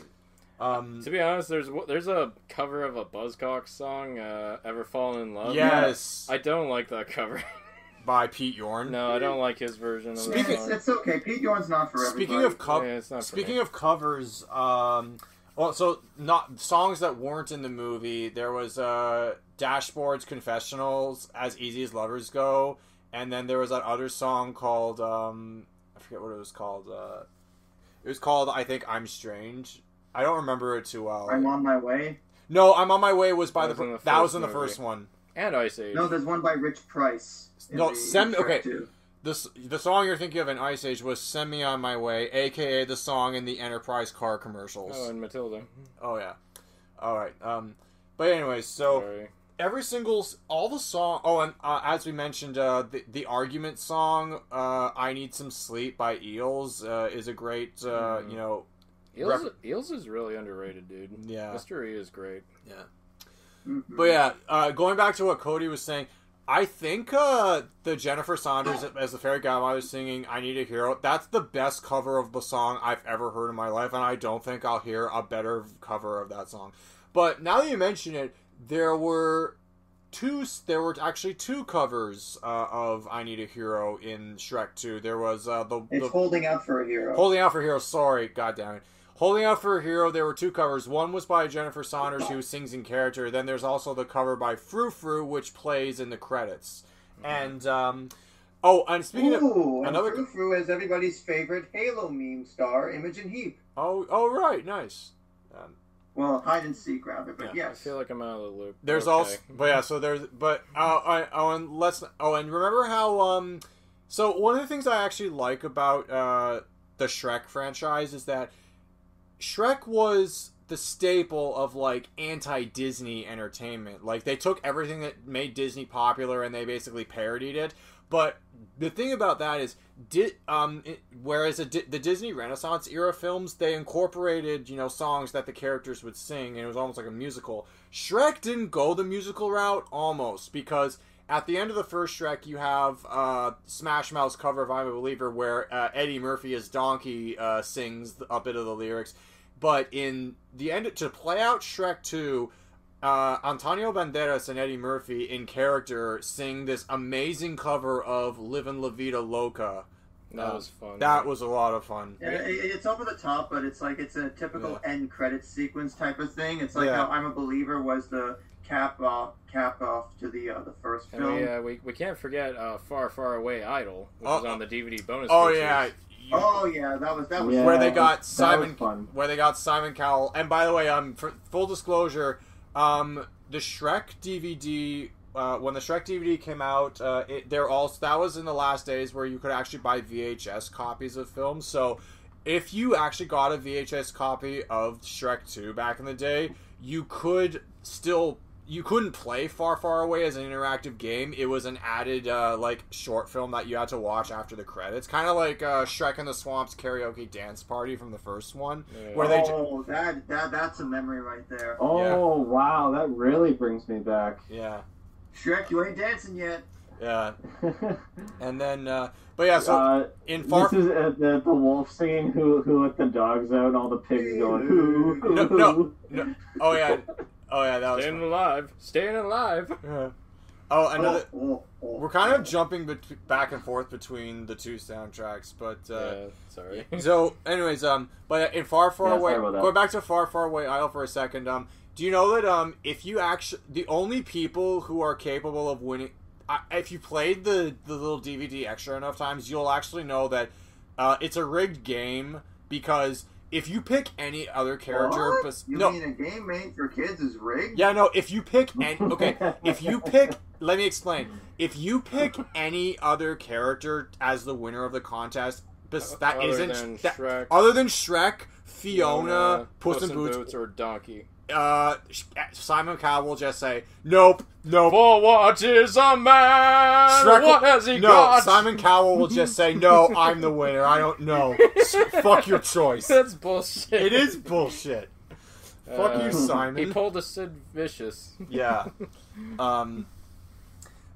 S2: Um,
S3: To be honest, there's there's a cover of a Buzzcocks song, uh, "Ever Fallen in Love."
S2: yes,
S3: I don't like that cover. [LAUGHS]
S2: by Pete Yorn.
S3: no, I don't like his version of the
S2: Speaking-
S5: it's,
S3: song.
S5: it's okay. Pete Yorn's not for everybody.
S2: Speaking of co-
S3: Yeah, it's not for
S2: speaking of covers, um, well, so not songs that weren't in the movie. There was uh, Dashboard's "Confessionals," "As Easy as Lovers Go," and then there was that other song called um, I forget what it was called. Uh, it was called I think "I'm Strange." I don't remember it too well.
S5: I'm on my way.
S2: no, "I'm on my way" was by
S3: That
S2: the,
S3: was the
S2: that was
S3: first
S2: in the
S3: movie.
S2: first one.
S3: and Ice Age.
S5: No, there's one by Rich Price.
S2: No,
S5: the-
S2: send- okay.
S5: 2.
S2: This the song you're thinking of in Ice Age was "Send Me on My Way," aka the song in the Enterprise car commercials.
S3: oh, and Matilda.
S2: Oh yeah. All right. Um, but anyways, so
S3: Sorry.
S2: every single all the song. Oh, and uh, as we mentioned, uh, the the argument song, uh, "I Need Some Sleep" by Eels, uh, is a great. Uh,
S3: Mhm.
S2: You know,
S3: Eels,
S2: Rep-
S3: Eels is really underrated, dude.
S2: yeah.
S3: Mystery is great.
S5: Mhm.
S2: But yeah, uh, going back to what Cody was saying, I think uh, the Jennifer Saunders [GASPS] as the fairy godmother singing "I Need a Hero." That's the best cover of the song I've ever heard in my life, and I don't think I'll hear a better cover of that song. But now that you mention it, there were two. There were actually two covers uh, of "I Need a Hero" in Shrek Two. There was uh, the,
S5: It's
S2: the
S5: holding out for a hero.
S2: Holding Out for Hero. Sorry, God damn it. Holding Out for a Hero. There were two covers. One was by Jennifer Saunders, who sings in character. Then there's also the cover by Frou Frou, which plays in the credits. And um, oh, and speaking of
S5: Ooh, and
S2: another-
S5: Frou Frou is everybody's favorite Halo meme star, Imogen Heap.
S2: oh, oh right, nice. Um,
S5: Well, hide and seek rather, but
S2: Yeah,
S3: I feel like I'm out of the loop.
S2: there's
S3: Okay.
S2: also, but yeah, so there's, but uh, I, oh, and let's, oh, and remember how um, so one of the things I actually like about uh the Shrek franchise is that Shrek was the staple of like anti-Disney entertainment. Like they took everything that made Disney popular and they basically parodied it. But the thing about that is, di- um, it, whereas Di- the Disney Renaissance era films, they incorporated you know songs that the characters would sing, and it was almost like a musical. Shrek didn't go the musical route almost because at the end of the first Shrek, you have uh, Smash Mouth's cover of "I'm a Believer," where uh, Eddie Murphy as Donkey uh, sings a bit of the lyrics. But in the end, to play out Shrek two, uh, Antonio Banderas and Eddie Murphy in character sing this amazing cover of "Livin' La Vida Loca."
S3: That
S2: Uh,
S3: was fun.
S2: That was a lot of fun.
S5: Yeah, it, it's over the top, but it's like it's a typical end credit sequence type of thing. It's like
S2: Yeah.
S5: how I'm a Believer was the cap off cap off to the uh, the first
S3: And
S5: film.
S3: we, uh, we, we can't forget uh, Far, Far Away Idol, which
S2: Oh,
S3: is on the DVD bonus
S2: Oh
S3: features.
S2: yeah, you-
S5: Oh yeah, that was that was
S4: Yeah,
S2: where they got
S4: that
S2: Simon
S4: fun.
S2: where they got Simon Cowell. And by the way, um, for full disclosure, um, the Shrek DVD. Uh, when the Shrek DVD came out, uh, it, they're all that was in the last days where you could actually buy VHS copies of films. So, if you actually got a VHS copy of Shrek Two back in the day, you could still you couldn't play Far Far Away as an interactive game. It was an added uh, like short film that you had to watch after the credits, kind of like uh, Shrek in the Swamps karaoke dance party from the first one.
S3: Yeah.
S2: Where they ju-
S5: oh, that that that's a memory right there.
S4: Oh wow, that really brings me back.
S2: Yeah,
S5: Shrek, you ain't dancing yet.
S2: yeah, [LAUGHS] and then uh, but yeah, so
S4: uh,
S2: in Far
S4: this is uh, the, the wolf singing who who let the dogs out and all the pigs going who who
S2: No, no. No, oh yeah, oh yeah, that was.
S3: Staying
S2: Fun.
S3: alive. Staying alive. [LAUGHS]
S2: Yeah. Oh, another.
S5: Oh, oh, oh.
S2: We're kind of jumping bet- back and forth between the two soundtracks, but uh,
S3: yeah, sorry. [LAUGHS]
S2: so anyways, um, but in Far Far
S4: Yeah,
S2: Away,
S4: sorry about
S2: going back to Far Far Away Isle for a second, um, do you know that um, if you actually the only people who are capable of winning, I if you played the the little DVD extra enough times, you'll actually know that uh, it's a rigged game because if you pick any other character,
S5: What?
S2: bes-
S5: You
S2: no,
S5: mean a game made for kids is rigged?
S2: yeah, no. If you pick any, [LAUGHS] okay, if you pick, let me explain. If you pick any other character as the winner of the contest, bes- that
S3: Other
S2: isn't
S3: than
S2: that,
S3: Shrek,
S2: other than Shrek, Fiona, Puss, in Boots,
S3: Boots, or Donkey.
S2: Uh, Simon Cowell will just say nope, nope.
S3: For what is a man?
S2: Shrek
S3: what has he
S2: no,
S3: got?
S2: Simon Cowell will just say no. I'm the winner. I don't know. Fuck your choice.
S3: That's bullshit.
S2: It is bullshit. Fuck
S3: Uh,
S2: you, Simon.
S3: He pulled a Sid Vicious.
S2: Yeah. Um.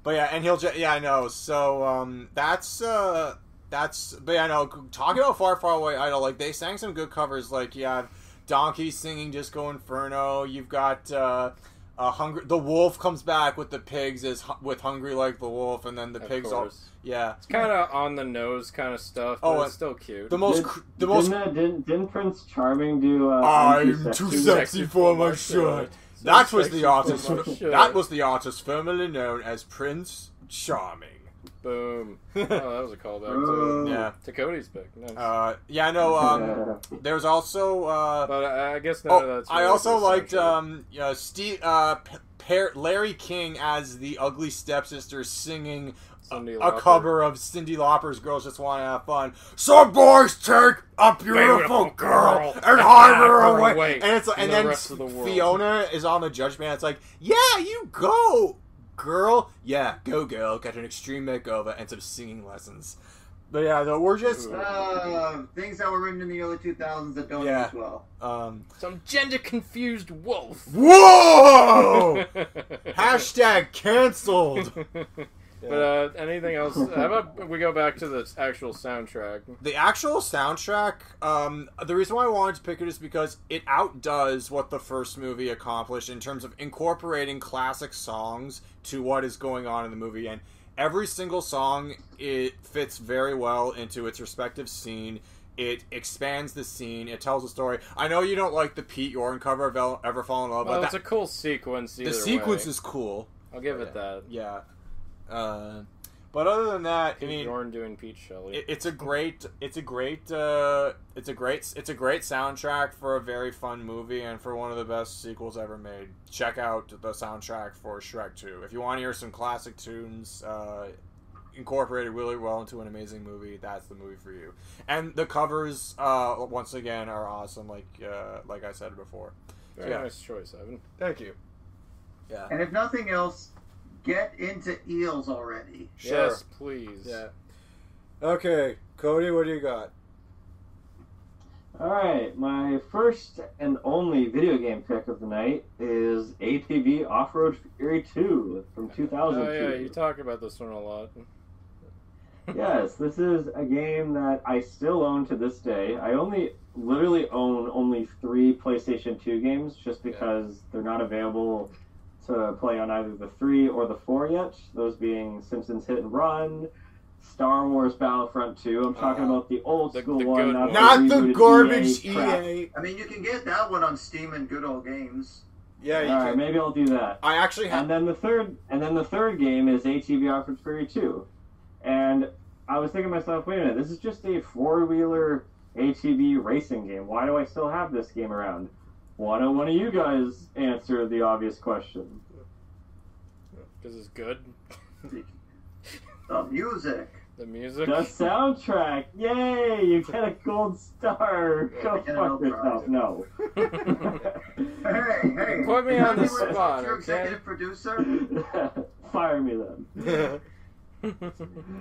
S2: But yeah, and he'll just yeah, I know. So um, that's uh, that's but yeah, I know. Talking about Far Far Away Idol, like they sang some good covers. Like you have Donkey singing Disco Inferno. You've got uh, uh, hungry. The wolf comes back with the pigs as hu- with Hungry Like the Wolf, and then the
S3: Of
S2: pigs all
S3: course.
S2: yeah.
S3: It's kind of on the nose kind of stuff, but
S2: Oh,
S3: it's still cute.
S2: The most
S4: Did-
S2: cr- the most.
S4: didn't, uh, didn't, didn't Prince Charming do? Uh,
S2: I'm too sexy for my shirt. That was the
S3: sexy
S2: artist.
S3: my shirt.
S2: That was the artist formerly known as Prince Charming.
S3: Boom. [LAUGHS] Oh, that was a callback to,
S2: Yeah.
S3: to Cody's pick. Nice.
S2: Uh, yeah, no. Um, there's also. Uh,
S3: but I I guess none of
S2: oh,
S3: that's.
S2: I also liked um, you know, Steve, uh, P- Per- Larry King as the ugly stepsister singing a cover of Cyndi Lauper's "Girls Just Want to Have Fun." Some boys take a beautiful
S3: Beautiful
S2: girl
S3: girl
S2: and
S3: and
S2: hide
S3: hide
S2: her
S3: her
S2: away.
S3: away
S2: And it's
S3: from
S2: and
S3: the
S2: then
S3: rest of the world.
S2: Fiona is on the judgment. It's like, yeah, you go, girl. Yeah, go, girl. got an extreme makeover and some singing lessons. But yeah, no, we're just
S5: Uh, things that were written in the early 2000s that don't
S2: Yeah.
S5: age well.
S2: um.
S3: Some gender confused wolf.
S2: Whoa! [LAUGHS] Hashtag canceled. [LAUGHS]
S3: But uh, anything else? [LAUGHS] How about we go back to the actual soundtrack?
S2: The actual soundtrack, um, the reason why I wanted to pick it is because it outdoes what the first movie accomplished in terms of incorporating classic songs to what is going on in the movie, and every single song it fits very well into its respective scene. It expands the scene. It tells a story. I know you don't like the Pete Yorn cover of "Ever Fall in Love,"
S3: Well,
S2: but
S3: it's
S2: that,
S3: a cool sequence.
S2: the sequence
S3: way.
S2: is cool.
S3: I'll give it that.
S2: Yeah. Uh, but other than that, I
S3: Pete
S2: mean,
S3: Yorn doing Pete Shelley.
S2: it, it's a great it's a great uh, it's a great it's a great soundtrack for a very fun movie and for one of the best sequels ever made check out the soundtrack for shrek 2 if you want to hear some classic tunes uh, incorporated really well into an amazing movie, that's the movie for you. And the covers, uh, once again, are awesome. Like uh, like I said before.
S3: Very
S2: Yeah.
S3: nice choice, Evan.
S2: Thank you. Yeah.
S5: And if nothing else, get into eels already.
S2: Sure.
S3: Yes, please.
S2: Yeah. Okay, Cody, what do you got?
S4: All right, my first and only video game pick of the night is ATV Off Road Fury 2 from 2002.
S3: Oh yeah, you talk about this one a lot. [LAUGHS]
S4: yes, this is a game that I still own to this day. I only literally own only three PlayStation 2 games just because they're not available to play on either the 3 or the 4 yet. Those being Simpsons Hit and Run, Star Wars Battlefront 2. I'm talking
S2: Uh,
S4: about the old
S3: the-
S4: school
S3: the
S4: one, not.
S2: Not the
S4: rebooted
S2: garbage
S4: EA.
S2: EA.
S5: I mean, you can get that one on Steam and Good Old Games.
S2: Yeah, you
S4: All right,
S2: can.
S4: maybe I'll do that.
S2: I actually have.
S4: And then the third, and then the third game is ATV Off-Road Fury 2. And I was thinking to myself, wait a minute, this is just a four-wheeler ATV racing game. Why do I still have this game around? Why don't one of you guys answer the obvious question?
S3: Because it's good. [LAUGHS]
S5: The music.
S3: The music.
S4: The soundtrack! Yay! You get a gold star! Go
S5: I get an
S4: fuck yourself. No. [LAUGHS]
S5: Hey, hey.
S3: Put me on the spot,
S5: Your
S3: okay?
S5: producer. [LAUGHS]
S4: Fire me then.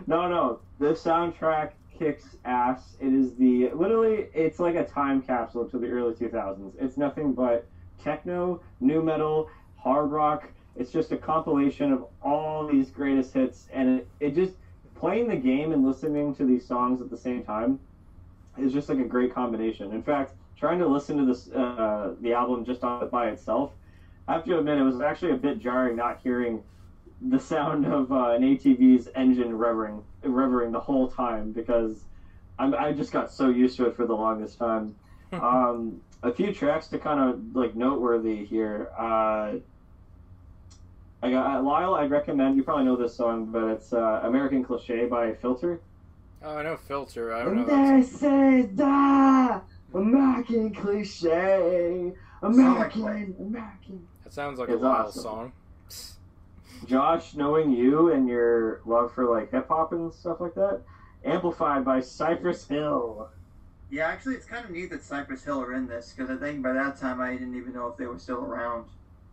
S4: No, no. The soundtrack kicks ass. It is the literally. It's like a time capsule to the early 2000s. It's nothing but techno, nu metal, hard rock. It's just a compilation of all these greatest hits, and it, it just playing the game and listening to these songs at the same time is just like a great combination. In fact, trying to listen to this uh, the album just on by itself, I have to admit it was actually a bit jarring not hearing the sound of uh, an ATV's engine revving, revving the whole time because I'm, I just got so used to it for the longest time. [LAUGHS] um, a few tracks to kind of like noteworthy here. Uh, I got uh, Lyle. I'd recommend. You probably know this song, but it's uh, "American Cliche" by Filter.
S3: oh, I know Filter. I don't know. that
S4: They say die, American cliche, American, American.
S3: That sounds like
S4: It's
S3: a wild
S4: awesome.
S3: song.
S4: Josh, knowing you and your love for like hip hop and stuff like that, amplified by Cypress Hill.
S5: Yeah, actually, it's kind of neat that Cypress Hill are in this because I think by that time I didn't even know if they were still around.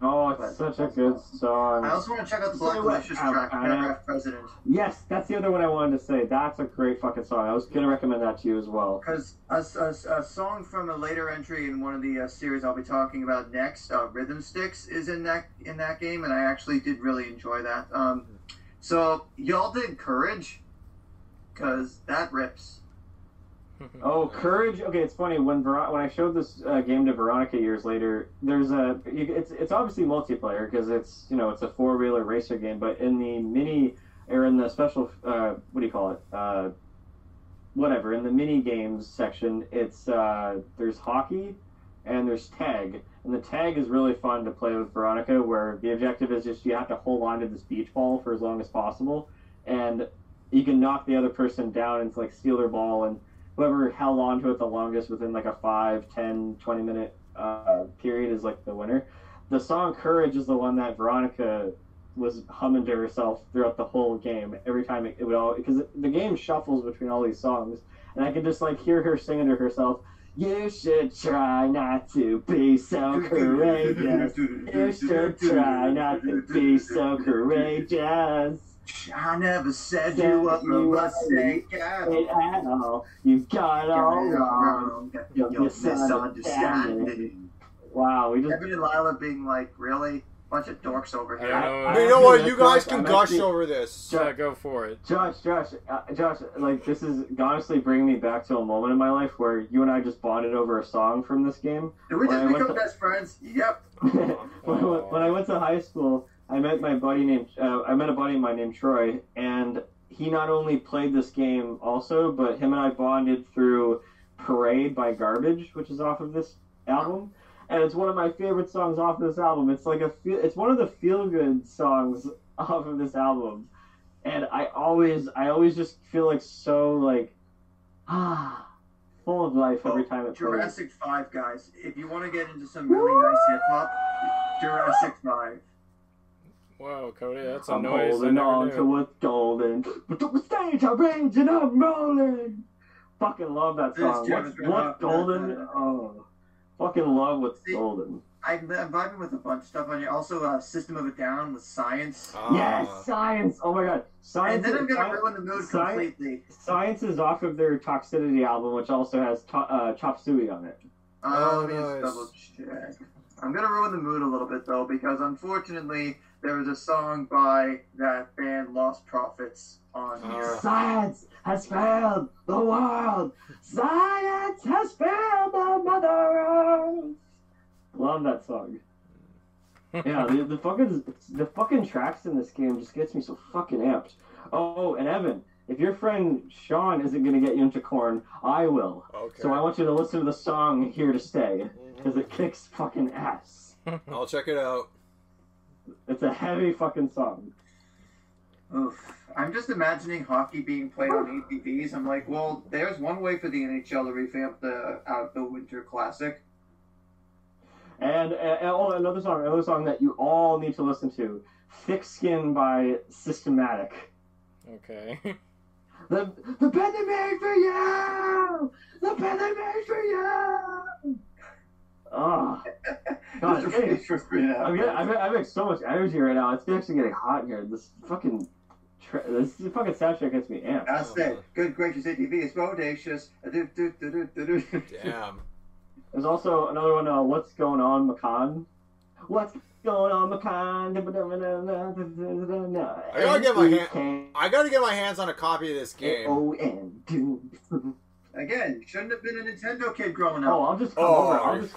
S4: Oh, it's such a good song.
S5: I also want to check out the
S4: Say Blackalicious
S5: track,
S4: Anna?
S5: Paragraph President,
S4: Yes, that's the other one I wanted to say. That's a great fucking song. I was gonna recommend that to you as well.
S5: because a, a, a song from a later entry in one of the uh, series I'll be talking about next, uh, Rhythm Sticks, is in that in that game, and I actually did really enjoy that. Um, so y'all did Courage, because that rips.
S4: Oh, Courage. Okay, it's funny when Ver- when I showed this uh, game to Veronica years later. There's a it's it's obviously multiplayer because it's you know it's a four wheeler racer game, but in the mini or in the special uh, what do you call it? Uh, whatever in the mini games section, it's uh, there's hockey and there's tag, and the tag is really fun to play with Veronica, where the objective is just you have to hold on to this beach ball for as long as possible, and you can knock the other person down and like steal their ball and whoever held on to it the longest within like a 5 10 20 minute uh, period is like the winner. The song courage is the one that veronica was humming to herself throughout the whole game every time it, it would all because the game shuffles between all these songs and i could just like hear her singing to herself you should try not to be so courageous. You should try not to be so courageous
S5: I never said
S4: Said
S5: you were
S4: you
S5: a mistake at
S4: It all. You've got it all wrong.
S5: You're
S4: You're
S5: misunderstanding.
S4: Wow, we just.
S5: Evan and Lila being like, really? Bunch of dorks over here.
S3: don't know.
S2: You know what? You guys can gush
S4: actually-
S2: over this.
S3: Yeah, go for it.
S4: Josh, Josh, uh, Josh, like this is honestly bringing me back to a moment in my life where you and I just bonded over a song from this game.
S5: Did we just
S4: I
S5: become
S4: to-
S5: best friends? Yep.
S4: when, [LAUGHS] [LAUGHS] when I went to high school, I met my buddy named uh, I met a buddy of mine named Troy, and he not only played this game also, but him and I bonded through "Parade" by Garbage, which is off of this album, and it's one of my favorite songs off of this album. It's like a feel, it's one of the feel good songs [LAUGHS] off of this album, and I always I always just feel like so like ah full of life every time it plays.
S5: Jurassic 5, guys. If you want to get into some really nice hip hop, Jurassic 5.
S3: Whoa, Cody, that's a
S4: I'm
S3: noise. I
S4: holding
S3: never
S4: on
S3: knew.
S4: to what's golden, but to the stage I rage and I'm rolling. Fucking love that song.
S5: Travis
S4: What's, what's golden? Oh, fucking love what's
S5: See,
S4: golden.
S5: I'm, I'm vibing with a bunch of stuff on here. Also, uh, System of a Down with Science.
S2: Uh,
S4: yes, science. Oh my god, science.
S5: and then I'm gonna
S4: science,
S5: ruin the mood
S4: Science-
S5: completely.
S4: Science is off of their Toxicity album, which also has to, uh, Chop Suey on it.
S2: Oh,
S5: let me just
S2: nice.
S5: double check. I'm gonna ruin the mood a little bit though, because unfortunately there was a song by that band Lostprophets on
S2: Uh.
S5: here.
S4: Science has failed the world. Science has failed the Mother Earth. Love that song. yeah, the, the fucking the fucking tracks in this game just gets me so fucking amped. Oh, and Evan, if your friend Sean isn't gonna get you into Korn, I will.
S2: Okay.
S4: So I want you to listen to the song "Here to Stay" because it kicks fucking ass. [LAUGHS]
S2: I'll check it out.
S4: It's a heavy fucking song.
S5: Oof. I'm just imagining hockey being played on ATVs. I'm like, well, there's one way for the NHL to revamp the out the Winter Classic.
S4: And, and oh, another song, another song that you all need to listen to, "Thick Skin" by Systematic.
S3: Okay.
S4: The the pen they made for you, the pen they made for you. Oh, God,
S5: Just
S4: hey,
S5: for three and a half
S4: I'm getting, I'm,
S5: minutes.
S4: I'm having so much energy right now. It's actually getting hot here. This fucking, tra- this fucking soundtrack gets me amped.
S5: That's it. Good gracious ATV is bodacious.
S2: Damn.
S4: There's also another one. Uh, What's going on, Macan? What's going on, Macan? I
S2: gotta get my hand- I got to get my hands on a copy of this game.
S4: O N.
S5: Again, shouldn't have been a Nintendo kid growing up.
S4: Oh, I'll just come
S2: Oh,
S4: over. I'll just.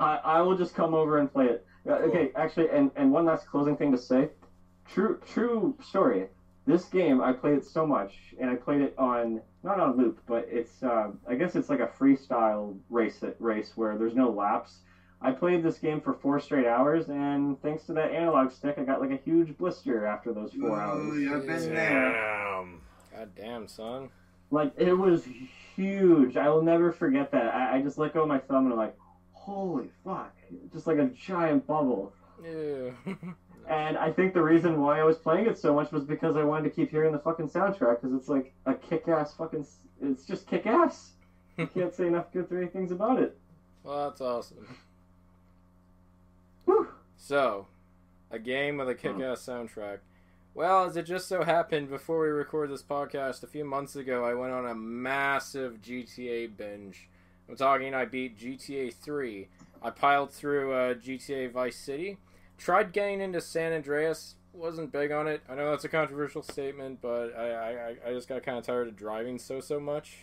S4: I I will just come over and play it. Uh, Okay, actually, and and one last closing thing to say. True true story. This game I played it so much, and I played it on not on loop, but it's uh, I guess it's like a freestyle race race where there's no laps. I played this game for four straight hours, and thanks to that analog stick, I got like a huge blister after those four
S5: Ooh,
S4: hours.
S5: I've been there.
S2: Damn.
S3: God damn, son.
S4: Like it was huge. I will never forget that. I, I just let go of my thumb and I'm like, holy fuck, just like a giant bubble. [LAUGHS] And I think the reason why I was playing it so much was because I wanted to keep hearing the fucking soundtrack because it's like a kick-ass fucking. It's just kick-ass. You [LAUGHS] can't say enough good three things about it.
S3: well, that's awesome.
S4: Whew.
S3: So, a game with a kick-ass soundtrack. Well, as it just so happened, before we record this podcast a few months ago, I went on a massive GTA binge. I'm talking, I beat GTA 3. I piled through uh, GTA Vice City. Tried getting into San Andreas. Wasn't big on it. I know that's a controversial statement, but I, I, I just got kind of tired of driving so so much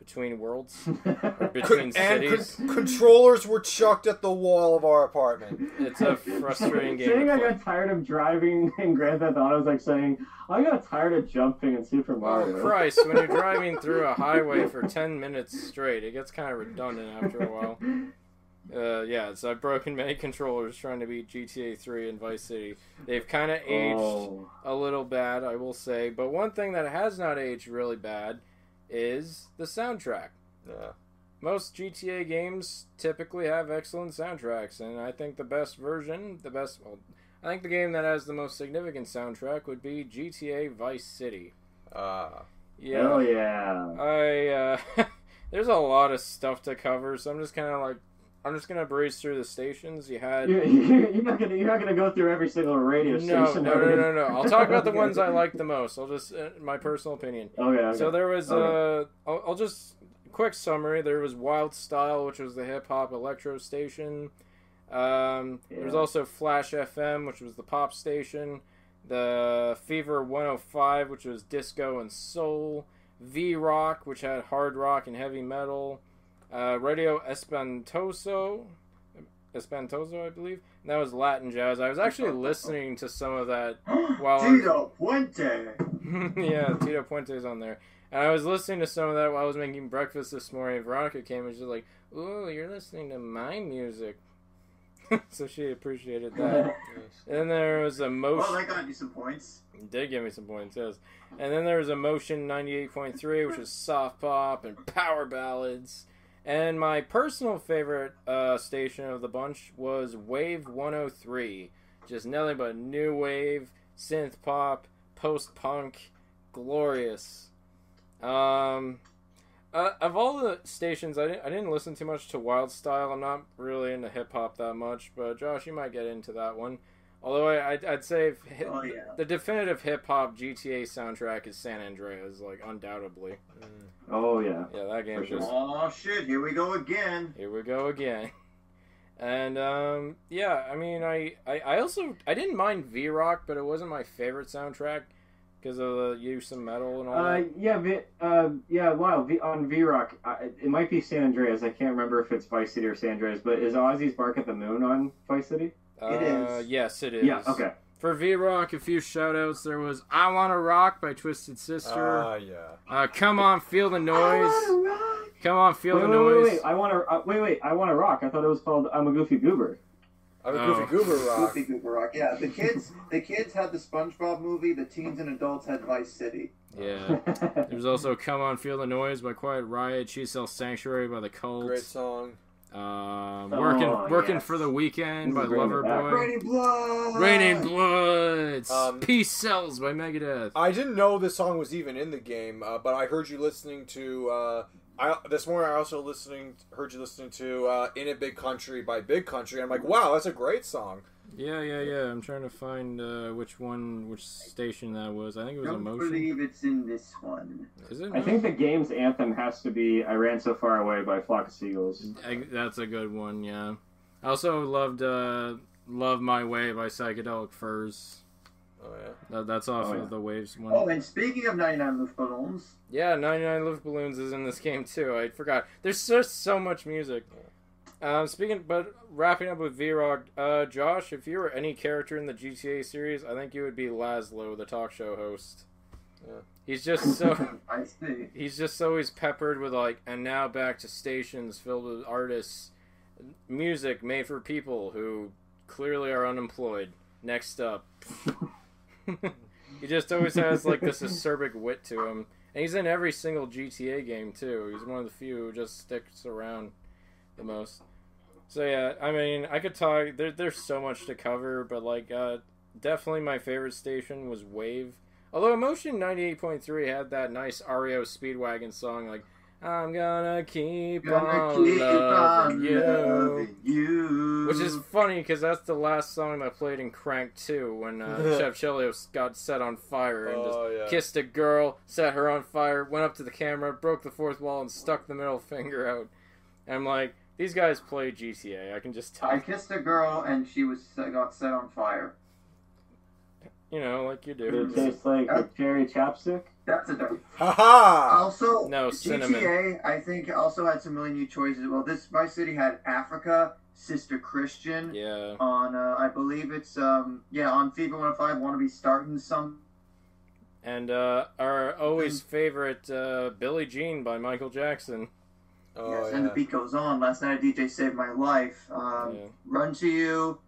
S3: between worlds, [LAUGHS] between
S2: and
S3: cities.
S2: con- controllers were chucked at the wall of our apartment.
S3: It's a frustrating game.
S4: Saying I
S3: play.
S4: got tired of driving [LAUGHS] in Grand Theft Auto is like saying I got tired of jumping in Super
S3: Oh
S4: Mario.
S3: Christ! When you're [LAUGHS] driving through a highway for ten minutes straight, it gets kind of redundant after a while. Uh, yeah, so I've broken many controllers trying to beat GTA 3 and Vice City. They've kind of aged
S4: Oh.
S3: a little bad, I will say. But one thing that has not aged really bad is the soundtrack.
S2: Yeah.
S3: Most GTA games typically have excellent soundtracks, and I think the best version, the best, well, I think the game that has the most significant soundtrack would be GTA Vice City.
S2: Uh,
S3: Yeah.
S4: Hell yeah.
S3: I uh, [LAUGHS] there's a lot of stuff to cover, so I'm just kind of like I'm just gonna breeze through the stations. You had [LAUGHS]
S4: You're, you're not gonna you're not gonna go through every single radio
S3: no,
S4: station.
S3: no, no, no, no. I'll talk about the [LAUGHS] ones I like the most. I'll just uh, my personal opinion.
S4: Okay. okay.
S3: So there was
S4: Okay.
S3: uh, I'll, I'll just quick summary. There was Wild Style, which was the hip hop electro station. Um, There was also Flash FM, which was the pop station. The Fever 105, which was disco and soul. V Rock, which had hard rock and heavy metal. Uh, Radio Espantoso, Espantoso, I believe. And that was Latin jazz. I was actually listening to some of that [GASPS] While
S5: Tito Puente. [LAUGHS]
S3: yeah, Tito Puente's on there. And I was listening to some of that while I was making breakfast this morning. Veronica came and she's like, "Ooh, you're listening to my music." [LAUGHS] so she appreciated that. [LAUGHS] and then there was Emotion.
S5: Well, that got you some points.
S3: did give me some points, yes. And then there was Emotion 98.3, which was soft pop and power ballads. And my personal favorite uh, station of the bunch was Wave 103. just nothing but new wave, synth pop, post punk, glorious. Um, uh, of all the stations, I didn't, I didn't listen too much to Wild Style. I'm not really into hip hop that much, but Josh, you might get into that one. Although I, I'd, I'd say hi-
S5: Oh, yeah.
S3: the definitive hip hop GTA soundtrack is San Andreas, like undoubtedly.
S4: Oh yeah.
S3: Yeah, that game
S4: sure.
S3: just
S5: Oh shit! Here we go again.
S3: here we go again. [LAUGHS] And um, yeah, I mean, I, I, I also I didn't mind V Rock, but it wasn't my favorite soundtrack because of the use of metal and all
S4: Uh,
S3: that.
S4: yeah, v, uh, yeah. Wow, v, on V Rock, uh, it might be San Andreas. I can't remember if it's Vice City or San Andreas, but is Ozzy's Bark at the Moon on Vice City?
S5: It
S3: Uh,
S5: is.
S3: yes, it is.
S4: Yeah. Okay.
S3: For V Rock, a few shout outs. There was I Wanna Rock by Twisted Sister.
S6: Ah, yeah.
S3: Uh, Come On, Feel the Noise. Come On, Feel
S4: Wait,
S3: the
S4: wait, wait,
S3: Noise.
S4: wait, I want to. Uh, wait, wait. I want to rock. I thought it was called I'm a Goofy Goober.
S6: I'm a
S3: Oh.
S6: Goofy Goober rock.
S5: Goofy Goober Rock. Yeah, the kids, the kids had the SpongeBob movie. The teens and adults had Vice City.
S3: Yeah. [LAUGHS] There's also Come On, Feel the Noise by Quiet Riot. She Sells Sanctuary by The Cult.
S6: Great song.
S3: Um,
S4: Oh,
S3: working working
S4: yes.
S3: for the weekend by
S4: This is bringing it back.
S3: Loverboy.
S5: Raining blood.
S3: Raining Bloods.
S6: Um,
S3: Peace Sells by Megadeth.
S6: I didn't know this song was even in the game, uh, but I heard you listening to. Uh, I this morning I also listening heard you listening to uh, "In a Big Country" by Big Country. I'm like, wow, that's a great song.
S3: Yeah, yeah, yeah. I'm trying to find uh, which one, which station that was. I think it was
S5: Don't
S3: Emotion.
S5: believe it's in this one.
S3: Is it?
S4: I think the game's anthem has to be "I Ran So Far Away" by Flock of Seagulls.
S3: I- that's a good one. Yeah. I also loved uh, "Love My Way" by Psychedelic Furs.
S6: Oh yeah.
S3: That, that's off
S4: Oh, yeah.
S3: of the Waves one.
S5: Oh, and speaking of 99 Luftballons.
S3: Yeah, 99 Luftballons is in this game too. I forgot. There's just so much music. Um, speaking, but wrapping up with V-Rock, uh, Josh, if you were any character in the GTA series, I think you would be Lazlow, the talk show host.
S6: Yeah.
S3: He's just so [LAUGHS]
S5: I see.
S3: he's just always peppered with like, and now back to stations filled with artists, music made for people who clearly are unemployed. Next up, [LAUGHS] he just always has like this acerbic wit to him, and he's in every single GTA game too. He's one of the few who just sticks around the most. So yeah, I mean, I could talk. There, there's so much to cover, but like, uh, definitely my favorite station was Wave. Although Emotion 98.3 had that nice REO Speedwagon song, like I'm gonna keep
S5: Gonna
S3: on
S5: keep
S3: loving
S5: on
S3: you.
S5: loving you.
S3: Which is funny because that's the last song that played in Crank 2 when uh, [LAUGHS] Chev Chelios got set on fire and just
S6: Oh yeah.
S3: kissed a girl, set her on fire, went up to the camera, broke the fourth wall, and stuck the middle finger out. And I'm like, these guys play GTA. I can just tell.
S5: I kissed a girl and she was got set on fire.
S3: You know, like you
S4: Did
S3: do.
S4: it taste like a cherry chapstick?
S5: That's a dope.
S6: Haha.
S5: Also,
S3: No, cinnamon.
S5: GTA, I think, also had some really new choices. Well, this my City had Africa, Sister Christian.
S3: Yeah.
S5: On, uh, I believe it's, um, yeah, on Fever 105, want to be starting some.
S3: And uh, our always favorite uh, Billie Jean by Michael Jackson.
S6: Oh
S5: yes, and the beat goes on. Last night a DJ saved my life. Um,
S3: Yeah.
S5: Run to you.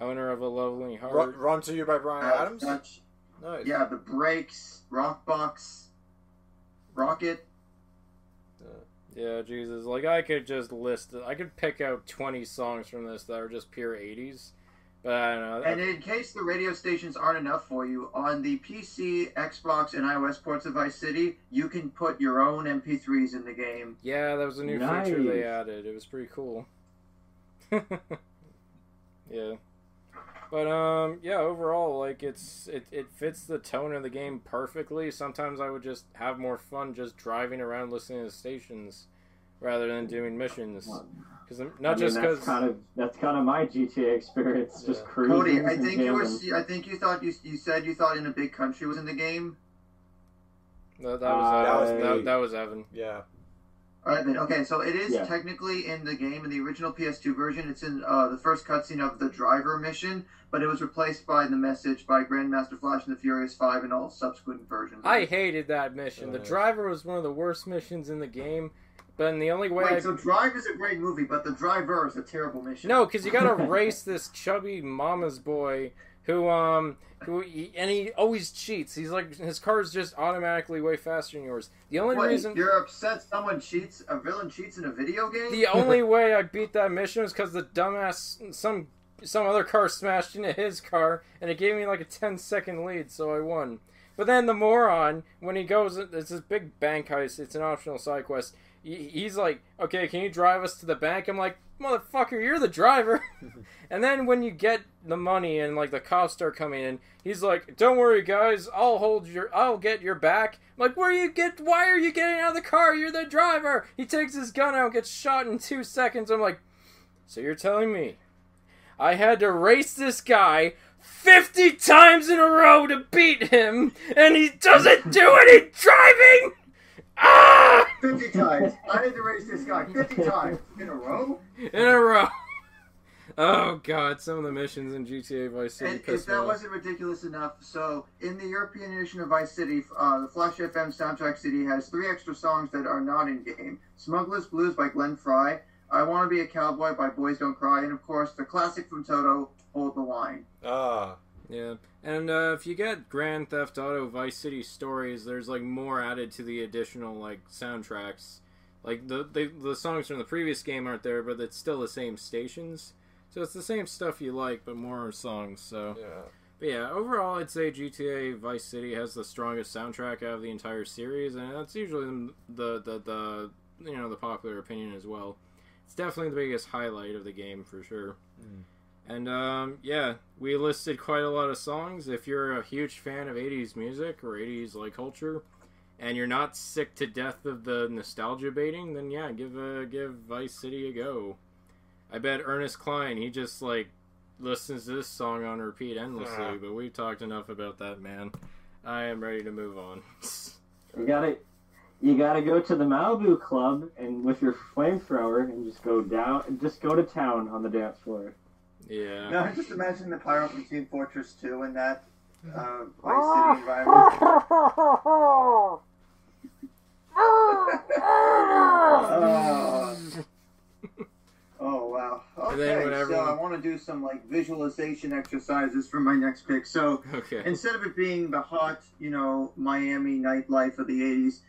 S3: Owner of a lovely heart.
S6: Run, Run to You by Bryan
S5: uh,
S6: Adams.
S5: Touch.
S6: Nice.
S5: Yeah, the breaks, Rockbox, Rockit.
S3: Yeah, Jesus. Like, I could just list, I could pick out 20 songs from this that are just pure 80s. But I don't know.
S5: And in case the radio stations aren't enough for you, on the PC, Xbox, and iOS ports of Vice City, you can put your own MP3s in the game.
S3: yeah, that was a new feature they added. It was pretty cool. [LAUGHS] yeah. But um yeah, overall like it's it, it fits the tone of the game perfectly. Sometimes I would just have more fun just driving around listening to stations rather than doing missions. Cuz
S4: I
S3: not
S4: mean,
S3: just
S4: that's
S3: cuz
S4: kind of that's kind of my GTA experience, just cruising.
S5: Cody, I think you were. I think you thought you, you said you thought in a big country was in the game.
S3: that, that was
S4: Uh,
S3: that was
S6: that
S3: that, was Evan.
S6: Yeah.
S5: All right, then. Okay, so it is
S4: Yeah.
S5: technically in the game in the original PS2 version. It's in uh, the first cutscene of the driver mission, but it was replaced by the message by Grandmaster Flash and the Furious Five and all subsequent versions.
S3: I hated that mission. The
S6: Uh.
S3: driver was one of the worst missions in the game. But in the only way I
S5: Wait, so Drive is a great movie, but the driver is a terrible mission.
S3: No, because you gotta [LAUGHS] race this chubby mama's boy who um who and he always cheats. He's like his car is just automatically way faster than yours. The only
S5: Wait,
S3: reason
S5: you're upset someone cheats, a villain cheats in a video game?
S3: the only [LAUGHS] way I beat that mission was because the dumbass some some other car smashed into his car, and it gave me like a 10 second lead, so I won. But then the moron, when he goes, it's this big bank heist. It's an optional side quest. He, he's like, "Okay, can you drive us to the bank?" I'm like, "Motherfucker, you're the driver." [LAUGHS] [LAUGHS] and then when you get the money and like the cops start coming in, he's like, "Don't worry, guys. I'll hold your. I'll get your back." I'm like, where you get? Why are you getting out of the car? You're the driver. He takes his gun out, gets shot in two seconds. I'm like, so you're telling me I had to race this guy 50 times in a row to beat him, and he doesn't do any driving? Ah!
S5: 50 times. I had to race this guy 50 times in a row.
S3: In a row. Oh god, some of the missions in GTA Vice City
S5: And if that
S3: off.
S5: wasn't ridiculous enough, so in the European edition of Vice City, uh, the Flash FM soundtrack CD has three extra songs that are not in game: "Smuggler's Blues" by Glenn Frey, "I Want to Be a Cowboy" by Boys Don't Cry, and of course the classic from Toto, "Hold the Line."
S6: Ah,
S3: Yeah, and uh, if you get Grand Theft Auto Vice City stories, there's like more added to the additional like soundtracks. Like the they, the songs from the previous game aren't there, but it's still the same stations. So it's the same stuff you like, but more songs. So,
S6: yeah.
S3: but yeah, overall, I'd say GTA Vice City has the strongest soundtrack out of the entire series, and that's usually the the the you know the popular opinion as well. It's definitely the biggest highlight of the game for sure. And um, yeah, we listed quite a lot of songs. If you're a huge fan of 80s music or 80s like culture, and you're not sick to death of the nostalgia baiting, then yeah, give a give Vice City a go. I bet Ernest Cline he just like listens to this song on repeat endlessly.
S6: Uh.
S3: But we've talked enough about that, man. I am ready to move on. [LAUGHS]
S4: You gotta, you gotta go to the Malibu Club and with your flamethrower and just go down, just go to town on the dance floor.
S3: Yeah.
S5: Now, just imagine the pyro from Team Fortress 2 in that uh, Vice City environment. Uh, [LAUGHS] oh wow. Okay,
S3: when
S5: so I want to do some like visualization exercises for my next pick. So
S3: Okay.
S5: instead of it being the hot, you know, Miami nightlife of the 80s,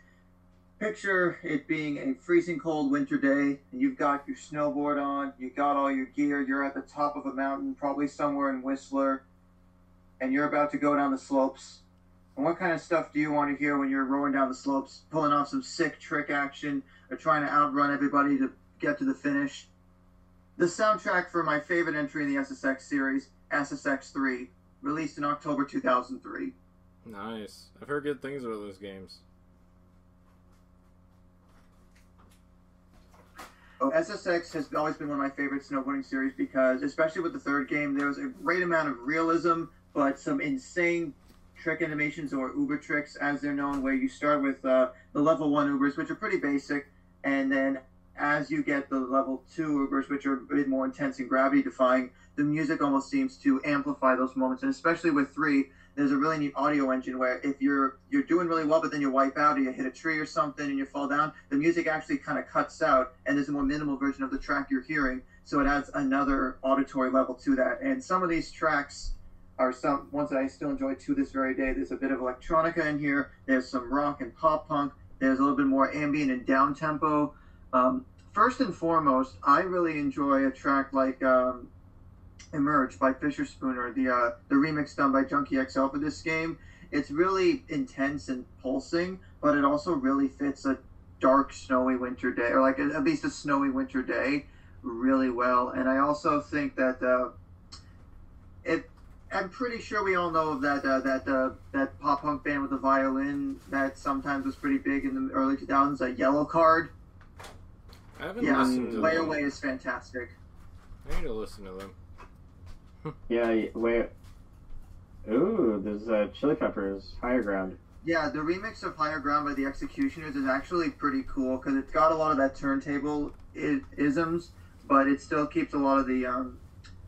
S5: picture it being a freezing cold winter day, and you've got your snowboard on, you got all your gear, you're at the top of a mountain, probably somewhere in Whistler, and you're about to go down the slopes. And what kind of stuff do you want to hear when you're rolling down the slopes, pulling off some sick trick action, or trying to outrun everybody to get to the finish? The soundtrack for my favorite entry in the SSX series, SSX 3, released in October 2003.
S3: Nice. I've heard good things about those games.
S5: SSX has always been one of my favorite snowboarding series because, especially with the third game, there was a great amount of realism, but some insane trick animations or Uber tricks, as they're known, where you start with uh, the level one Ubers, which are pretty basic, and then as you get the level two Ubers, which are a bit more intense and gravity defying, the music almost seems to amplify those moments, and especially with three. There's a really neat audio engine where if you're you're doing really well, but then you wipe out or you hit a tree or something and you fall down, the music actually kind of cuts out, and there's a more minimal version of the track you're hearing, so it adds another auditory level to that. And some of these tracks are some ones that I still enjoy to this very day. There's a bit of electronica in here. There's some rock and pop punk. There's a little bit more ambient and down tempo. Um, first and foremost, I really enjoy a track like um, "Emerge" by Fischerspooner, the uh, the remix done by Junkie XL for this game. It's really intense and pulsing, but it also really fits a dark, snowy winter day, or like a, at least a snowy winter day, really well. And I also think that uh, it. I'm pretty sure we all know of that uh, that uh, that pop punk band with the violin that sometimes was pretty big in the early 2000s. A Yellowcard.
S3: I haven't
S5: Yeah,
S3: listened to
S5: Way
S3: them.
S5: Away is fantastic.
S3: I need to listen to them. [LAUGHS]
S4: Yeah, wait. Ooh, there's uh, Chili Peppers, Higher Ground.
S5: Yeah, the remix of Higher Ground by the X-Ecutioners is actually pretty cool because it's got a lot of that turntable isms, but it still keeps a lot of the um,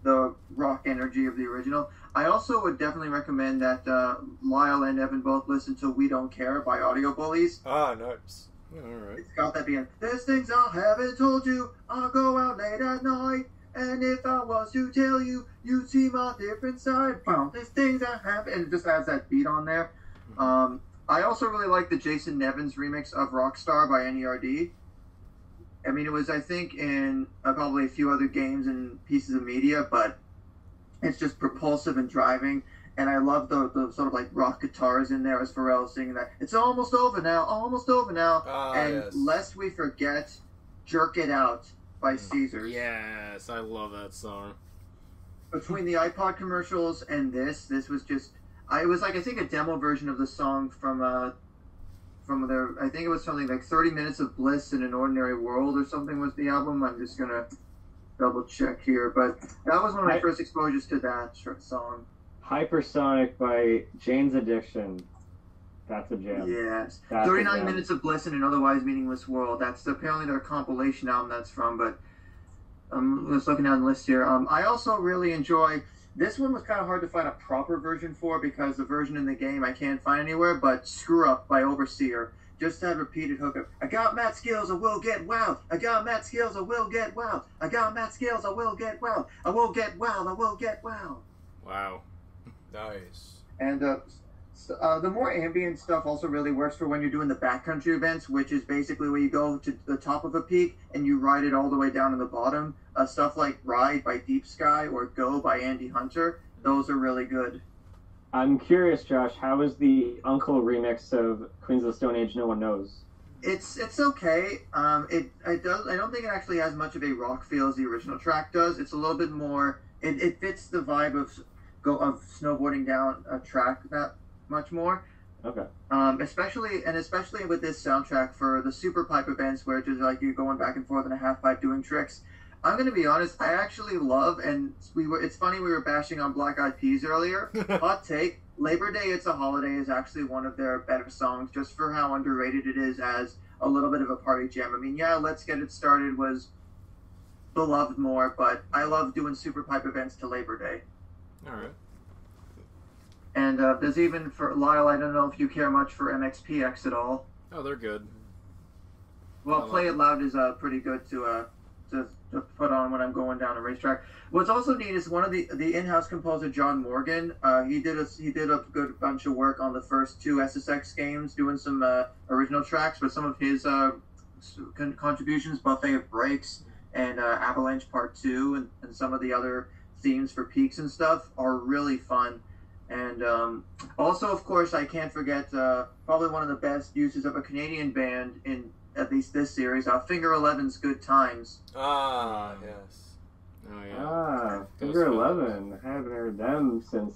S5: the rock energy of the original. I also would definitely recommend that uh, Lyle and Evan both listen to "We Don't Care" by Audio Bullies.
S6: Ah, nice.
S3: All right.
S5: It's got that being, there's things I haven't told you. I'll go out late at night. And if I was to tell you, you'd see my different side. Boom, there's things I haven't. And it just adds that beat on there. Um, I also really like the Jason Nevins remix of Rockstar by NERD. I mean, it was, I think, in uh, probably a few other games and pieces of media, but it's just propulsive and driving. And I love the, the sort of like rock guitars in there as Pharrell singing that. It's almost over now, almost over now.
S2: Ah,
S5: and
S2: yes.
S5: lest we forget, Jerk It Out by Caesars.
S3: Yes, I love that song.
S5: Between the iPod commercials and this, this was just. I was like I think a demo version of the song from uh from their I think it was something like 30 minutes of bliss in an ordinary world or something was the album. I'm just gonna double check here, but that was one of my
S6: I-
S5: first exposures to that sh- song.
S6: Hypersonic by Jane's Addiction. That's a jam.
S5: Yes,
S6: That's
S5: 39
S6: jam.
S5: minutes of bliss in an otherwise meaningless world. That's apparently their compilation album that's from. But I'm just looking down the list here. Um, I also really enjoy. This one was kind of hard to find a proper version for because the version in the game I can't find anywhere. But "Screw Up" by Overseer. Just that repeated hookup. I got mad skills, I will get wild. I got mad skills, I will get wild. I got mad skills, I will get wild. I will get wild, I will get wild.
S3: Wow. [LAUGHS]
S2: Nice.
S5: And uh, s- uh, the more ambient stuff also really works for when you're doing the backcountry events, which is basically where you go to the top of a peak and you ride it all the way down to the bottom. Uh, stuff like Ride by Deep Sky or Go by Andy Hunter, those are really good.
S6: I'm curious, Josh, how is the UNKLE remix of Queens of the Stone Age No One Knows?
S5: It's it's okay. Um, it I does I don't think it actually has much of a rock feel as the original track does. It's a little bit more. It, it fits the vibe of go of snowboarding down a track that much more.
S6: Okay.
S5: Um, especially and especially with this soundtrack for the super pipe events where it's just like you're going back and forth in a half pipe doing tricks. I'm gonna be honest. I actually love and we were. It's funny we were bashing on Black Eyed Peas earlier. [LAUGHS] Hot take: Labor Day, It's a Holiday is actually one of their better songs, just for how underrated it is as a little bit of a party jam. I mean, yeah, Let's Get It Started was beloved more, but I love doing super pipe events to Labor Day.
S3: All right.
S5: And uh, there's even for Lyle. I don't know if you care much for MXPX at all.
S3: Oh, they're good.
S5: Well, play it loud is uh, pretty good to uh to, to put on when I'm going down a racetrack. What's also neat is one of the the in-house composer John Morgan. Uh, he did a he did a good bunch of work on the first two SSX games, doing some uh, original tracks. But some of his uh, con- contributions, Buffet of Breaks and uh, Avalanche Part Two, and, and some of the other themes for peaks and stuff are really fun. And um, also, of course, I can't forget uh, probably one of the best uses of a Canadian band in at least this series, uh, Finger Eleven's "Good Times."
S2: Ah, yes.
S3: Oh yeah.
S6: Ah,
S3: Those
S6: Finger
S3: fellas.
S6: Eleven. I haven't heard them since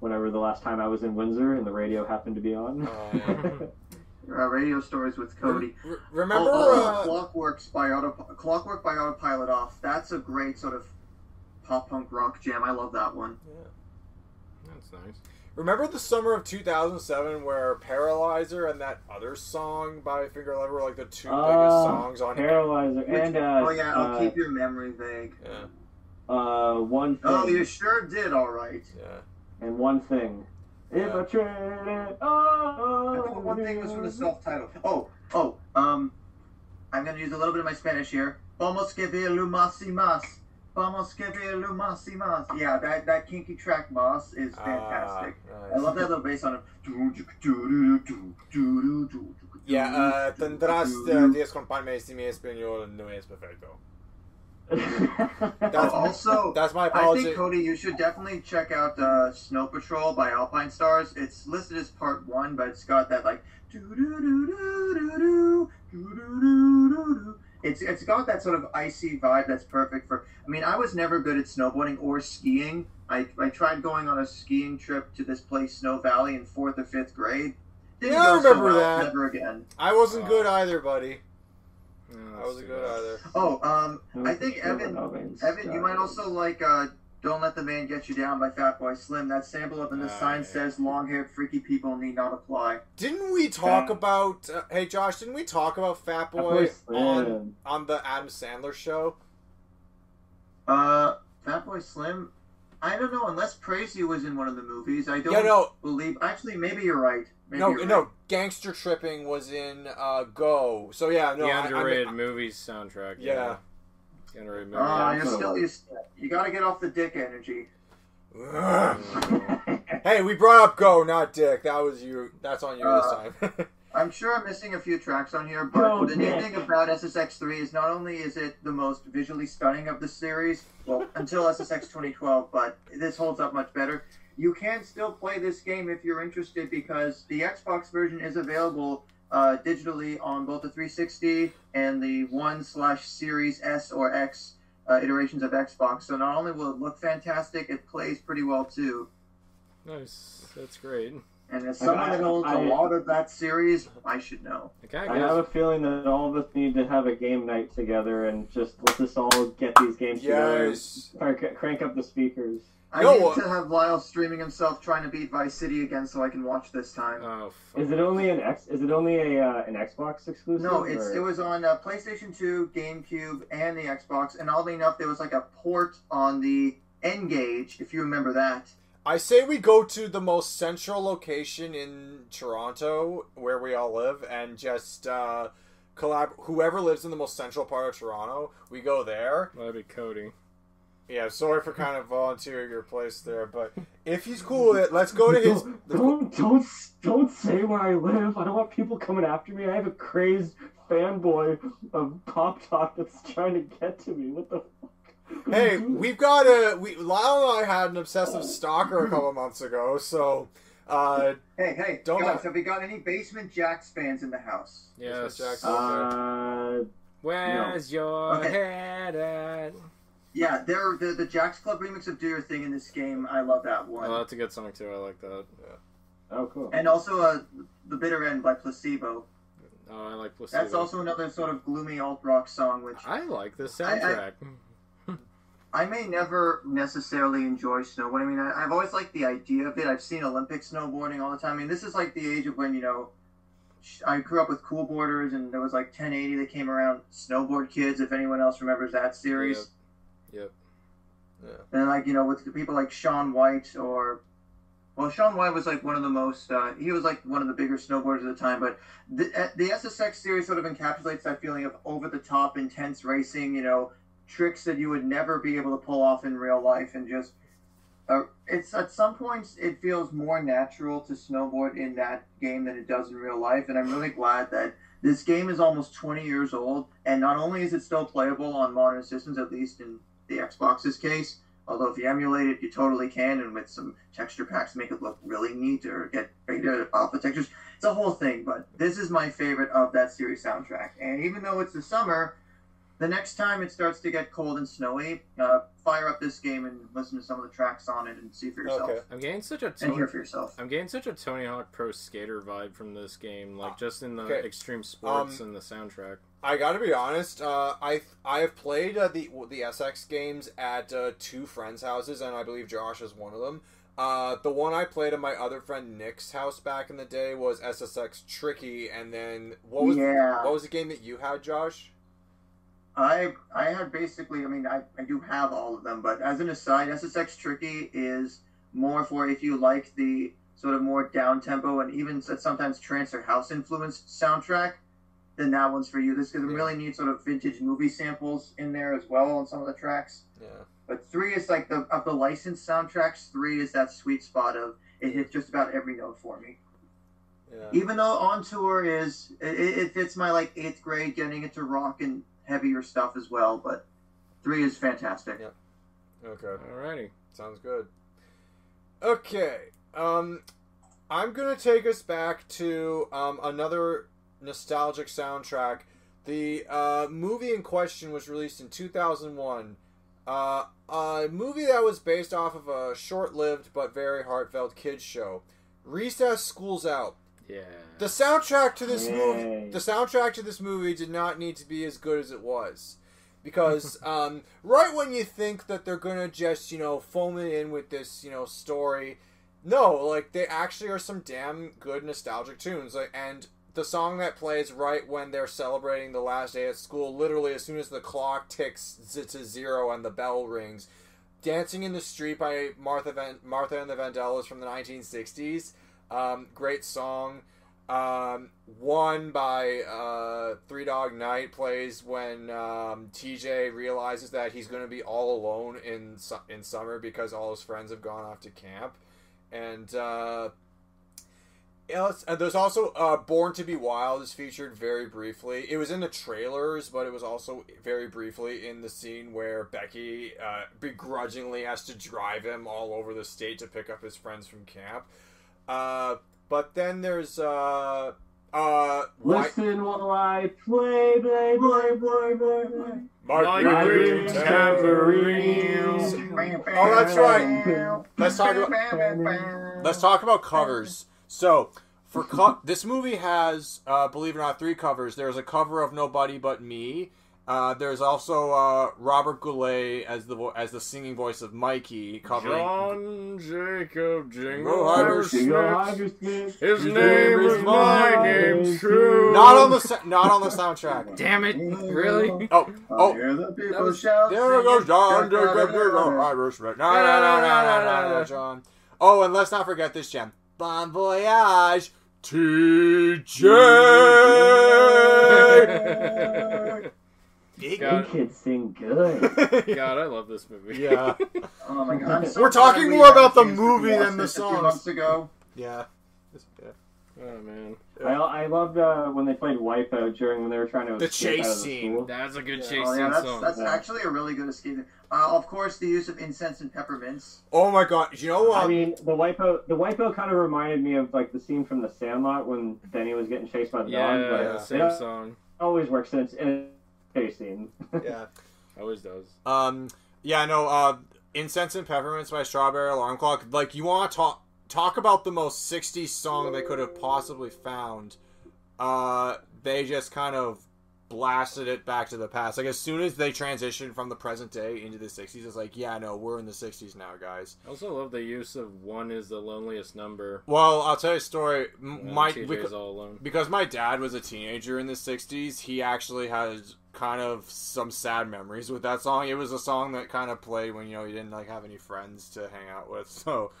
S6: whenever the last time I was in Windsor and the radio happened to be on.
S2: Oh, [LAUGHS] yeah.
S5: Uh, radio stories with Cody.
S2: Re- remember?
S5: Oh, oh,
S2: uh,
S5: Clockworks by Auto Clockwork by Autopilot off. That's a great sort of pop punk rock jam. I love that one.
S3: That's nice.
S2: Remember the summer of 2007 where Paralyzer and that other song by Finger Eleven were like the two biggest
S6: Uh,
S2: songs on
S6: Paralyzer
S5: Which-
S6: and uh,
S5: oh yeah, I'll
S6: uh,
S5: keep your memory vague.
S2: Yeah,
S6: uh, one thing
S5: Oh, you sure did. All right.
S2: yeah.
S6: and one thing. If I trade it,
S5: I
S6: oh,
S5: think one thing was from the self-titled. Oh, oh, um, I'm gonna use a little bit of my Spanish here. Vamos que ver lo más y más. Vamos que ver lo más y más. Yeah, that that kinky track Más is fantastic.
S2: Ah,
S5: I
S2: nice.
S5: love that little bass on it.
S2: Yeah, uh, tendrás uh, 10 compañías y mi español no es perfecto. [LAUGHS] That's-
S5: also,
S2: That's my
S5: I
S2: apology.
S5: think Cody, you should definitely check out uh, Snow Patrol by Alpinestars. It's listed as part one, but it's got that like. doo-doo-doo-doo-doo-doo, doo-doo-doo-doo-doo. It's it's got that sort of icy vibe that's perfect for. I mean, I was never good at snowboarding or skiing. I, I tried going on a skiing trip to this place, Snow Valley, in fourth or fifth grade. Didn't
S2: Yeah, I
S5: go so
S2: remember
S5: well,
S2: that.
S5: Never again.
S2: I wasn't
S3: Uh,
S2: good either, buddy.
S3: Yeah,
S2: I wasn't good either.
S5: Oh, um, I think Evan Evan, you might also like uh, "Don't Let the Man Get You Down" by Fatboy Slim. That sample of in the
S3: Ah,
S5: sign
S3: yeah.
S5: says long-haired freaky people need not apply."
S2: Didn't we talk
S6: Yeah.
S2: about? Uh, hey, Josh, didn't we talk about Fat Boy on on the Adam Sandler show?
S5: Uh, Fatboy Slim. I don't know unless Praise You was in one of the movies. I don't
S2: Yeah, no,
S5: believe. Actually, maybe you're right. Maybe
S2: no,
S5: you're
S2: no.
S5: right.
S2: Gangster Tripping was in uh, Go. So yeah, no.
S3: the
S2: I- I-
S3: underrated movies soundtrack.
S2: Yeah.
S3: The underrated movie.
S5: Uh, you're still you, you got to get off the dick energy.
S2: Hey, we brought up Go, not Dick. That was you. That's on you
S5: Uh,
S2: this [LAUGHS] time.
S5: I'm sure I'm missing a few tracks on here, but
S4: Go,
S5: the neat thing about SSX3 is not only is it the most visually stunning of the series, well, until SSX 2012, but this holds up much better. You can still play this game if you're interested because the Xbox version is available uh, digitally on both the 360 and the One slash Series S or X uh, iterations of Xbox. So not only will it look fantastic, it plays pretty well too.
S3: Nice. That's great.
S5: And as someone that owns a lot of that series, I should know.
S3: Okay,
S4: I
S3: I
S4: have a feeling that all of us need to have a game night together and just let us all get these games together.
S2: Yes.
S4: Crank, crank up the speakers.
S5: I
S2: No,
S5: need
S2: uh,
S5: to have Lyle streaming himself trying to beat Vice City again so I can watch this time.
S3: Oh, fuck.
S4: Is it only an X? Is it only a uh, an Xbox exclusive?
S5: no, it's
S4: or-
S5: it was on uh, PlayStation 2, GameCube, and the Xbox. And oddly enough, there was like a port on the N-Gage, if you remember that.
S2: I say we go to the most central location in Toronto, where we all live, and just uh, collab. Whoever lives in the most central part of Toronto, we go there.
S3: That'd be Cody.
S2: Yeah, sorry for kind of volunteering your place there, but if he's cool with it, let's go to his.
S4: Don't, don't don't don't say where I live. I don't want people coming after me. I have a crazed fanboy of Pop Talk that's trying to get to me. What the fuck?
S2: Hey, we've got a. We Lyle and I had an obsessive stalker a couple months ago, so. Uh,
S5: Hey, hey,
S2: Don't
S5: guys, have we got any Basement Jaxx fans in the house?
S3: Yes.
S2: Jackson.
S4: Uh,
S3: Where's your
S5: Okay.
S3: head at?
S5: Yeah, they're, the the Jaxx Club remix of Do Your Thing in this game. I love that one.
S3: Oh, that's a good song too. I like that. Yeah.
S4: Oh, cool.
S5: and also uh, The Bitter End by Placebo.
S3: Oh, I like Placebo.
S5: That's also another sort of gloomy alt rock song, which
S3: I like the
S5: I- I-
S3: soundtrack. [LAUGHS]
S5: I may never necessarily enjoy snowboarding. I mean, I, I've always liked the idea of it. I've seen Olympic snowboarding all the time. I mean, this is like the age of when, you know, I grew up with cool boarders and there was like 1080 that came around, Snowboard Kids, if anyone else remembers that series.
S3: Yep.
S5: And like, you know, with people like Shaun White or. Well, Shaun White was like one of the most. Uh, he was like one of the bigger snowboarders at the time, but the, uh, the SSX series sort of encapsulates that feeling of over the top, intense racing. You know, tricks that you would never be able to pull off in real life, and just uh, it's at some points it feels more natural to snowboard in that game than it does in real life, and I'm really glad that this game is almost 20 years old, and not only is it still playable on modern systems, at least in the Xbox's case. Although if you emulate it, you totally can, and with some texture packs, make it look really neat or get beta off the textures. It's a whole thing, but this is my favorite of that series soundtrack. And even though it's the summer, the next time it starts to get cold and snowy, uh, fire up this game and listen to some of the tracks on it and see for yourself
S2: Okay.
S3: I'm getting such a
S5: and
S3: Tony,
S5: hear for yourself.
S3: I'm getting such a Tony Hawk Pro Skater vibe from this game, like just in the
S2: Okay.
S3: extreme sports
S2: Um,
S3: and the soundtrack.
S2: I gotta be honest. Uh, I I have played uh, the the SX games at uh, two friends' houses, and I believe Josh is one of them. Uh, the one I played at my other friend Nick's house back in the day was SSX Tricky, and then what was
S5: Yeah.
S2: what was the game that you had, Josh?
S5: I I had basically, I mean, I, I do have all of them, but as an aside, SSX Tricky is more for if you like the sort of more down tempo and even sometimes trance or house influenced soundtrack, then that one's for you. This is
S2: Yeah.
S5: really neat sort of vintage movie samples in there as well on some of the tracks.
S2: Yeah.
S5: But three is like the of the licensed soundtracks. Three is that sweet spot of it hits just about every note for me.
S2: Yeah.
S5: Even though on tour is it, it fits my like eighth grade getting into rock and heavier stuff as well, but three is fantastic.
S2: Yeah. Okay.
S3: Alrighty.
S2: Sounds good. Okay. Um, I'm gonna take us back to um, another nostalgic soundtrack. The uh, movie in question was released in 2001. Uh, a movie that was based off of a short-lived but very heartfelt kids show. Recess School's Out.
S3: Yeah.
S2: The soundtrack to this
S4: Yay.
S2: movie, the soundtrack to this movie did not need to be as good as it was, because [LAUGHS] um, right when you think that they're gonna just you know foam it in with this you know story, no, like they actually are some damn good nostalgic tunes. Like, and the song that plays right when they're celebrating the last day at school, literally as soon as the clock ticks to zero and the bell rings, "Dancing in the Street" by Martha Van- Martha and the Vandellas from the 1960s. Um, great song. Um, one by uh, Three Dog Night plays when um, TJ realizes that he's going to be all alone in su- in summer because all his friends have gone off to camp, and uh, Else, uh, there's also uh, Born to Be Wild is featured very briefly. It was in the trailers, but it was also very briefly in the scene where Becky uh, begrudgingly has to drive him all over the state to pick up his friends from camp. Uh, but then there's uh, uh, Why-
S4: Listen while I play, play, play, play, play, play.
S2: Mark
S3: Like
S2: Green
S3: green
S2: tambourines. Oh, that's right. Let's talk about let's talk about covers. So, for co- [LAUGHS] this movie has, uh, believe it or not, three covers. There's a cover of Nobody But Me. Uh, there's also uh, Robert Goulet as the vo- as the singing voice of Mikey covering.
S3: John Jacob Jingle
S2: Go
S3: Smith. His name is my name too.
S2: Not on the sa- not on the soundtrack. [LAUGHS]
S3: Damn it! Really?
S2: Oh,
S5: Oh, hear the people
S3: was-
S5: shout.
S2: there goes John. Jacob Jingle Irishman. No, no, no, no, no, no, no, John. Oh, and let's not forget this gem. Bon voyage, TJ.
S4: You
S3: God,
S4: kids sing good. [LAUGHS]
S3: God, I love this movie.
S2: yeah, [LAUGHS]
S5: Oh my god! So
S2: We're talking more about the movie than the
S5: song. a few
S2: songs.
S5: months ago.
S2: yeah.
S3: Oh man,
S4: I, I loved uh, when they played Wipeout during when they were trying to
S2: The
S4: escape
S2: chase
S4: out of the
S2: scene.
S4: school.
S3: that's a good
S5: Yeah,
S3: chase
S5: oh, yeah,
S3: scene
S5: that's,
S3: song.
S5: that's
S4: Yeah.
S5: actually a really good escape. Uh, of course, the use of incense and peppermints.
S2: Oh my god! You know what?
S4: I mean, the wipeout, the wipeout kind of reminded me of like the scene from The Sandlot when Benny was getting chased by the
S3: yeah,
S4: dog. But
S2: yeah.
S3: same
S4: it
S3: song.
S4: always works in its in a chase scene.
S2: yeah. [LAUGHS]
S3: Always does.
S2: Um. Yeah. No. Uh. Incense and Peppermints by Strawberry Alarm Clock. Like you want to talk talk about the most '60s song they could have possibly found. Uh. They just kind of blasted it back to the past. Like as soon as they transitioned from the present day into the '60s, it's like, yeah, no, we're in the '60s now, guys.
S3: I also love the use of "One is the loneliest number."
S2: Well, I'll tell you a story. My because,
S3: all alone.
S2: because my dad was a teenager in the 60s, he actually has kind of some sad memories with that song. It was a song that kind of played when, you know, he didn't like have any friends to hang out with. [LAUGHS] So,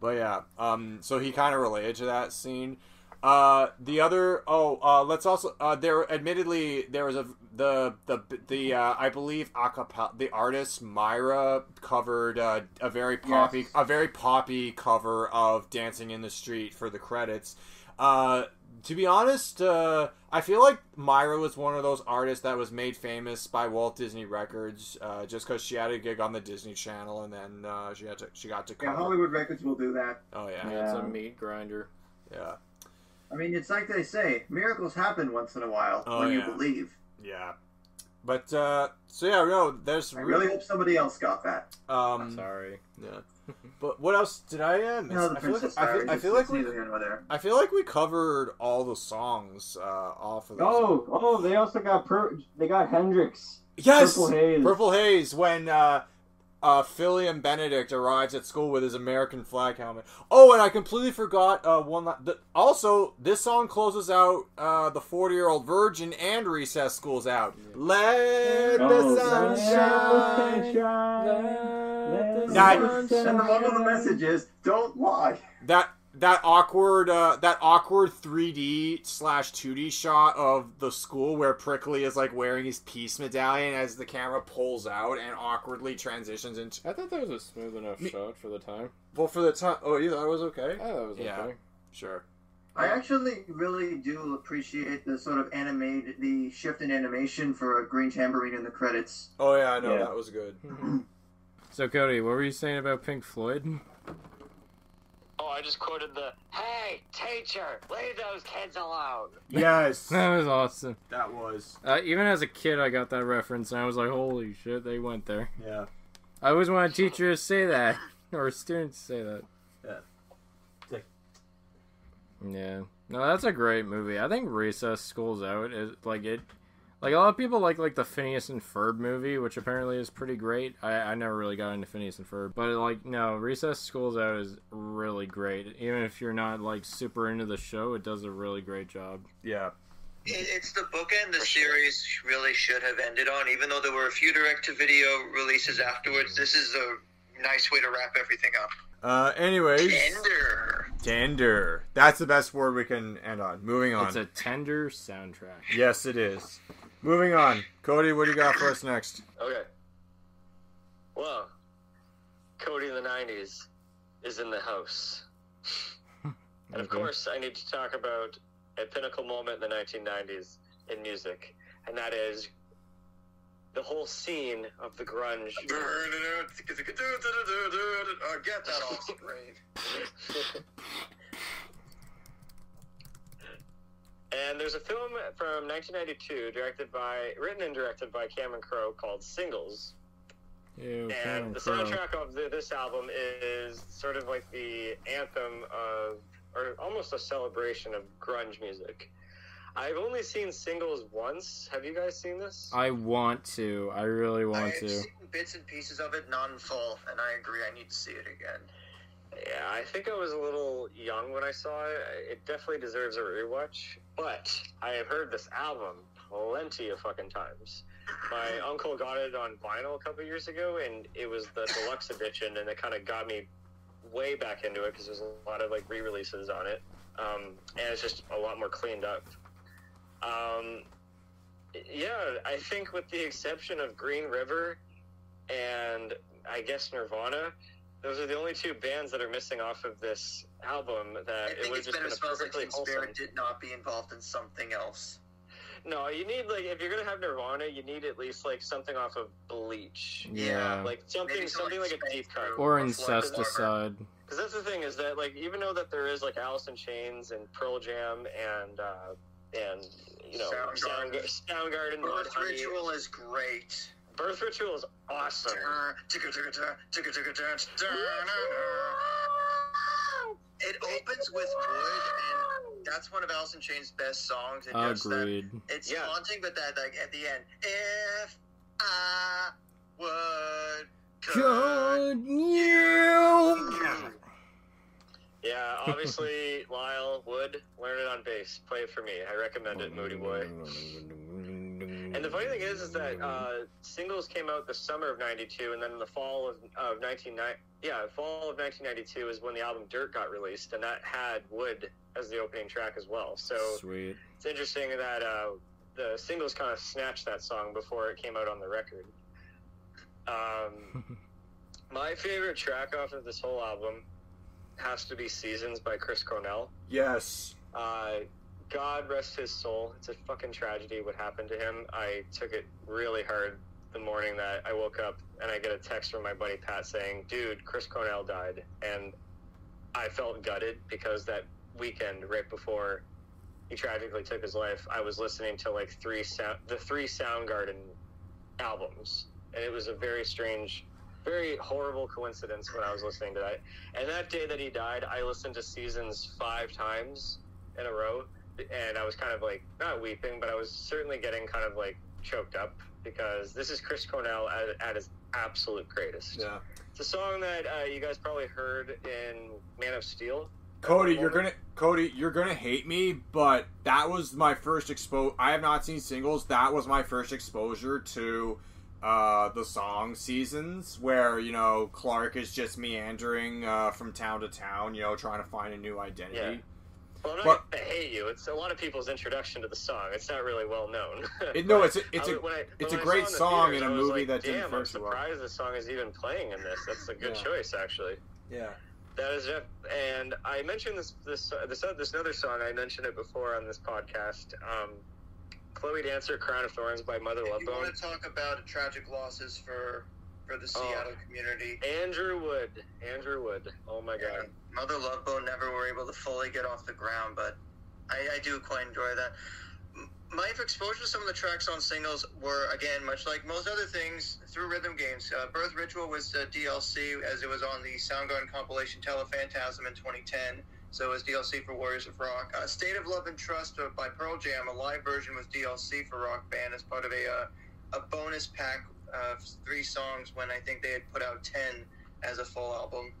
S2: but yeah. Um so he kind of related to that scene. Uh the other oh, uh let's also uh there admittedly there was a the the the uh I believe acapella the artist Myra covered uh, a very poppy
S5: Yes.
S2: a very poppy cover of Dancing in the Street for the credits. Uh to be honest, uh, I feel like Myra was one of those artists that was made famous by Walt Disney Records, uh, just because she had a gig on the Disney Channel, and then uh, she had to, she got to
S5: Yeah,
S2: cover.
S5: Hollywood Records will do that.
S2: Oh yeah,
S3: Yeah,
S2: yeah,
S3: It's a meat grinder. Yeah.
S5: I mean, it's like they say, miracles happen once in a while
S2: Oh,
S5: when
S2: yeah.
S5: you believe.
S2: yeah. But uh, so yeah, no, there's
S5: I really hope somebody else got that.
S2: um,
S3: Sorry.
S2: yeah. [LAUGHS] But what else did I uh, miss?
S5: No, the
S2: I feel like
S5: Princess
S2: I feel, I feel like we
S5: neither here nor there.
S2: I feel like we covered all the songs uh, off of. Those.
S4: Oh, oh, they also got per- they got Hendrix.
S2: Yes,
S4: Purple Haze.
S2: Purple Haze when uh, uh, Philliam Benedict arrives at school with his American flag helmet. Oh, and I completely forgot uh, one. la- The, also, this song closes out uh, the forty-year-old virgin and recess school's out. Let
S4: Oh,
S2: the sun shine.
S4: Let the
S2: Not-
S4: sun
S5: And the moral of the message is, don't lie.
S2: That that awkward uh, that awkward 3D slash 2D shot of the school where Prickly is like wearing his peace medallion as the camera pulls out and awkwardly transitions into.
S3: I thought that was a smooth enough
S2: Me-
S3: shot for the time.
S2: Well, for the time. Oh, you thought it was okay?
S3: I thought it was
S2: Yeah.
S3: okay.
S2: Sure.
S5: I actually really do appreciate the sort of animated, the shift in animation for a green tambourine in the credits.
S2: Oh yeah, I know
S4: Yeah.
S2: that was good. [LAUGHS]
S3: So Cody, what were you saying about Pink Floyd?
S7: Oh, I just quoted the "Hey, teacher, leave those kids alone." [LAUGHS]
S2: yes,
S3: That was awesome.
S2: that was.
S3: Uh, even as a kid, I got that reference, and I was like, "Holy shit, they went there."
S2: Yeah.
S3: I always wanted teachers to say that, [LAUGHS] or students to say that.
S2: Yeah. Like-
S3: Yeah. No, that's a great movie. I think Recess School's Out is like it. Like a lot of people like like the Phineas and Ferb movie, which apparently is pretty great. I, I never really got into Phineas and Ferb, but like no, Recess School's Out is really great. Even if you're not like super into the show, it does a really great job.
S2: Yeah.
S8: It- It's the bookend the series really should have ended on, even though there were a few direct to video releases afterwards. This is a nice way to wrap everything up.
S2: Uh. Anyways,
S8: Ender.
S2: tender. That's the best word we can end on. Moving on.
S3: It's a tender soundtrack.
S2: Yes, it is. Moving on. Cody, what do you got for us next?
S7: Okay. Well, Cody in the '90s is in the house. [LAUGHS]
S4: And of
S3: Okay.
S4: course, I need to talk about a pinnacle moment in the 1990s in music, and that is the whole scene of the grunge. [LAUGHS]
S5: Get that off screen. [LAUGHS]
S4: and there's a film from 1992 directed by, written and directed by Cameron Crowe called Singles.
S3: Ew,
S4: And
S3: Cameron
S4: the
S3: Crowe.
S4: soundtrack of the, this album is sort of like the anthem of, or almost a celebration of grunge music. I've only seen singles once. Have you guys seen this?
S3: I want to. I really want
S5: I've
S3: to.
S5: seen bits and pieces of it, not in full, and I agree. I need to see it again.
S4: Yeah, I think I was a little young when I saw it. It definitely deserves a rewatch. But I have heard this album plenty of fucking times. My [LAUGHS] uncle got it on vinyl a couple years ago, and it was the deluxe edition, and it kind of got me way back into it because there's a lot of like re-releases on it, um, and it's just a lot more cleaned up. Um, yeah, I think with the exception of Green River and I guess Nirvana, those are the only two bands that are missing off of this album that
S5: I
S4: it
S5: think
S4: would
S5: it's
S4: just
S5: better
S4: been a
S5: smells like
S4: perfectly
S5: Teen. Spirit did not be involved in something else.
S4: No, you need like if you're gonna have Nirvana, you need at least like something off of Bleach,
S3: Yeah.
S4: like something
S5: Maybe
S4: something
S5: something
S4: like a deep cut.
S3: or
S5: Or Flight of
S3: incesticide.
S4: Because that's the thing is that like even though that there is like Alice in Chains and Pearl Jam and uh, and you know
S5: Soundgarden.
S4: Soundgarden, Soundgarden
S5: Birth
S4: Mudhoney,
S5: Ritual is great.
S4: Birth Ritual is awesome.
S5: It opens with Would, and that's one of Alice in Chains' best songs. And just that,
S3: Agreed.
S5: it's
S4: Yeah.
S5: haunting, but that like at the end, if I would
S3: Could you?
S4: Yeah, obviously [LAUGHS] Lyle Wood, learn it on bass. Play it for me. I recommend it, Moody Boy. [LAUGHS] And the funny thing is, is that uh, singles came out the summer of '92, and then in the fall of, of 1990, yeah, fall of 1992 is when the album Dirt got released, and that had Would as the opening track as well. So
S3: Sweet.
S4: it's interesting that uh, the singles kind of snatched that song before it came out on the record. Um, [LAUGHS] my favorite track off of this whole album has to be "Seasons" by Chris Cornell.
S2: Yes.
S4: Uh, God rest his soul. It's a fucking tragedy what happened to him. I took it really hard the morning that I woke up and I get a text from my buddy Pat saying, "Dude, Chris Cornell died," and I felt gutted because that weekend right before he tragically took his life, I was listening to like three sound the three Soundgarden albums, and it was a very strange. Very horrible coincidence when I was listening to that. And that day that he died, I listened to Seasons five times in a row, and I was kind of like not weeping, but I was certainly getting kind of like choked up because this is Chris Cornell at, at his absolute greatest.
S2: Yeah.
S4: It's a song that uh, you guys probably heard in Man of Steel.
S2: Cody, you're gonna Cody, you're gonna hate me, but that was my first expo. I have not seen singles. That was my first exposure to uh, the song seasons, where you know Clark is just meandering uh, from town to town, you know, trying to find a new identity.
S4: Yeah. Well, I'm not
S2: But-
S4: gonna hate you. It's a lot of people's introduction to the song. It's not really well known.
S2: It- [LAUGHS] no,
S4: But
S2: it's a- it's
S4: I-
S2: a-
S4: when I-
S2: it's
S4: when
S2: a
S4: I
S2: great
S4: saw it in the
S2: song
S4: theaters,
S2: in a movie
S4: like,
S2: that didn't
S4: Damn,
S2: fare too
S4: I'm
S2: well."
S4: surprised this song is even playing in this. That's a good
S2: Yeah.
S4: choice, actually.
S2: Yeah.
S4: That is it. And I mentioned this this this this another song. I mentioned it before on this podcast. Um, Chloe Dancer, "Crown of Thorns" by Mother Love Bone.
S5: You want to talk about tragic losses for for the
S4: Oh.
S5: Seattle community,
S4: Andrew Wood. Andrew Wood. Oh my
S5: Yeah,
S4: God.
S5: Mother Love Bone never were able to fully get off the ground, but I, I do quite enjoy that. My exposure to some of the tracks on singles were, again, much like most other things, through rhythm games. Uh, Birth Ritual was DLC, as it was on the Soundgarden compilation Telephantasm in 2010. So it was DLC for Warriors of Rock. Uh, State of Love and Trust uh, by Pearl Jam, a live version was DLC for Rock Band as part of a, uh, a bonus pack of three songs when I think they had put out 10 as a full album.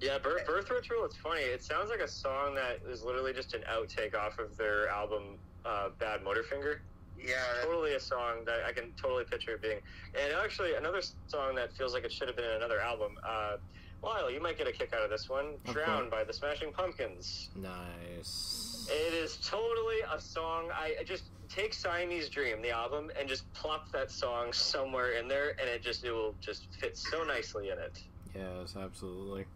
S4: Yeah, Birth, Birth Ritual. It's funny. It sounds like a song that is literally just an outtake off of their album uh, "Bad Motorfinger."
S5: Yeah,
S4: Totally a song that I can totally picture it being. And actually, another song that feels like it should have been in another album. Uh, Lyle, you might get a kick out of this one.
S3: Okay.
S4: "Drown" by the Smashing Pumpkins.
S3: Nice.
S4: It is totally a song. I I just take Siamese Dream, the album, and just plop that song somewhere in there, and it just it will just fit so nicely in it.
S3: Yes, absolutely.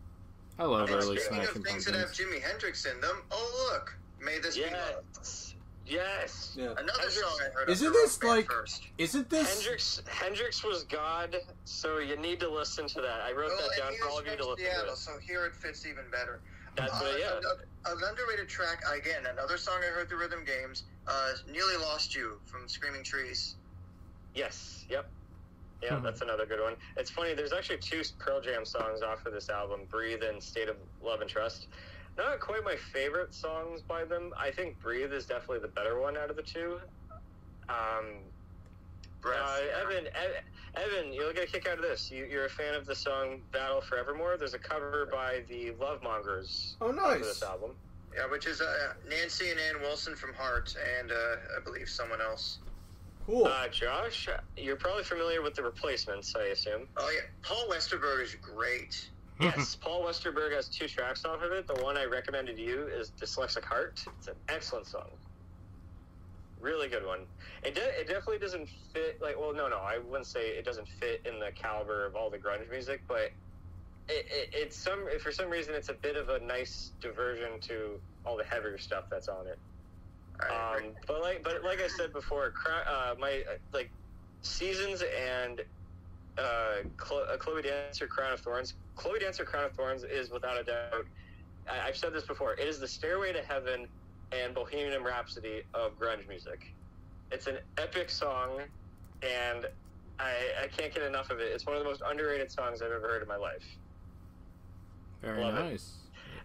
S3: I love
S5: And
S3: early
S5: speaking
S3: Smashing
S5: of things that have Jimi Hendrix in them, oh look, May This Be Love.
S4: Yes. Yes.
S2: Yeah.
S5: Another
S4: Hendrix-
S5: song I heard.
S2: Isn't
S5: off the
S2: this
S5: rock band
S2: like-
S5: first.
S2: Isn't this?
S4: Hendrix Hendrix was God, so you need to listen to that. I wrote
S5: Well,
S4: that down for all of you to listen
S5: Seattle,
S4: to. It.
S5: so here it fits even better.
S4: That's
S5: Uh,
S4: what, yeah.
S5: another- An underrated track again. Another song I heard through Rhythm Games. Uh, "Nearly Lost You" from Screaming Trees.
S4: Yes. Yep. Yeah, that's another good one. It's funny. There's actually two Pearl Jam songs off of this album: "Breathe" and "State of Love and Trust." Not quite my favorite songs by them. I think "Breathe" is definitely the better one out of the two. Um,
S5: Breath.
S4: Uh, Evan, Ev- Evan, you'll get a kick out of this. You, you're a fan of the song "Battle of Evermore." There's a cover by the Lovemongers
S2: Oh,
S4: for
S2: nice.
S4: this album.
S5: Yeah, which is uh, Nancy and Ann Wilson from Heart, and uh, I believe someone else.
S2: Cool.
S4: Uh, Josh, you're probably familiar with the Replacements, I assume.
S5: Oh yeah, Paul Westerberg is great. [LAUGHS]
S4: Yes, Paul Westerberg has two tracks off of it. The one I recommended to you is "Dyslexic Heart." It's an excellent song. Really good one. It de- it definitely doesn't fit. Like, well, no, no, I wouldn't say it doesn't fit in the caliber of all the grunge music, but it, it, it's some for some reason it's a bit of a nice diversion to all the heavier stuff that's on it. Um, but like, but like I said before, uh, my uh, like seasons and uh, Chlo- uh, Chloe Dancer Crown of Thorns. Chloe Dancer Crown of Thorns is without a doubt. I- I've said this before. It is the Stairway to Heaven and Bohemian Rhapsody of grunge music. It's an epic song, and I, I can't get enough of it. It's one of the most underrated songs I've ever heard in my life.
S3: Very
S4: Love it.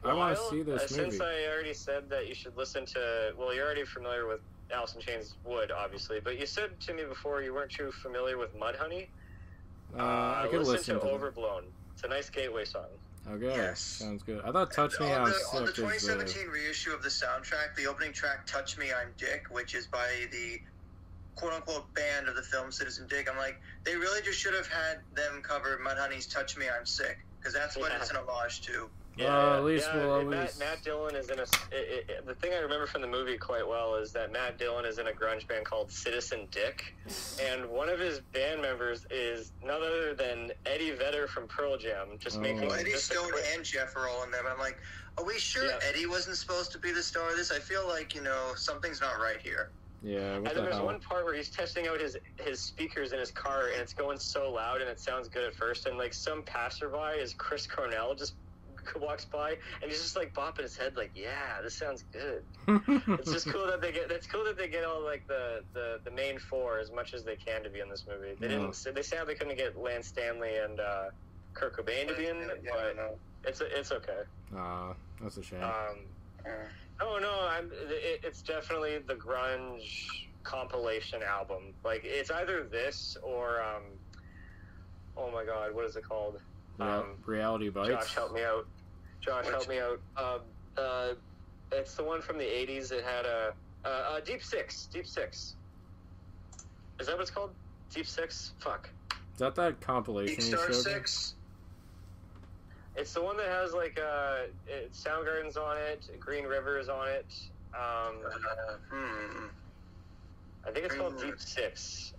S3: Nice. I want to see this
S4: uh,
S3: movie.
S4: Since I already said that you should listen to, well, you're already familiar with Alice in Chains Would, obviously, but you said to me before you weren't too familiar with Mudhoney.
S3: uh, I could
S4: listen,
S3: listen
S4: to,
S3: to.
S4: Overblown. It's a nice gateway song.
S3: Okay,
S5: Yes.
S3: sounds good. I thought "Touch Me,
S5: on
S3: I'm
S5: the, on the
S3: Sick" is the
S5: 2017 reissue of the soundtrack, the opening track "Touch Me, I'm Dick," which is by the quote unquote band of the film Citizen Dick. I'm like, they really just should have had them cover Mudhoney's "Touch Me, I'm Sick" because that's what
S4: Yeah.
S5: it's an homage to.
S3: Well, at least
S4: yeah,
S3: we'll
S4: and
S3: always-
S4: Matt, Matt Dillon is in a. It, it, it- the thing I remember from the movie quite well is that Matt Dillon is in a grunge band called Citizen Dick, and one of his band members is none other than Eddie Vedder from Pearl Jam. Just
S3: Oh.
S4: making
S5: Well, Eddie
S4: just
S5: Stone
S4: quick-
S5: and Jeff are all in them. I'm like, are we sure
S4: Yeah.
S5: Eddie wasn't supposed to be the star of this? I feel like you know something's not right here.
S3: Yeah, what
S4: And
S3: the
S4: then there's
S3: hell?
S4: one part where he's testing out his his speakers in his car, and it's going so loud, and it sounds good at first. And like some passerby is Chris Cornell just [LAUGHS] walks by, and he's just like bopping his head, like, "Yeah, this sounds good." [LAUGHS] It's just cool that they get. It's cool that they get all like the the the main four as much as they can to be in this movie. They
S3: Yeah.
S4: didn't. They sadly couldn't get Layne Staley and uh, Kurt Cobain to be in it,
S5: Yeah,
S4: but
S5: no.
S4: it's it's okay.
S3: Aw, that's a shame.
S4: Um,
S5: Uh,
S4: Oh no, I'm. It, it's definitely the grunge compilation album. Like it's either this or um. Oh my God, what is it called?
S3: Real-
S4: um,
S3: Reality Bites.
S4: Josh, help me out. Josh,
S5: Which-
S4: help me out. Um, uh, it's the one from the '80s. It had a uh, uh, Deep Six. Deep Six. Is that what it's called? Deep Six. Fuck.
S3: Is that that compilation
S5: Deep
S3: you
S5: Star
S3: showed me?
S5: Six.
S4: It's the one that has like uh, it, Soundgarden's on it. Green River is on it. Um,
S5: Uh, hmm.
S4: I think it's called
S5: Green
S4: Deep Six.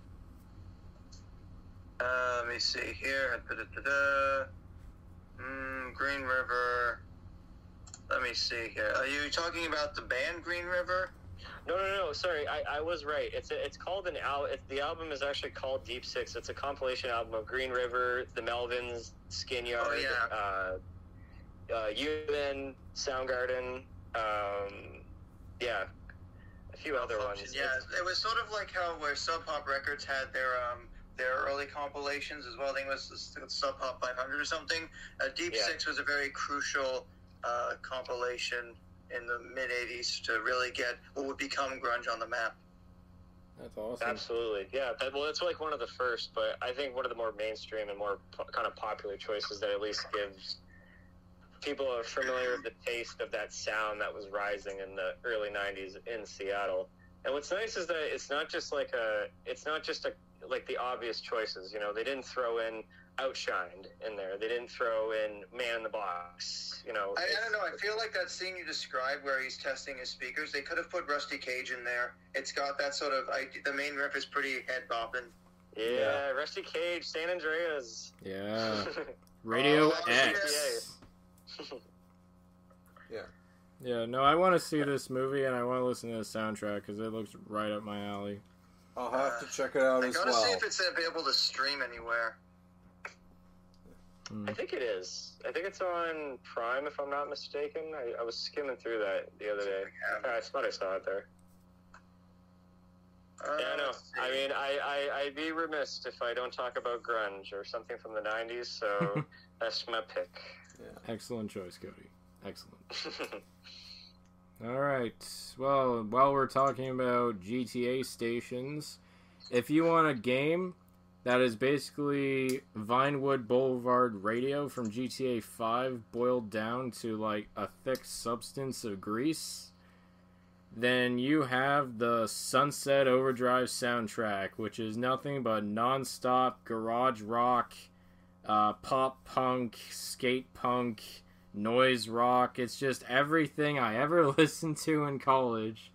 S5: Uh, let me see here. Da-da-da-da. Mm, Green River. Let me see here. Are you talking about the band Green River?
S4: No, no, no. Sorry, I, I was right. It's a, it's called an al. It, the album is actually called Deep Six. It's a compilation album of Green River, The Melvins, Skin Yard,
S5: Oh, yeah.
S4: uh, uh, U-Men, Soundgarden. Um, yeah, a few other ones.
S5: Yeah, it was sort of like how where Sub Pop Records had their um their early compilations as well. I think it was the Sub Pop 500 or something. Uh, Deep
S4: Yeah.
S5: Six was a very crucial uh, compilation in the mid 80s to really get what would become grunge on the map.
S3: That's awesome.
S4: Absolutely, yeah. That, well, it's like one of the first, but I think one of the more mainstream and more po- kind of popular choices that at least gives people are familiar with the taste of that sound that was rising in the early '90s in Seattle. And what's nice is that it's not just like a, it's not just a like the obvious choices. You know, they didn't throw in Outshined in there. They didn't throw in Man in the Box. You know,
S5: I, I don't know. I feel like that scene you described where he's testing his speakers, they could have put Rusty Cage in there. It's got that sort of. I, the main riff is pretty head bopping.
S4: Yeah, Rusty Cage, San Andreas.
S3: Yeah. [LAUGHS] Radio
S5: Oh,
S3: X. [LAUGHS] Yeah. Yeah, no, I want to see this movie and I want to listen to the soundtrack because it looks right up my alley.
S6: I'll have to check it out
S8: I
S6: as
S8: gotta see if it's available to stream anywhere.
S1: I think it is. I think it's on Prime, if I'm not mistaken. I, I was skimming through that the other day. I thought I saw it there.
S8: Uh,
S1: Yeah, I know. I mean, I, I, I'd be remiss if I don't talk about grunge or something from the 90s, so [LAUGHS] that's my pick.
S3: Excellent choice, Cody. Excellent. [LAUGHS] All right. Well, while we're talking about GTA stations, if you want a game that is basically Vinewood Boulevard Radio from GTA 5 boiled down to like a thick substance of grease, then you have the Sunset Overdrive soundtrack, which is nothing but non-stop garage rock, uh, pop punk, skate punk, noise rock. It's just everything I ever [LAUGHS] listened to in college,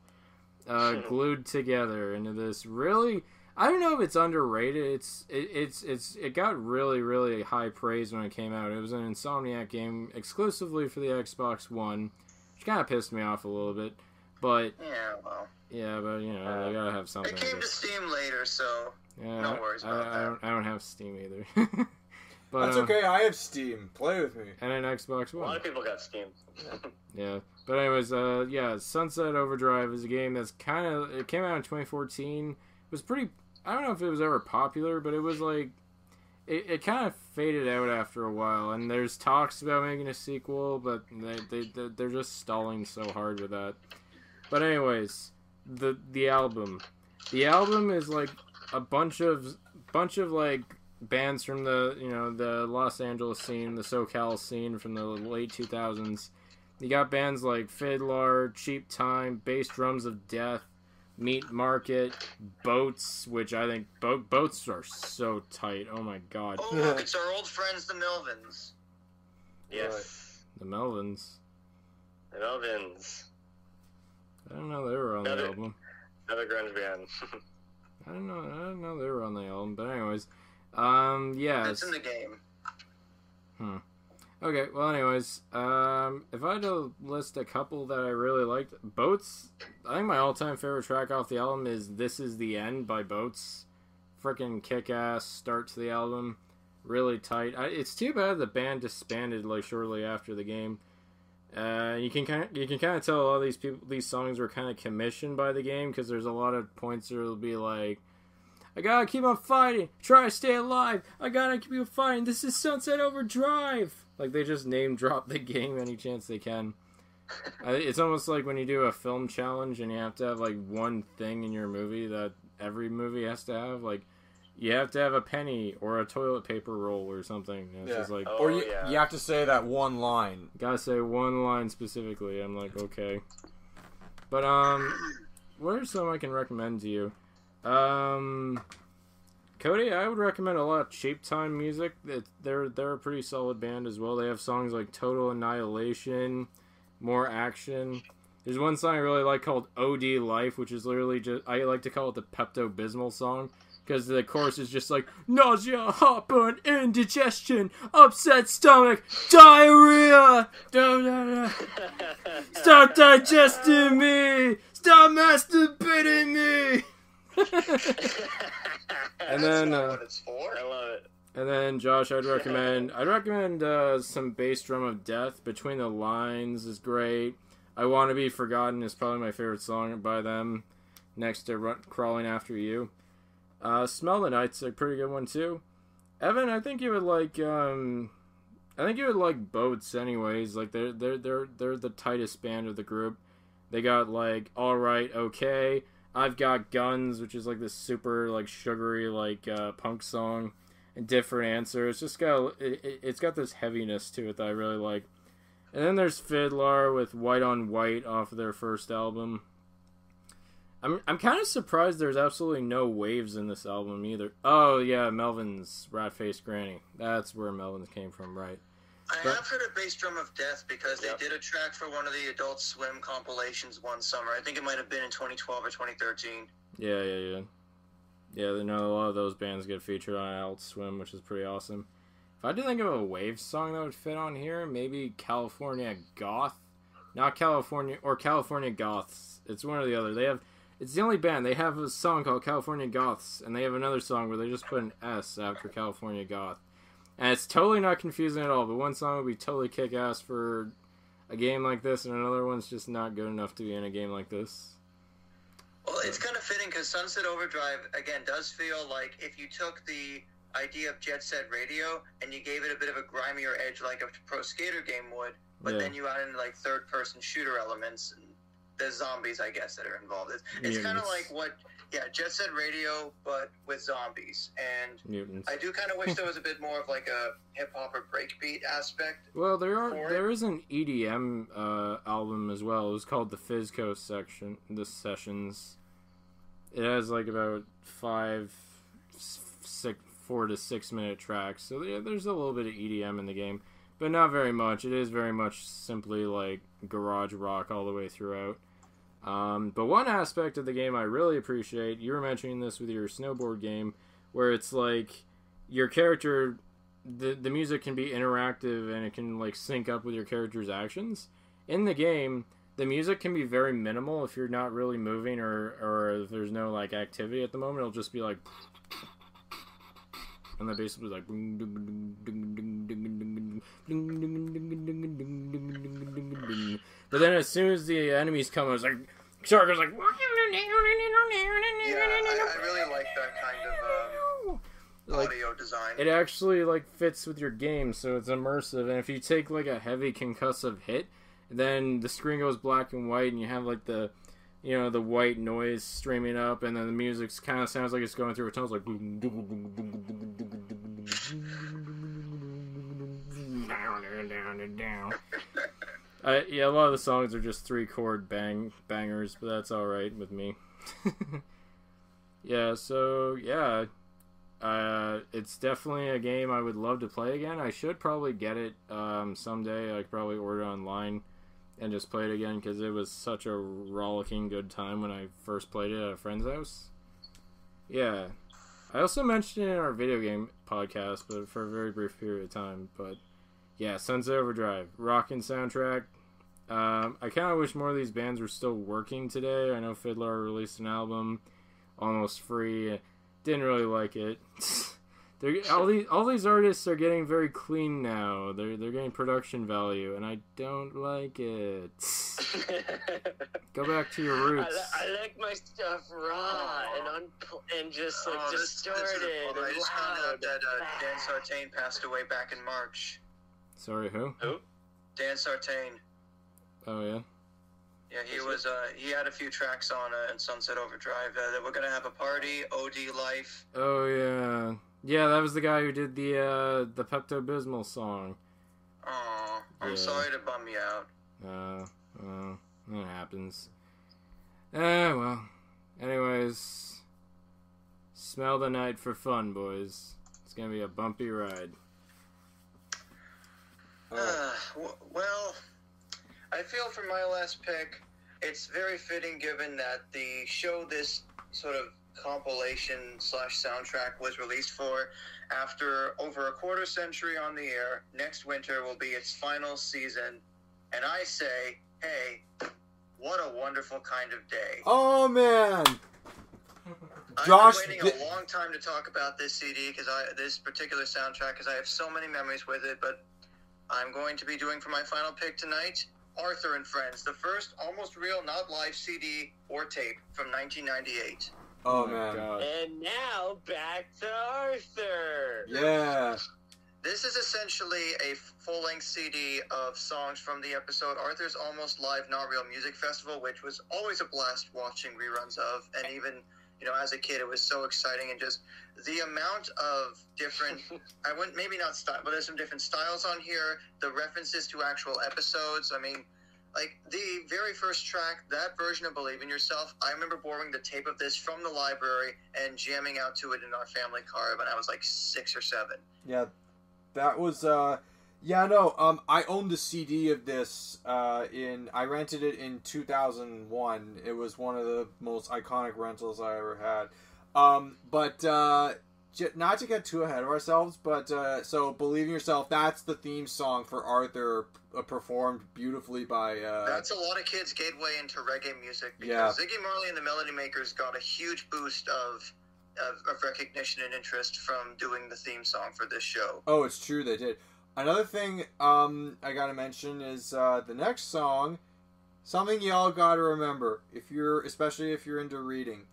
S3: uh, [LAUGHS] glued together into this really. I don't know if it's underrated. It's it, it's it's it got really really high praise when it came out. It was an Insomniac game exclusively for the Xbox One, which kind of pissed me off a little bit. But
S8: Yeah, well,
S3: yeah, but you know they gotta have something.
S8: it came to. Steam later, so
S3: Yeah,
S8: no worries
S3: I,
S8: about
S3: I,
S8: that.
S3: don't I don't have Steam either. [LAUGHS] but
S6: That's
S3: uh,
S6: okay. I have Steam. Play with me.
S3: And an Xbox One.
S1: A lot of people got Steam.
S3: Yeah, but anyways, uh, yeah, Sunset Overdrive is a game that's kind of it came out in 2014. It was pretty. I don't know if it was ever popular, but it was like it, it kind of faded out after a while. And there's talks about making a sequel, but they they they- they're just stalling so hard with that. But anyways, the the album, the album is like a bunch of bunch of like bands from the you know the Los Angeles scene, the SoCal scene from the late 2000s. You got bands like FIDLAR, Cheap Time, Bass Drums of Death, Meat Market, Boats, which I think bo- boats are so tight. Oh my god,
S8: Oh, look, [LAUGHS] it's our old friends, the Melvins.
S1: Yes.
S3: the Melvins.
S1: The Melvins.
S3: I don't know they were on the
S1: Another-
S3: album.
S1: Another grunge band. [LAUGHS]
S3: I don't know. I don't know they were on the album. But anyways, um, yeah.
S8: It's in the game. Hmm.
S3: Okay, well, anyways, um, if I had to list a couple that I really liked, Boats, I think my all time favorite track off the album is This Is the End by Boats. Freaking kick ass start to the album. Really tight. I, it's too bad the band disbanded like shortly after the game. Uh, you can kind of, you can kind of tell a lot of these people these songs were kind of commissioned by the game because there's a lot of points where it'll be like, I gotta keep on fighting, try to stay alive. I gotta keep on fighting. This is Sunset Overdrive. Like they just name drop the [LAUGHS] game any chance they can. It's almost like when you do a film challenge and you have to have like one thing in your movie that every movie has to have. Like you have to have a penny or a toilet paper roll or something. It's
S6: Yeah.
S3: just like
S1: Oh,
S6: or you,
S1: yeah.
S6: you have to say that one line.
S3: gotta say one line specifically. I'm like okay, but um, what are some I can recommend to you? Um, Cody, I would recommend a lot of Cheap Time music. They're they're a pretty solid band as well. They have songs like Total Annihilation, More Action. There's one song I really like called OD Life, which is literally just I like to call it the Pepto Bismol song because the chorus is just like nausea, heartburn, indigestion, upset stomach, diarrhea. Da, da, da. [LAUGHS] Stop digesting me! Stop masturbating me! And then, uh,
S8: what it's for.
S1: I love it.
S3: and then, Josh, I'd recommend I'd recommend uh, some bass drum of death. Between the lines is great. I want to be forgotten is probably my favorite song by them. Next to Run- crawling after you. Uh, Smell the Night's a pretty good one too. Evan, I think you would like. Um, I think you would like Boats, anyways. Like they're they're they're they're the tightest band of the group. They got like All Right, Okay. I've got Guns, which is like this super like sugary like uh, punk song. And different answer. It's just got it, it's got this heaviness to it that I really like. And then there's FIDLAR with White on White off of their first album. I'm I'm kind of surprised there's absolutely no Wavves in this album either. Oh yeah, Melvin's Rat Face Granny. That's where Melvin's came from, right?
S8: I
S3: But-
S8: have heard of Bass Drum of Death because they
S1: Yep.
S8: did a track for one of the Adult Swim compilations one summer. I think it might have been in 2012 or 2013.
S3: Yeah, yeah, yeah. Yeah, they know a lot of those bands get featured on Adult Swim, which is pretty awesome. If I had to think of a Wavves song that would fit on here, maybe California Goth not California or California Goths. It's one or the other. They have it's the only band they have a song called California Goths, and they have another song where they just put an S after California Goth, and it's totally not confusing at all. But one song would be totally kick ass for a game like this, and another one's just not good enough to be in a game like this.
S5: Well, it's kind of fitting because Sunset Overdrive again does feel like if you took the idea of Jet Set Radio and you gave it a bit of a grimier edge like a pro skater game would, but
S3: Yeah.
S5: then you add in like third person shooter elements and the zombies, I guess, that are involved. It's, it's kind of like what, yeah, Jet Set Radio, but with zombies. And
S3: Mutants.
S5: I do kind of wish [LAUGHS] there was a bit more of like a hip hop or breakbeat aspect.
S3: Well, there are
S5: for it.
S3: there is an EDM uh, album as well. It was called the FizzCo section, the sessions. It has like about five, six, four to six minute tracks. So yeah, there's a little bit of EDM in the game, but not very much. It is very much simply like garage rock all the way throughout. Um, but one aspect of the game I really appreciate, you were mentioning this with your snowboard game, where it's like your character the the music can be interactive and it can like sync up with your character's actions. In the game, the music can be very minimal if you're not really moving or or there's no like activity at the moment. It'll just be like and then basically was like but then as soon as the enemies come, it's like Shark is like
S5: Yeah, I, I really like that kind of um,
S3: like
S5: audio design.
S3: it actually like fits with your game so it's immersive and if you take like a heavy concussive hit then the screen goes black and white and you have like the you know the white noise streaming up and then the music kind of sounds like it's going through a tunnel it's like [LAUGHS] uh, yeah a lot of the songs are just three chord bang bangers but that's all right with me [LAUGHS] yeah so yeah uh, it's definitely a game I would love to play again. I should probably get it um, someday. I could probably order online and just play it again because it was such a rollicking good time when I first played it at a friend's house. Yeah. I also mentioned it in our video game podcast, but for a very brief period of time. But yeah, Sunset Overdrive, rocking soundtrack. Um, I kind of wish more of these bands were still working today. I know FIDLAR released an album, almost free. Didn't really like it. [LAUGHS] They're, all these all these artists are getting very clean now. They're they're getting production value, and I don't like it. [LAUGHS] Go back to your
S4: I,
S3: roots.
S4: li- I like my stuff raw and un- and just like
S5: Oh, this- this is
S4: distorted.
S5: I
S4: and
S5: just found out that uh, Dan Sartain passed away back in March.
S3: Sorry, who? Who?
S5: Dan Sartain.
S3: Oh yeah.
S5: Yeah, he was. Uh, he had a few tracks on uh, in Sunset Overdrive. Uh, that we're gonna have a party. OD Life.
S3: Oh yeah. Yeah, that was the guy who did the uh, the Pepto Bismol song.
S5: Oh, I'm
S3: Yeah.
S5: sorry to bum you out.
S3: Uh, well, that happens. Eh, well. Anyways, smell the night for fun, boys. It's gonna be a bumpy ride.
S5: Uh, well, I feel for my last pick, it's very fitting given that the show this sort of compilation slash soundtrack was released for after over a quarter century on the air. Next winter will be its final season, and I say, hey, what a wonderful kind of day.
S2: Oh man,
S5: I've
S2: Josh,
S5: been waiting a long time to talk about this CD because I this particular soundtrack because I have so many memories with it. But I'm going to be doing for my final pick tonight. Arthur and Friends, the first almost real, not live CD or tape from 1998.
S2: Oh, oh
S3: my
S2: man,
S3: God.
S4: And now back to Arthur.
S2: yeah.
S5: This is essentially a full length CD of songs from the episode Arthur's Almost Live Not Real Music Festival, which was always a blast watching reruns of. And even, you know, as a kid, it was so exciting. And just the amount of different, [LAUGHS] I wouldn't, maybe not style, but there's some different styles on here, the references to actual episodes. I mean, like the very first track, that version of Believe in Yourself, I remember borrowing the tape of this from the library and jamming out to it in our family car when I was like six or seven.
S2: Yeah, that was uh yeah, no, um I owned the CD of this uh in I rented it in 2001. It was one of the most iconic rentals I ever had. Um but uh not to get too ahead of ourselves, but uh, so believe in yourself. That's the theme song for Arthur, uh, performed beautifully by. Uh,
S5: That's a lot of kids' gateway into reggae music because
S2: Yeah.
S5: Ziggy Marley and the Melody Makers got a huge boost of, of of recognition and interest from doing the theme song for this show.
S2: oh, it's true they did. Another thing um, I gotta mention is uh, the next song. Something y'all gotta remember if you're, especially if you're into reading.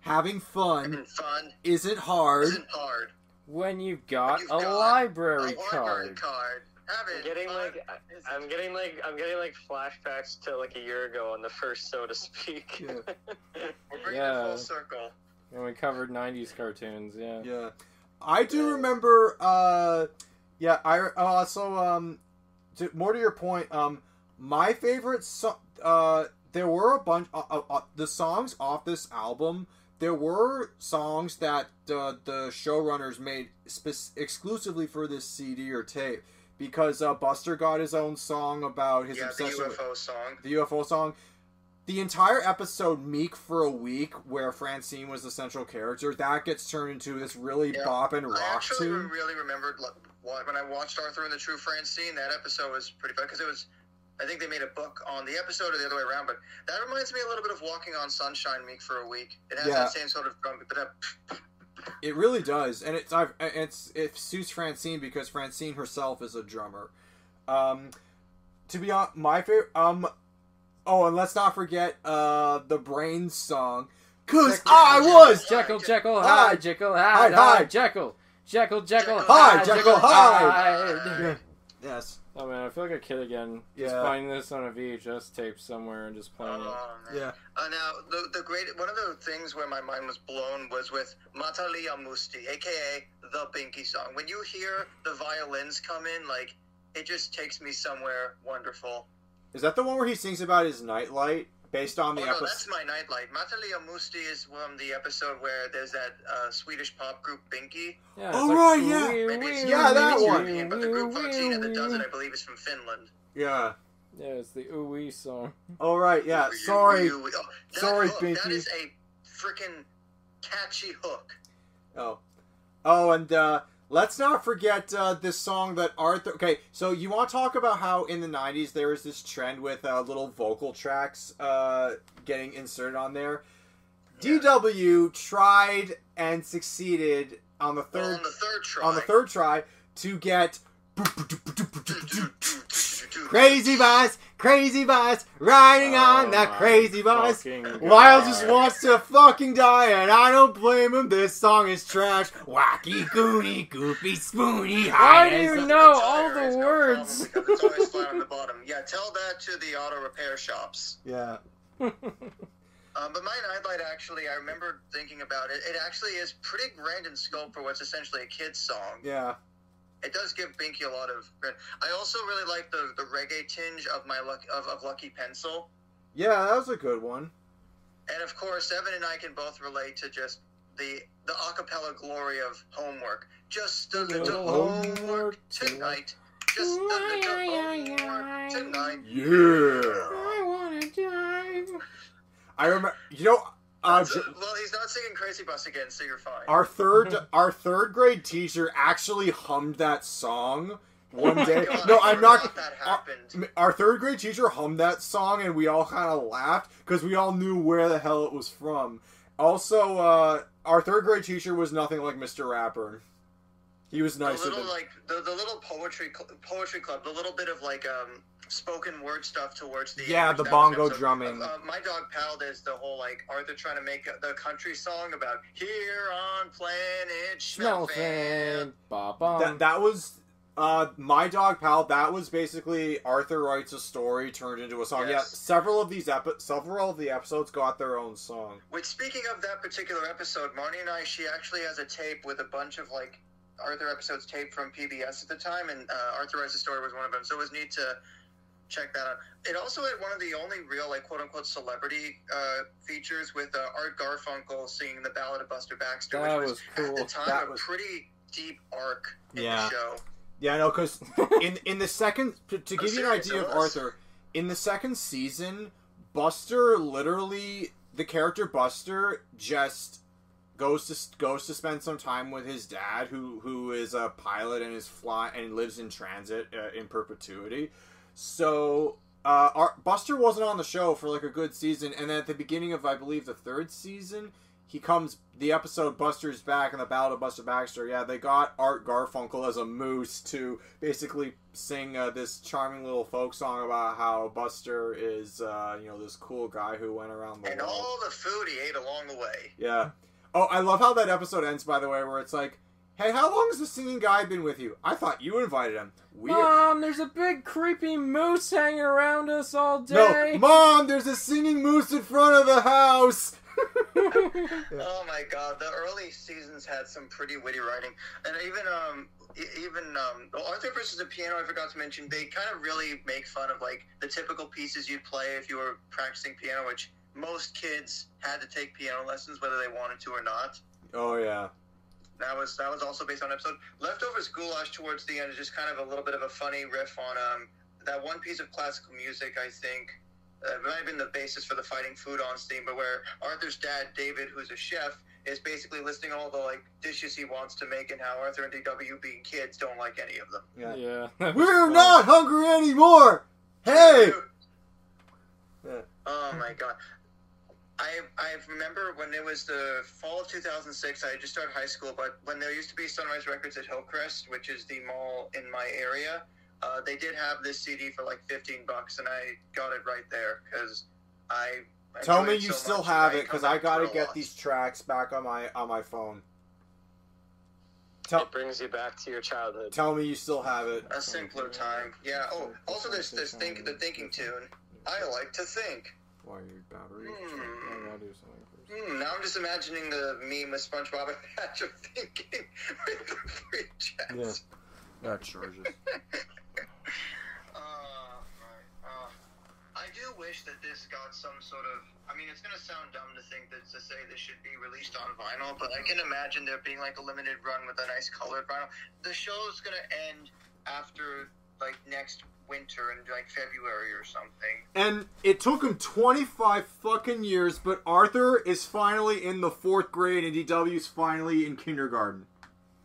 S2: Having fun
S5: Having fun
S2: isn't hard.
S5: isn't hard.
S3: When you've got
S5: You've
S3: a
S5: got
S3: library
S5: a library
S3: card.
S5: card.
S4: I'm getting like
S5: isn't
S4: I'm getting like I'm getting like flashbacks to like a year ago on the first so to speak.
S2: Yeah. [LAUGHS]
S5: We're bringing
S3: Yeah.
S5: it full circle.
S3: When we covered '90s cartoons, yeah.
S2: Yeah, I do remember. Uh, yeah, I also um, to, more to your point. Um, my favorite so, uh, there were a bunch. Uh, uh, uh, the songs off this album. There were songs that uh, the showrunners made spec- exclusively for this CD or tape because uh, Buster got his own song about his
S5: yeah, the
S2: obsession with
S5: UFO song.
S2: the UFO song. The entire episode, Meek for a Week, where Francine was the central character, that gets turned into this really
S5: Yeah.
S2: bopping
S5: I
S2: rock I
S5: actually
S2: tune.
S5: really remembered like, what- when I watched Arthur and the True Francine. That episode was pretty fun because it was. I think they made a book on the episode or the other way around, but that reminds me a little bit of Walking on Sunshine Meek for a week. It has
S2: Yeah.
S5: that same sort of drum, but that,
S2: It really does, and it's I've, it's it suits Francine because Francine herself is a drummer. Um, to be honest, my favorite. Um, oh, and let's not forget uh the Brains song, cause I was
S3: Jekyll, Jekyll,
S2: Hi.
S3: hi, Jekyll,
S2: Hi, hi.
S3: hi, Jekyll, Jekyll, Jekyll,
S2: Hi,
S3: hi,
S2: Jekyll. Yeah. Yes.
S3: Oh man, I feel like a kid again. Just
S2: Yeah.
S3: finding this on a VHS tape somewhere and just playing it.
S5: oh, man.
S2: Yeah.
S5: Uh, now, the, the great one of the things where my mind was blown was with Matalia Musti, aka the Binky song. When you hear the violins come in, like it just takes me somewhere wonderful.
S2: Is that the one where he sings about his nightlight based on the
S5: Oh no,
S2: episode?
S5: that's my nightlight. Matalia Musti is from the episode where there's that uh, Swedish pop group Binky.
S3: Yeah,
S2: Oh,
S3: it's
S2: right, yeah.
S3: wee,
S5: Maybe
S3: wee,
S5: it's
S2: Yeah, that
S5: maybe it's
S2: one.
S5: European, But the group
S3: wee,
S5: Foxina that does it. I believe, is from Finland.
S2: Yeah.
S3: Yeah, it's the ooh wee song.
S2: All right. Yeah.
S5: Ooh,
S2: Sorry.
S5: ooh, ooh. Oh, that
S2: Sorry,
S5: hook,
S2: Binky.
S5: That is a freaking catchy hook.
S2: Oh, oh, and uh, let's not forget uh, this song that Arthur. Okay, so you want to talk about how in the '90s there was this trend with uh, little vocal tracks uh, getting inserted on there. DW tried and succeeded on the
S5: Well,
S2: third
S5: on the third try.
S2: on the third try to get crazy bus, crazy bus, riding on that
S3: Oh,
S2: crazy bus.
S3: fucking
S2: Lyle just wants to fucking die, and I don't blame him. This song is trash. Wacky, goony, goofy, spoony.
S3: Why do
S2: as
S3: you know all
S5: tire
S3: the words?
S5: problem because It's always flat on the bottom. Yeah, tell that to the auto repair shops.
S2: Yeah. [LAUGHS]
S5: Um, but my nightlight actually, I remember thinking about it. It actually is pretty grand in scope for what's essentially a kid's song.
S2: Yeah.
S5: It does give Binky a lot of. I also really like the, the reggae tinge of my luck of, of Lucky Pencil,
S2: Yeah, that was a good one.
S5: and of course, Evan and I can both relate to just the the acapella glory of homework. Just a little homework tonight. Just a little homework tonight.
S2: Yeah.
S3: I wanna die.
S2: I remember. You know, uh,
S5: well, he's not singing Crazy Bus again, so you're fine.
S2: our third [LAUGHS] our third grade teacher actually hummed that song one day.
S5: God,
S2: no,
S5: I
S2: I'm not.
S5: that
S2: our-
S5: happened.
S2: Our third grade teacher hummed that song, and we all kind of laughed because we all knew where the hell it was from. Also, uh, our third grade teacher was nothing like Mr. Rapper. He was
S5: the little
S2: than.
S5: like the, the little poetry cl- poetry club, the little bit of like um spoken word stuff towards the
S2: Yeah, the
S5: which that was
S2: bongo
S5: episode.
S2: drumming.
S5: Uh, uh, my dog Pal does the whole like Arthur trying to make a, the country song about here on planet
S3: Smell
S5: Schmelfan.
S3: fan. Ba
S2: that that was uh my dog pal that was basically arthur writes a story turned into a song yeah
S5: Yes.
S2: several of these epi- several of the episodes got their own song
S5: Which speaking of that particular episode, Marnie and I, she actually has a tape with a bunch of like Arthur episodes taped from PBS at the time, and uh, Arthur Writes a Story was one of them. So it was neat to check that out. It also had one of the only real like quote unquote celebrity uh, features with uh, Art Garfunkel singing the Ballad of Buster Baxter,
S3: That
S5: which
S3: was
S5: at
S3: cool.
S5: the time
S2: That
S5: a
S2: was-
S5: pretty deep arc in
S2: Yeah.
S5: the show.
S2: yeah no because [LAUGHS] in in the second to, to give you an idea of arthur in the second season buster literally the character buster just goes to goes to spend some time with his dad, who who is a pilot and is fly and lives in transit uh, in perpetuity. So uh, our, Buster wasn't on the show for like a good season, and then at the beginning of I believe the third season, he comes the episode Buster's back and the Ballad of Buster Baxter. Yeah, they got Art Garfunkel as a moose to basically sing uh, this charming little folk song about how Buster is, uh, you know, this cool guy who went around the world.
S5: And
S2: world.
S5: all the food he ate along the way.
S2: Yeah. Oh, I love how that episode ends. By the way, where it's like, "Hey, how long has the singing guy been with you? I thought you invited him. Weird."
S3: Mom, there's a big creepy moose hanging around us all day.
S2: No, mom, there's a singing moose in front of the house. [LAUGHS]
S5: Oh my god, the early seasons had some pretty witty writing, and even um, even um, well, Arthur versus the piano. I forgot to mention they kind of really make fun of like the typical pieces you'd play if you were practicing piano, which most kids had to take piano lessons whether they wanted to or not.
S2: oh yeah.
S5: That was that was also based on episode. Leftovers Goulash towards the end is just kind of a little bit of a funny riff on um that one piece of classical music. I think uh, might have been the basis for the Fighting Food on theme, but where Arthur's dad David, who's a chef, is basically listing all the like dishes he wants to make and how Arthur and DW being kids don't like any of them.
S2: Yeah.
S3: Yeah. [LAUGHS]
S2: We're
S3: fun.
S2: not hungry anymore. Hey. Yeah.
S5: Oh my god. I I remember when it was the fall of 2006. I had just started high school, but when there used to be Sunrise Records at Hillcrest, which is the mall in my area, uh, they did have this CD for like 15 bucks, and I got it right there because I.
S2: Tell me you
S5: so
S2: still have it because I gotta get
S5: lot.
S2: these tracks back on my on my phone. Tell
S4: It brings you back to your childhood.
S2: tell me you still have it.
S5: A simpler time, yeah. Oh, also there's this think the thinking tune. I like to think.
S2: Why your battery?
S5: Hmm.
S2: I gotta do something first.
S5: Hmm, now I'm just imagining the meme with SpongeBob and [LAUGHS] Patrick thinking with the free chats.
S2: Yeah. That charges. [LAUGHS]
S5: Uh, right. Uh, I do wish that this got some sort of. I mean, it's gonna sound dumb to think that to say this should be released on vinyl, but I can imagine there being like a limited run with a nice colored vinyl. The show's gonna end after like next winter in like February or something.
S2: And it took him 25 fucking years, but Arthur is finally in the fourth grade and DW's finally in kindergarten.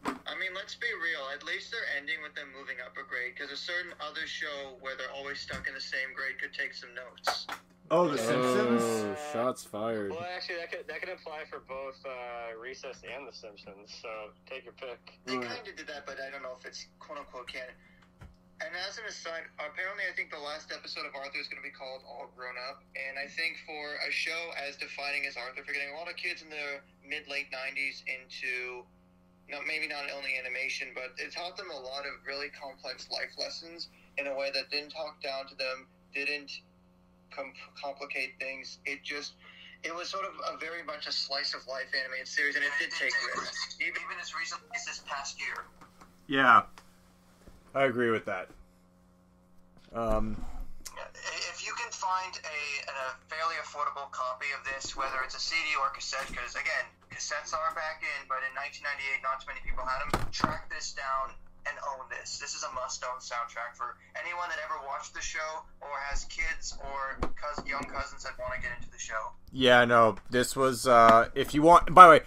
S5: I mean, let's be real. At least they're ending with them moving up a grade, because a certain other show where they're always stuck in the same grade could take some notes.
S2: Oh, The
S3: Oh,
S2: Simpsons?
S3: shots fired.
S4: Well, actually, that could that could apply for both uh, Recess and The Simpsons. So take your pick.
S5: They kind of did that, but I don't know if it's quote unquote canon. And as an aside, apparently, I think the last episode of Arthur is going to be called All Grown Up. And I think for a show as defining as Arthur, for getting a lot of kids in the mid late 90s into not maybe not only animation, but it taught them a lot of really complex life lessons in a way that didn't talk down to them, didn't com- complicate things. It just it was sort of a very much a slice of life animated series, and it did take risks, even, even as recently as this past year.
S2: Yeah. I agree with that. Um,
S5: If you can find a, a fairly affordable copy of this, whether it's a CD or cassette, because again, cassettes are back in, but in 1998, not too many people had them. Track this down and own this. This is a must-own soundtrack for anyone that ever watched the show or has kids or cous- young cousins that want to get into the show.
S2: yeah, no, this was, uh, if you want, by the way,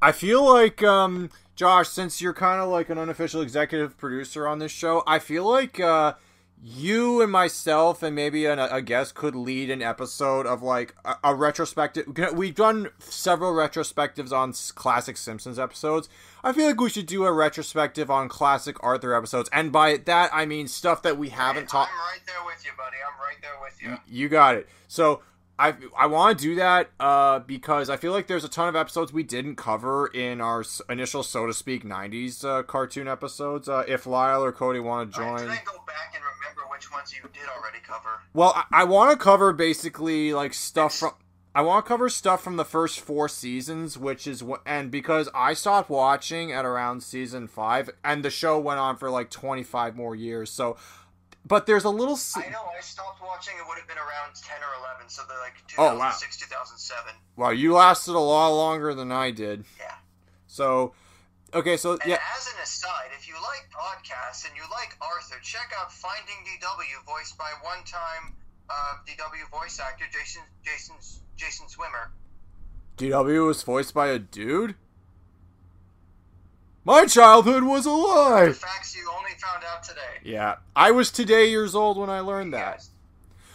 S2: I feel like, um, Josh, since you're kind of like an unofficial executive producer on this show, I feel like, uh, you and myself and maybe an, a guest could lead an episode of like a, a retrospective. We've done several retrospectives on classic Simpsons episodes. I feel like we should do a retrospective on classic Arthur episodes, and by that I mean stuff that we haven't talked.
S5: I'm right there with you, buddy. I'm right there with you.
S2: You got it. So I I want to do that uh, because I feel like there's a ton of episodes we didn't cover in our s- initial, so to speak, '90s uh, cartoon episodes. Uh, if Lyle or Cody want to join,
S5: I go back and remember which ones you did already cover?
S2: well, I, I want to cover basically like stuff from. I want to cover stuff from the first four seasons, which is what, and because I stopped watching at around season five, and the show went on for like 25 more years. So, but there's a little.
S5: I know. I stopped watching. It would have been around ten or eleven. So they're like
S2: Oh, wow.
S5: 2006, 2007.
S2: Wow, you lasted a lot longer than I did.
S5: Yeah.
S2: So, okay, so
S5: And
S2: yeah,
S5: as an aside, if you like podcasts and you like Arthur, check out Finding DW, voiced by one-time uh, DW voice actor Jason Jason Jason Szwimmer.
S2: DW was voiced by a dude? My childhood was a
S8: The
S2: lie!
S8: facts you only found out today.
S2: Yeah, I was today years old when I learned that.
S8: Yes,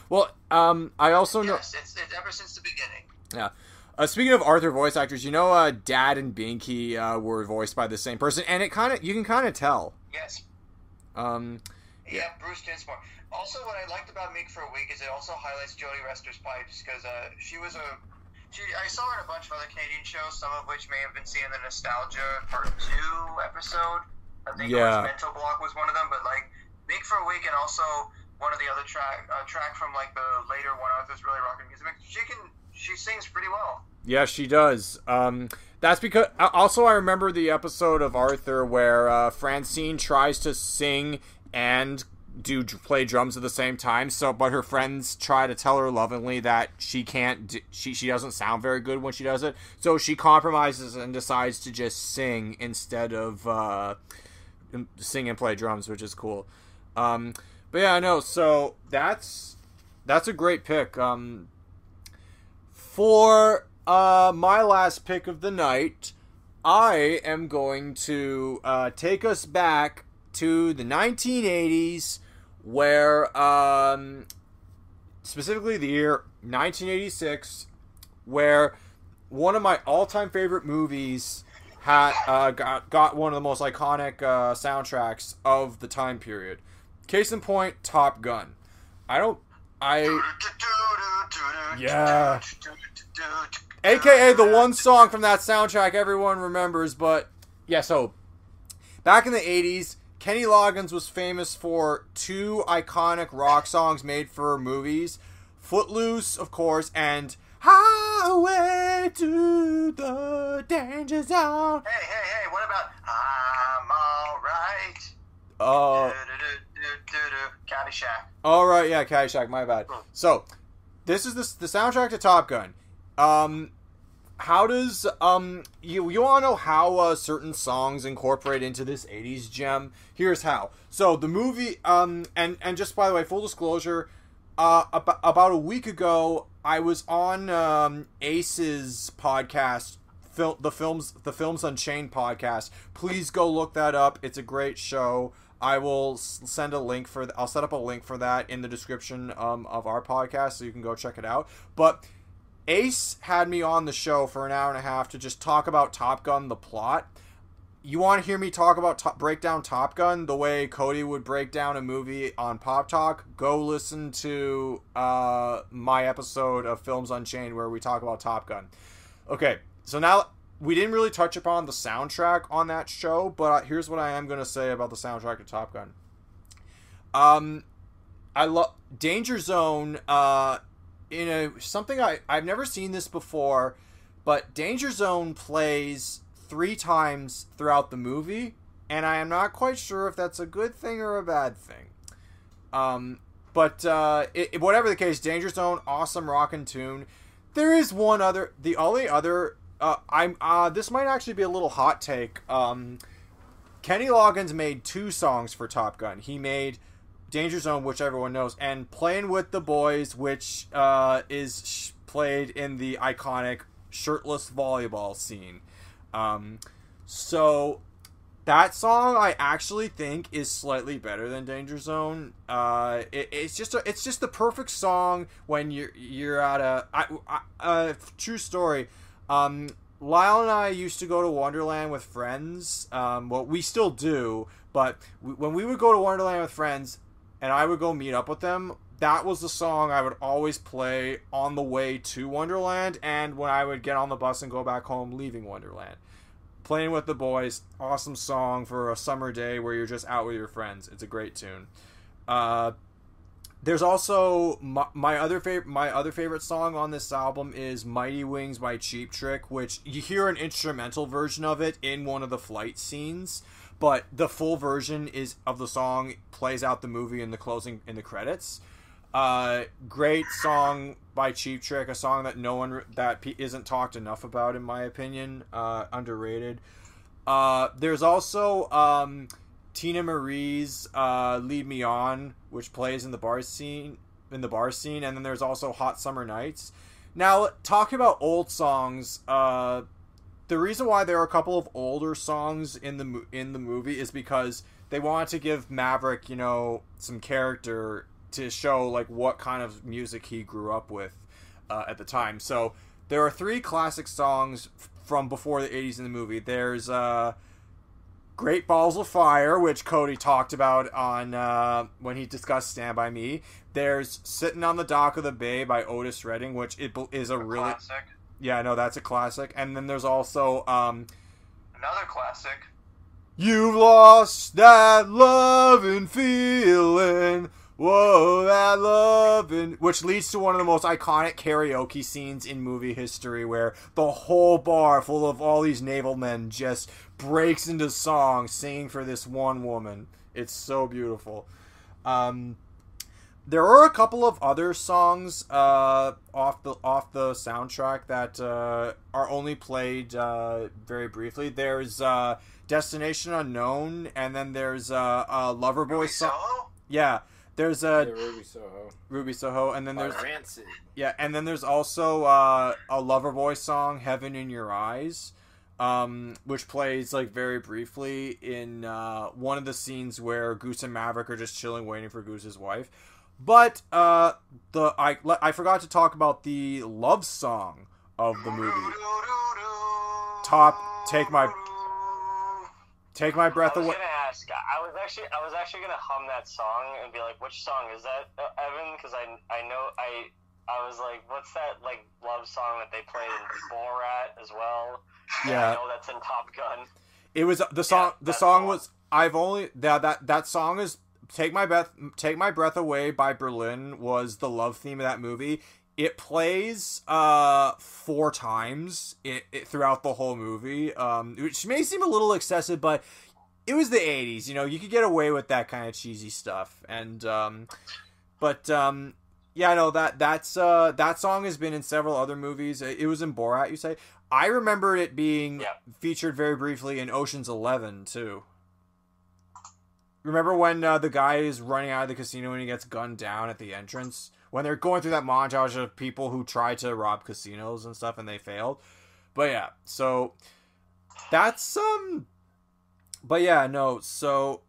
S2: Well, um, I also know.
S8: yes it's, it's ever since the beginning.
S2: Uh, speaking of Arthur voice actors, you know, uh, Dad and Binky uh, were voiced by the same person, and it kind of you can kind of tell.
S8: Yes.
S2: Um,
S8: Yeah, Bruce Dinsmore. Also, what I liked about Meek for a Week is it also highlights Jodie Resther's pipes because uh, she was a. She, I saw her in a bunch of other Canadian shows, some of which may have been seen in the Nostalgia Part 2 episode. I think
S2: Yeah.
S8: Mental Block was one of them, but like Meek for a Week and also one of the other track uh, track from like the later One out Arthur's Really rocking Music. She can she sings pretty well.
S2: yeah, she does. Um, that's because also I remember the episode of Arthur where uh, Francine tries to sing and do play drums at the same time. So, but her friends try to tell her lovingly that she can't. she she doesn't sound very good when she does it. So she compromises and decides to just sing instead of uh, sing and play drums, which is cool. Um, but yeah, I know. So that's that's a great pick. Um, for uh, my last pick of the night, I am going to uh, take us back to the 1980s, where um, specifically the year 1986, where one of my all-time favorite movies had uh, got got one of the most iconic uh, soundtracks of the time period. Case in point, Top Gun. I don't. I Yeah. aka the one song from that soundtrack everyone remembers but yeah so back in the 80s kenny loggins was famous for two iconic rock songs made for movies footloose of course and highway to the danger zone
S8: Hey, hey, hey! What about I'm alright?
S2: uh
S8: Caddyshack.
S2: All right, yeah, Caddyshack. My bad. So, this is the the soundtrack to Top Gun. Um, how does um you you want to know how uh, certain songs incorporate into this '80s gem? Here's how. So the movie um and and just by the way, full disclosure, uh about, about a week ago, I was on um Ace's podcast. Fil- the films the films unchained podcast please go look that up it's a great show I will send a link for. I'll set up a link for that in the description um, of our podcast, so you can go check it out. But Ace had me on the show for an hour and a half to just talk about Top Gun, the plot. You want to hear me talk about break down Top Gun the way Cody would break down a movie on Pop Talk? Go listen to uh, my episode of Films Unchained where we talk about Top Gun. Okay, so now we didn't really touch upon the soundtrack on that show, but here's what I am going to say about the soundtrack to Top Gun. Um, I love Danger Zone. Uh, in a something I I've never seen this before, but Danger Zone plays three times throughout the movie, and I am not quite sure if that's a good thing or a bad thing. Um, but uh, it- whatever the case, Danger Zone, awesome rockin' tune. There is one other. The only other. Uh, I'm. Uh, this might actually be a little hot take. Um, Kenny Loggins made two songs for Top Gun. He made Danger Zone, which everyone knows, and Playing with the Boys, which uh, is sh- played in the iconic shirtless volleyball scene. Um, so that song I actually think is slightly better than Danger Zone. Uh, it, it's just a, it's just the perfect song when you're you're at a true story. Um, Lyle and I used to go to Wonderland with friends. Um, well, we still do, but we, when we would go to Wonderland with friends, and I would go meet up with them, that was the song I would always play on the way to Wonderland, and when I would get on the bus and go back home, leaving Wonderland. Playing with the boys, awesome song for a summer day where you're just out with your friends. It's a great tune. Uh, there's also my, my other favorite my other favorite song on this album is Mighty Wings by Cheap Trick, which you hear an instrumental version of it in one of the flight scenes, but the full version is of the song plays out the movie in the closing in the credits. Uh, great song by Cheap Trick, a song that no one that isn't talked enough about in my opinion. Uh, underrated. Uh, there's also um, Teena Marie's uh, "Lead Me On," which plays in the bar scene in the bar scene, and then there's also "Hot Summer Nights." Now, talking about old songs, uh, the reason why there are a couple of older songs in the in the movie is because they wanted to give Maverick, you know, some character to show like what kind of music he grew up with uh, at the time. So there are three classic songs from before the '80s in the movie. There's uh, "Great Balls of Fire," which Cody talked about on uh, when he discussed "Stand by Me." There's "Sitting on the Dock of the Bay" by Otis Redding, which it is a really
S8: Classic.
S2: Yeah, no, that's a classic. And then there's also um,
S8: Another classic.
S2: You've lost that loving feeling. Whoa, that loving. Which leads to one of the most iconic karaoke scenes in movie history where the whole bar full of all these naval men just breaks into song singing for this one woman. It's so beautiful. Um, there are a couple of other songs uh, off the off the soundtrack that uh, are only played uh, very briefly. There's uh, Destination Unknown, and then there's uh, a Loverboy song. Yeah, there's
S3: Yeah,
S2: a
S3: Ruby Soho.
S2: Ruby Soho, and then
S3: By
S2: there's
S3: Rancid.
S2: yeah, and then there's also uh, a Loverboy song, "Heaven in Your Eyes," um, which plays like very briefly in uh, one of the scenes where Goose and Maverick are just chilling, waiting for Goose's wife. But uh, the I I forgot to talk about the love song of the movie. Top, take my- Take my breath
S1: I was
S2: away.
S1: gonna ask. I was actually, I was actually gonna hum that song and be like, "Which song is that, uh, Evan?" Because I, I know, I, I was like, "What's that like love song that they played in Borat as well?"
S2: Yeah.
S1: I know that's in Top Gun.
S2: It was the song. the song
S1: one.
S2: was. I've only that that that song is "Take My Breath Take My Breath Away" by Berlin was the love theme of that movie. It plays uh four times it, it, throughout the whole movie, um, which may seem a little excessive, but it was the '80s. You know, you could get away with that kind of cheesy stuff, and um, but um, yeah, no that that's uh that song has been in several other movies. It it was in Borat, you say. I remember it being
S1: Yeah.
S2: featured very briefly in Ocean's Eleven too. Remember when uh, the guy is running out of the casino and he gets gunned down at the entrance? When they're going through that montage of people who try to rob casinos and stuff and they failed. But yeah, so that's um but yeah, no, so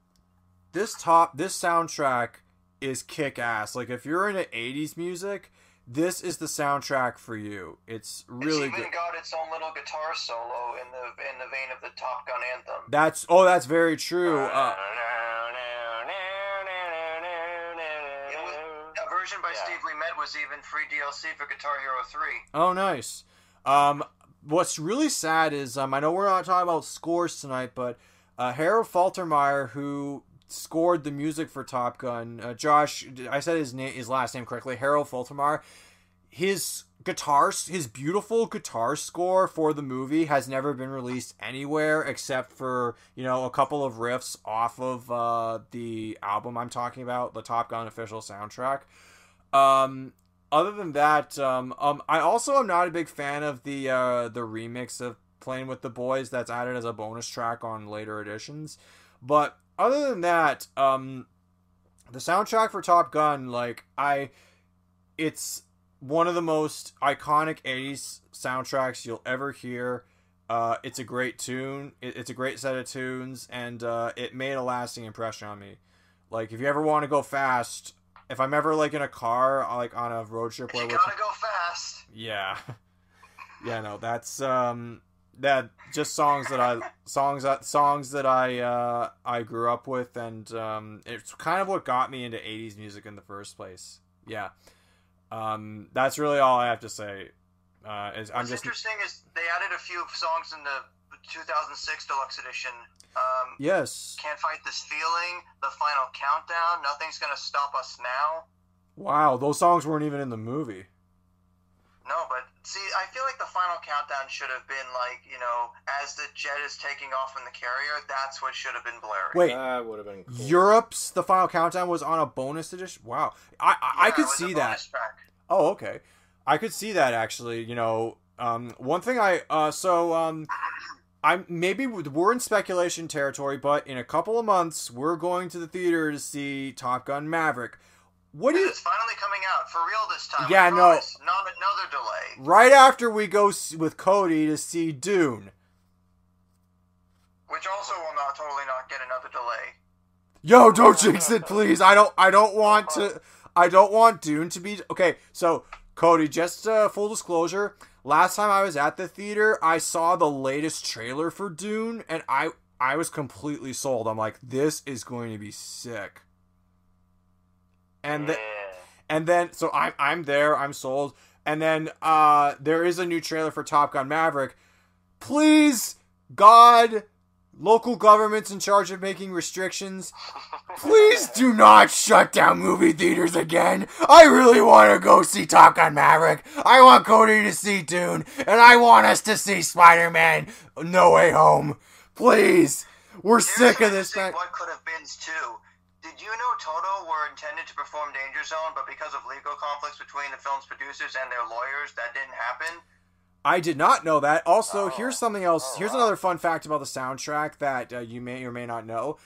S2: this top this soundtrack is kick ass. Like if you're into 80s music, this is the soundtrack for you. It's really
S8: it's
S2: good.
S8: even got its own little guitar solo in the in the vein of the Top Gun anthem.
S2: That's oh, that's very true. Uh,
S8: version by
S1: Yeah.
S8: Steve Met was even free DLC for Guitar Hero 3.
S2: oh, nice. Um, what's really sad is um, I know we're not talking about scores tonight, but uh, Harold Faltermeyer, who scored the music for Top Gun, uh, Josh, I said his name, his last name correctly, Harold Faltermeyer. His guitar, his beautiful guitar score for the movie has never been released anywhere except for you know a couple of riffs off of uh, the album I'm talking about, the Top Gun official soundtrack. Um, other than that, um, um, I also am not a big fan of the uh, the remix of "Playing with the Boys" that's added as a bonus track on later editions. But other than that, um, the soundtrack for Top Gun, like I, it's one of the most iconic '80s soundtracks you'll ever hear. Uh, it's a great tune. It, it's a great set of tunes, and uh, it made a lasting impression on me. Like, if you ever want to go fast, if I'm ever like in a car, like on a road trip, where
S8: you gotta go fast.
S2: yeah, [LAUGHS] yeah, no, that's um, that just songs that I songs that songs that I uh I grew up with, and um, it's kind of what got me into '80s music in the first place. Yeah, um, that's really all I have to say. Uh, is I'm
S8: What's
S2: just
S8: interesting is they added a few songs in the 2006 deluxe edition. Um,
S2: yes,
S8: Can't fight this feeling. The final countdown. Nothing's gonna stop us now.
S2: wow, those songs weren't even in the movie.
S8: No, but see, I feel like the final countdown should have been like, you know, as the jet is taking off in the carrier. That's what should have been blaring.
S2: Wait,
S3: That would have been cool.
S2: Europe's the final countdown was on a bonus edition. Wow, I I, I could
S8: it was a
S2: see that.
S8: track.
S2: Oh, okay. I could see that actually. You know, um, one thing I uh, so um, I'm maybe we're in speculation territory, but in a couple of months we're going to the theater to see Top Gun Maverick. what do you?
S5: It's finally coming out for real this time.
S2: Yeah, no.
S5: Not another delay.
S2: Right after we go with Cody to see Dune.
S5: Which also will not totally not get another delay.
S2: Yo, don't jinx it, please. I don't. I don't want to. I don't want Dune to be okay. So, Cody, just uh, full disclosure. Last time I was at the theater, I saw the latest trailer for Dune, and I I was completely sold. I'm like, this is going to be sick. And the, and then so I'm I'm there, I'm sold. And then uh there is a new trailer for Top Gun Maverick. Please, God, local governments in charge of making restrictions, please do not shut down movie theaters again. I really want to go see Top Gun Maverick. I want Cody to see Dune, and I want us to see Spider-Man No Way Home. Please. We're sick of this.
S5: Here's
S2: man.
S5: What could have been too. Did you know Toto were intended to perform Danger Zone, but because of legal conflicts between the film's producers and their lawyers, that didn't happen?
S2: I did not know that. Also,
S4: Oh.
S2: here's something else.
S4: Oh,
S2: here's
S4: wow.
S2: another fun fact about the soundtrack that uh, you may or may not know.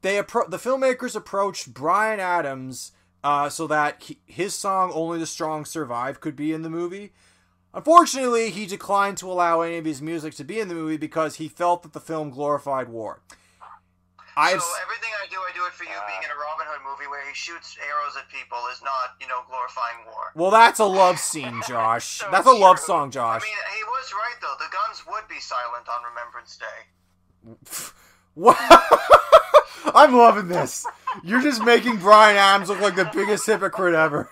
S2: They appro- the filmmakers approached Bryan Adams uh, so that he- his song "Only the Strong Survive" could be in the movie. Unfortunately, he declined to allow any of his music to be in the movie because he felt that the film glorified war. I've
S5: so everything I do, I do it for you.
S4: Ah.
S5: being in a Robin Hood movie where he shoots arrows at people is not, you know, glorifying war.
S2: well, that's a love [LAUGHS] scene, Josh.
S4: So
S2: That's a love song, Josh.
S5: I mean, he was right though. The guns would be silent on Remembrance Day. [LAUGHS]
S2: What? [LAUGHS] I'm loving this. You're just making Bryan Adams look like the biggest hypocrite ever.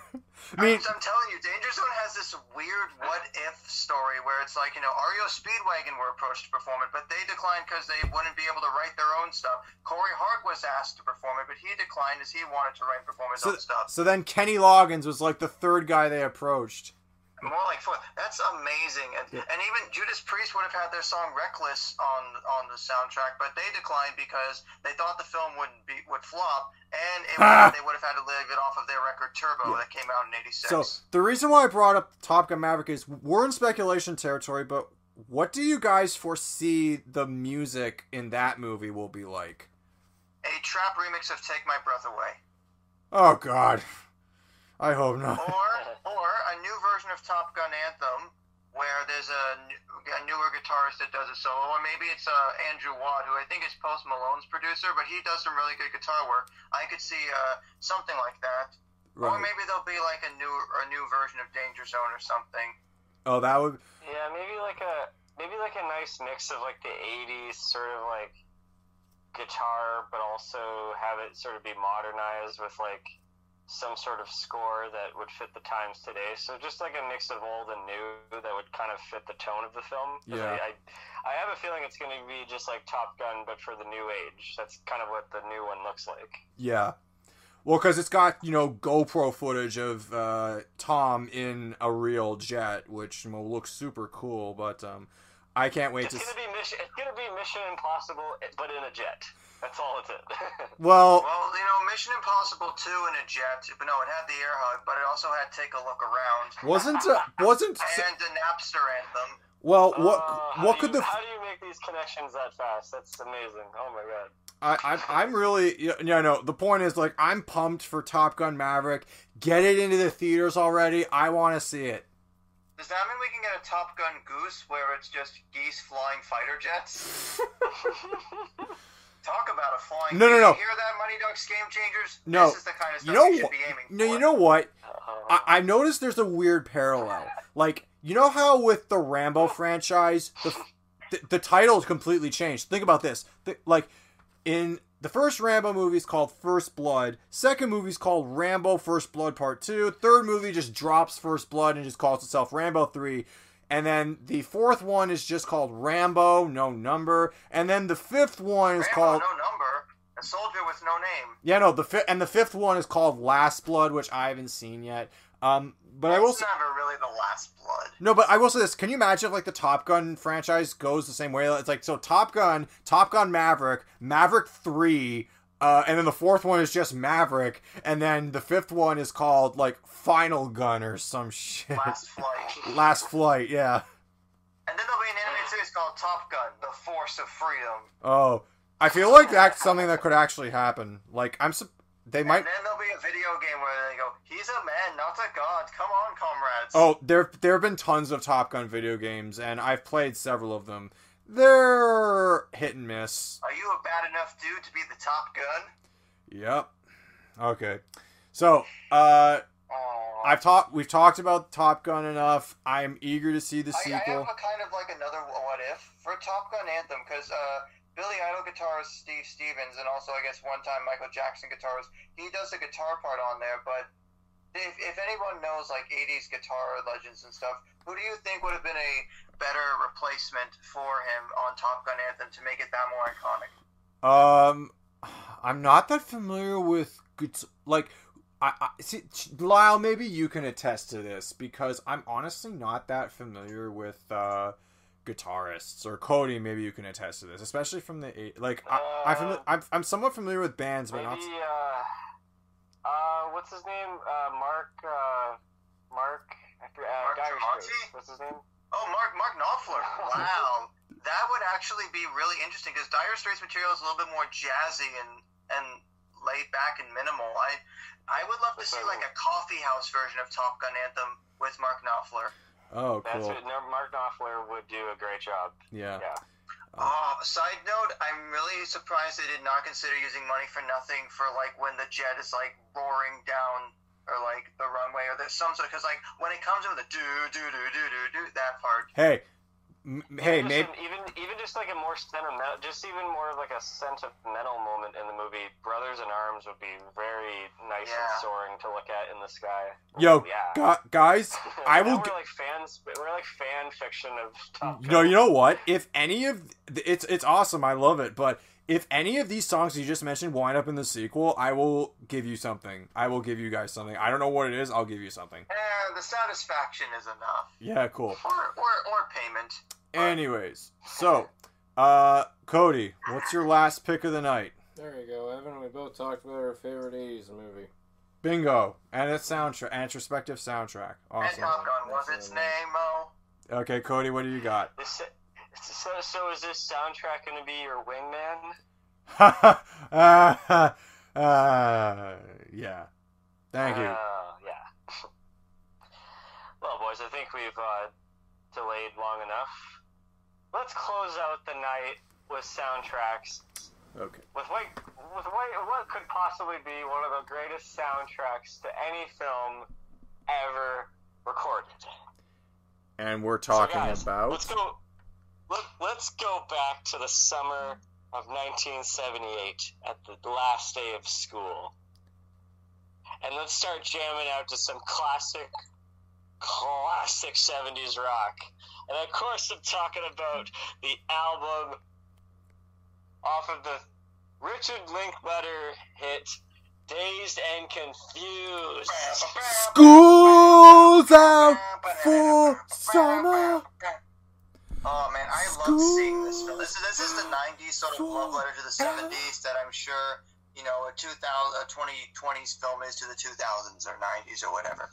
S2: I mean,
S5: I'm, telling you, Danger Zone has this weird what if story where it's like, you know, REO Speedwagon were approached to perform it, but they declined because they wouldn't be able to write their own stuff. Corey Hart was asked to perform it, but he declined as he wanted to write and perform his
S2: so,
S5: own stuff.
S2: so then Kenny Loggins was like the third guy they approached.
S5: More like four. That's amazing. And and even Judas Priest would have had their song "Reckless" on on the soundtrack, but they declined because they thought the film would be would flop, and it
S2: Ah.
S5: would, they would have had to leave it off of their record Turbo that came out in '86.
S2: So the reason why I brought up Top Gun Maverick is we're in speculation territory, but what do you guys foresee the music in that movie will be like?
S5: a trap remix of "Take My Breath Away,"
S2: Oh God, I hope not.
S5: or or a new version of Top Gun Anthem. Where there's a, a newer guitarist that does a solo, or maybe it's uh, Andrew Watt, who I think is Post Malone's producer, but he does some really good guitar work. I could see uh, something like that.
S2: right.
S5: Or maybe there'll be like a new a new version of Danger Zone or something.
S2: Oh, that would.
S4: Yeah, maybe like a maybe like a nice mix of like the '80s sort of like guitar, but also have it sort of be modernized with like some sort of score that would fit the times today. So just like a mix of old and new that would kind of fit the tone of the film.
S2: Yeah.
S4: I, I, I have a feeling it's going to be just like Top Gun, but for the new age. That's kind of what the new one looks like.
S2: Yeah. Well, because it's got you know GoPro footage of uh, Tom in a real jet, which looks super cool. But um, I can't wait
S4: It's
S2: to.
S4: gonna
S2: s-
S4: be mission. It's gonna be Mission Impossible, but in a jet. That's all it's in. [LAUGHS]
S2: Well,
S5: Well, you know, Mission Impossible 2 in a jet, but no, it had the air hug, but it also had Take a Look Around.
S2: wasn't [LAUGHS] uh, wasn't
S5: And the Napster anthem.
S2: well what
S4: Uh,
S2: what could
S4: you,
S2: the
S4: How do you make these connections that fast? That's amazing. Oh my god.
S2: I, I I'm really yeah yeah, no the point is like I'm pumped for Top Gun Maverick. Get it into the theaters already. I want to see it.
S5: Does that mean we can get a Top Gun Goose where it's just geese flying fighter jets? [LAUGHS] Talk about a flying.
S2: No, no,
S5: goose.
S2: no.
S5: You hear that, Money Ducks Game Changers?
S2: No.
S5: This is the kind of
S2: You know
S5: we should
S2: what?
S5: be aiming
S2: No,
S5: for.
S2: you know what?
S4: Uh,
S2: I, I've noticed there's a weird parallel. Like, you know how with the Rambo franchise, the, the, the title is completely changed. Think about this. The, like, in the first Rambo movie is called First Blood. Second movie is called Rambo First Blood Part 2. Third movie just drops First Blood and just calls itself Rambo 3. And then the fourth one is just called Rambo, no number. And then the fifth one is
S5: Rambo,
S2: called
S5: no number. A soldier with no name.
S2: yeah, no, the fi- and the fifth one is called Last Blood, which I haven't seen yet. Um, but I will say,
S5: never really the last blood.
S2: no, but I will say this: Can you imagine if like the Top Gun franchise goes the same way? It's like so Top Gun, Top Gun Maverick, Maverick Three, uh, and then the fourth one is just Maverick, and then the fifth one is called like Final Gun or some shit.
S5: Last flight. [LAUGHS]
S2: Last Flight, yeah.
S5: And then there'll be an animated series called Top Gun: The Force of Freedom.
S2: Oh, I feel like that's something that could actually happen. Like I'm, sup- they might.
S5: And then there'll be a video game where they go, "He's a man, not a god. Come on, comrades."
S2: Oh, there there have been tons of Top Gun video games, and I've played several of them. They're hit and miss.
S5: Are you a bad enough dude to be the Top Gun?
S2: Yep. Okay. So, uh,
S5: Oh.
S2: I've talked. We've talked about Top Gun enough. I'm eager to see the
S5: I, I
S2: sequel.
S5: have a kind of like another what if for Top Gun Anthem because uh, Billy Idol guitarist Steve Stevens and also I guess one time Michael Jackson guitarist he does the guitar part on there. But if, if anyone knows like '80s guitar legends and stuff, who do you think would have been a better replacement for him on Top Gun Anthem to make it that more iconic?
S2: Um, I'm not that familiar with like. I, I see, Lyle. Maybe you can attest to this because I'm honestly not that familiar with uh, guitarists. Or Cody, maybe you can attest to this, especially from the eight. Like I, I'm, fami-
S4: Uh,
S2: I'm I'm somewhat familiar with bands, but
S4: Maybe,
S2: not.
S4: uh, uh, what's his name? Uh, Mark, uh, Mark, I uh,
S5: Mark
S4: Dire
S5: Tremonti?
S4: What's his name?
S5: Oh, Mark Mark Knopfler. [LAUGHS] Wow, that would actually be really interesting because Dire Straits material is a little bit more jazzy and and laid back and minimal. I I would love to see like a coffee house version of Top Gun Anthem with Mark Knopfler.
S2: Oh,
S4: That's
S2: cool.
S4: what, no, Mark Knopfler would do a great job.
S2: Yeah.
S4: Yeah.
S5: Oh, side note, I'm really surprised they did not consider using money for nothing for like when the jet is like roaring down or like the runway or there's some sort because like when it comes in with the do do do do do do that part.
S2: Hey, m- hey,
S4: Just
S2: maybe.
S4: an- even even just like a more sentimental, just even more of like a sentimental moment in the movie. Brothers in Arms would be very nice
S5: Yeah.
S4: and soaring to look at in the sky.
S2: Yo,
S4: yeah.
S2: gu- guys, [LAUGHS] I
S4: Now
S2: will.
S4: We're
S2: g-
S4: like fans. We're like fan fiction of Top
S2: You
S4: Gun.
S2: know, you know what? If any of it's it's awesome, I love it. But if any of these songs you just mentioned wind up in the sequel, I will give you something. I will give you guys something. I don't know what it is. I'll give you something.
S5: Eh, the satisfaction is enough,
S2: Yeah, cool.
S5: or or, or payment.
S2: Anyways, so, uh, Cody, what's your last pick of the night?
S3: There you go, Evan. We both talked about our favorite '80s movie.
S2: Bingo, and its soundtrack, and its respective soundtrack.
S5: And
S2: Awesome.
S5: Top Gun was its name, Mo.
S2: Okay, Cody, what do you got?
S4: This, so, so is this soundtrack going to be your wingman?
S2: uh, [LAUGHS] uh, yeah. Thank you.
S4: Uh, yeah. [LAUGHS] well, boys, I think we've uh, delayed long enough. Let's close out the night with soundtracks.
S2: Okay.
S4: With what, with what, what could possibly be one of the greatest soundtracks to any film ever recorded.
S2: And we're talking
S4: so guys,
S2: about.
S4: Let's go. Let, let's go back to the summer of 1978 at the last day of school, and let's start jamming out to some classic, classic 70s rock. And of course, I'm talking about the album off of the Richard Linklater hit "Dazed and Confused."
S2: School's out for summer.
S5: Oh man, I love seeing this film. This is this is the '90s sort of love letter to the '70s that I'm sure you know a 2000 a 2020s film is to the 2000s or '90s or whatever.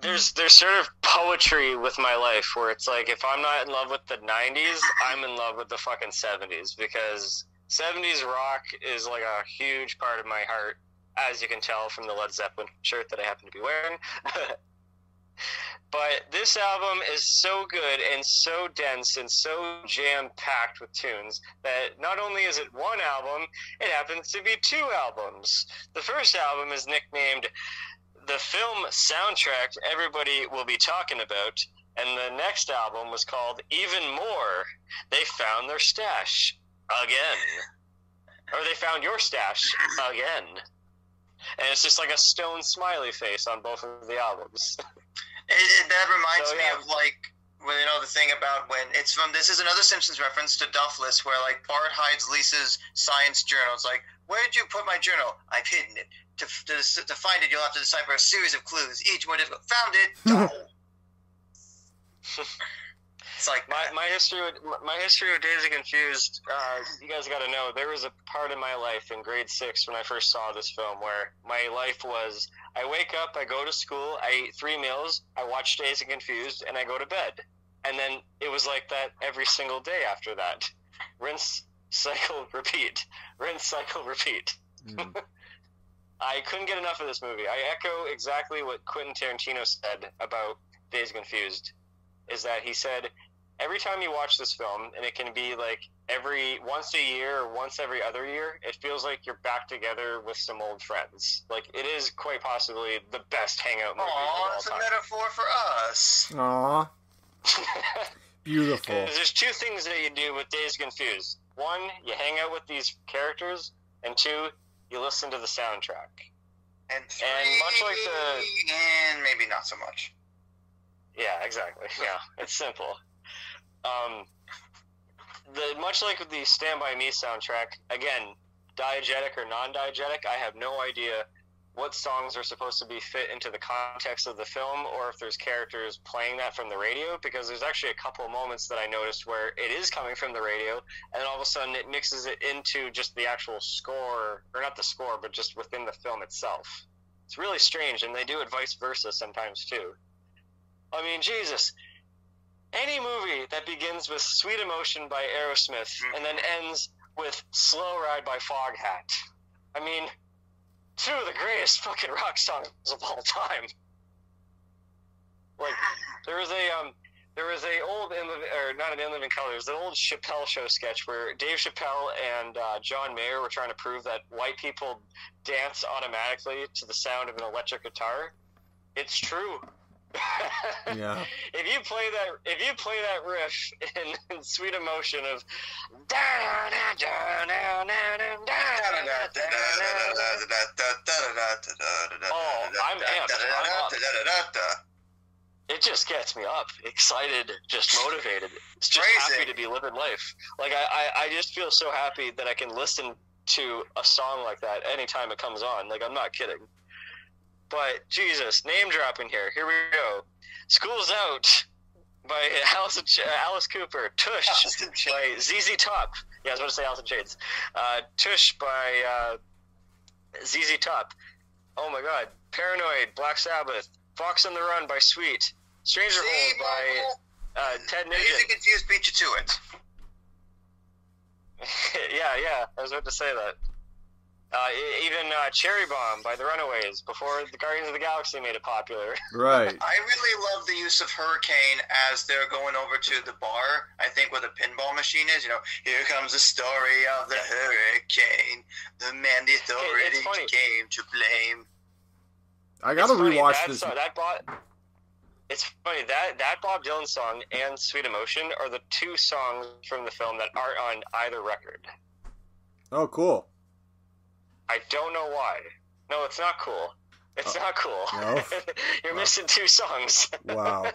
S4: there's there's sort of poetry with my life where it's like if I'm not in love with the 90s, I'm in love with the fucking 70s because 70s rock is like a huge part of my heart, as you can tell from the Led Zeppelin shirt that I happen to be wearing. [LAUGHS] but this album is so good and so dense and so jam packed with tunes that not only is it one album, it happens to be two albums. The first album is nicknamed the film soundtrack everybody will be talking about, and the next album was called Even More. They found their stash again. Or they found your stash again. And it's just like a stone smiley face on both of the albums. [LAUGHS]
S5: It, it, that reminds
S4: So,
S5: me
S4: yeah.
S5: of like when you know the thing about when it's from this is another Simpsons reference to Duffless where like Bart hides Lisa's science journal. It's like, where did you put my journal? I've hidden it. To, to, to find it, you'll have to decipher a series of clues, each more difficult. Found it. [LAUGHS] [LAUGHS] It's like
S4: My, my history with my history with Dazed and Confused. Uh, you guys got to know there was a part in my life in grade six when I first saw this film where my life was I wake up, I go to school, I eat three meals, I watch Dazed and Confused, and I go to bed. And then it was like that every single day after that. [LAUGHS] Rinse, cycle, [LAUGHS] repeat. Rinse, cycle, repeat.
S2: Mm. [LAUGHS]
S4: I couldn't get enough of this movie. I echo exactly what Quentin Tarantino said about Dazed and Confused. Is that he said every time you watch this film, and it can be like every once a year or once every other year, it feels like you're back together with some old friends. Like it is quite possibly the best hangout movie
S5: Aw,
S4: of
S5: it's a
S4: all
S5: metaphor for us.
S2: Aw, [LAUGHS] beautiful.
S4: There's two things that you do with Dazed Confused. One, you hang out with these characters, and two, you listen to the soundtrack.
S5: And three,
S4: And much like the-
S5: and maybe not so much.
S4: Yeah, exactly. [LAUGHS] Yeah, it's simple. Um, the much like the Stand By Me soundtrack, again, diegetic or non-diegetic, I have no idea what songs are supposed to be fit into the context of the film, or if there's characters playing that from the radio. Because there's actually a couple of moments that I noticed where it is coming from the radio, and all of a sudden it mixes it into just the actual score, or not the score, but just within the film itself. It's really strange, and they do it vice versa sometimes too. I mean, Jesus. Any movie that begins with Sweet Emotion by Aerosmith and then ends with Slow Ride by Foghat. I mean, two of the greatest [LAUGHS] fucking rock songs of all time. Like, there was a, um, there was a old, in Liv- or not an In Living Color, there's an old Chappelle show sketch where Dave Chappelle and uh, John Mayer were trying to prove that white people dance automatically to the sound of an electric guitar. It's true.
S2: Yeah. [LAUGHS]
S4: If you play that, if you play that riff in, in sweet emotion of, Oh, I'm amped. I'm up. it just gets me up, excited, just motivated. It's just
S5: Crazy.
S4: happy to be living life. Like I, I, I just feel so happy that I can listen to a song like that anytime it comes on. Like I'm not kidding. But Jesus, name dropping here. Here we go. School's out by [LAUGHS] Alice, Alice Cooper. Tush
S5: Alice
S4: by ZZ Top. Yeah, I was about to say Alice in Chains. Uh, Tush by uh, ZZ Top. Oh my God. Paranoid, Black Sabbath. Fox on the Run by Sweet. Stranger
S5: See,
S4: Hold by uh, Ted Nugent.
S5: confused beat you to it. [LAUGHS]
S4: yeah, yeah, I was about to say that. Uh, even uh, Cherry Bomb by the Runaways before the Guardians of the Galaxy made it popular. [LAUGHS]
S2: Right.
S5: I really love the use of Hurricane as they're going over to the bar. I think where the pinball machine is. You know, here comes the story of the hurricane. The man the authorities
S4: funny.
S5: came to blame.
S2: I gotta
S4: It's
S2: rewatch
S4: that
S2: this.
S4: Song, that Bob, it's funny that that Bob Dylan song and Sweet Emotion are the two songs from the film that aren't on either record.
S2: Oh, cool.
S4: I don't know why. No, it's not cool. It's oh. not cool.
S2: No? [LAUGHS]
S4: You're missing two songs.
S2: Wow.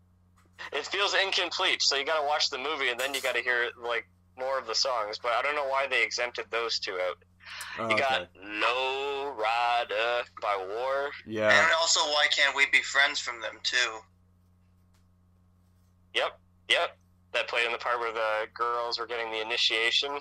S2: [LAUGHS]
S4: it feels incomplete, so you got to watch the movie and then you got to hear like more of the songs. But I don't know why they exempted those two out.
S2: Oh,
S4: You
S2: okay.
S4: got Low Rider by War.
S2: Yeah.
S5: And also, why can't we be friends from them too?
S4: Yep, yep. That played in the part where the girls were getting the initiation. [LAUGHS]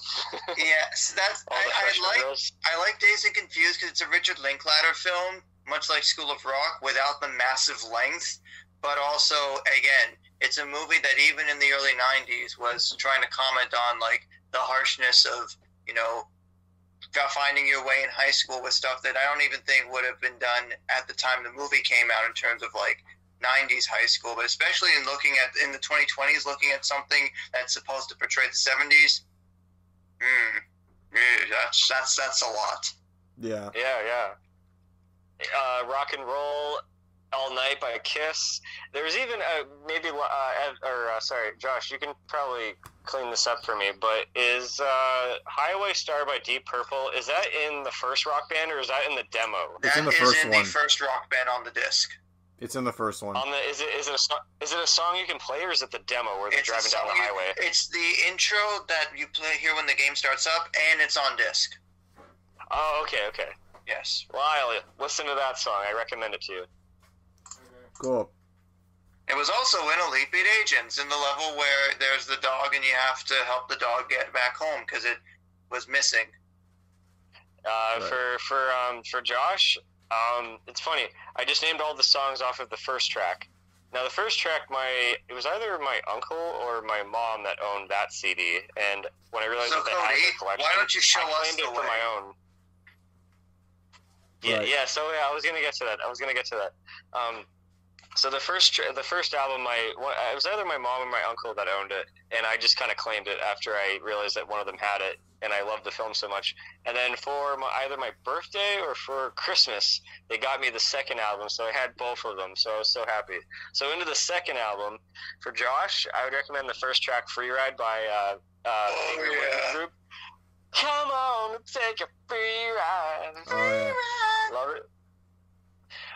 S5: Yes, that's I, I like.
S4: girls.
S5: I like Dazed and Confused because it's a Richard Linklater film, much like School of Rock, without the massive length. But also, again, it's a movie that even in the early '90s was trying to comment on like the harshness of you know finding your way in high school with stuff that I don't even think would have been done at the time the movie came out in terms of like 90s high school, but especially in looking at in the 2020s, looking at something that's supposed to portray the 70s. Hmm. Yeah, that's that's that's a lot.
S2: Yeah.
S4: Yeah, yeah. Uh, rock and roll all night by Kiss. There's even uh, maybe uh, Ed- or uh, sorry, Josh, you can probably clean this up for me. But is uh, Highway Star by Deep Purple is that in the first Rock Band or is that in the demo?
S2: It's in the
S5: is
S2: first
S5: in
S2: one.
S5: the first rock band on the disc.
S2: It's in the first one.
S4: On the is it is it a so- is it a song you can play or is it the demo where they're
S5: It's
S4: driving down the
S5: you-
S4: highway?
S5: It's the intro that you play here when the game starts up, and it's on disc.
S4: Oh, okay, okay.
S5: Yes.
S4: Well, I'll listen to that song. I recommend it to you.
S2: Cool.
S5: It was also in Elite Beat Agents in the level where there's the dog and you have to help the dog get back home because it was missing.
S4: Uh,
S2: Right.
S4: For for um, for Josh, um, it's funny. I just named all the songs off of the first track. Now the first track, my it was either my uncle or my mom that owned that CD, and when I realized
S5: So,
S4: that they had
S5: Cody,
S4: the collection,
S5: why don't you show
S4: I
S5: us
S4: claimed
S5: the
S4: it for my own. Yeah,
S2: Right.
S4: yeah. So yeah, I was gonna get to that. I was gonna get to that. Um, so the first tr- the first album, one- it was either my mom or my uncle that owned it, and I just kind of claimed it after I realized that one of them had it, and I loved the film so much. And then for my, either my birthday or for Christmas, they got me the second album, so I had both of them. So I was so happy. So into the second album for Josh, I would recommend the first track, "Free Ride" by uh, uh,
S5: Oh, yeah.
S4: Group. Come on, take a free ride.
S2: Oh, yeah.
S4: Love it.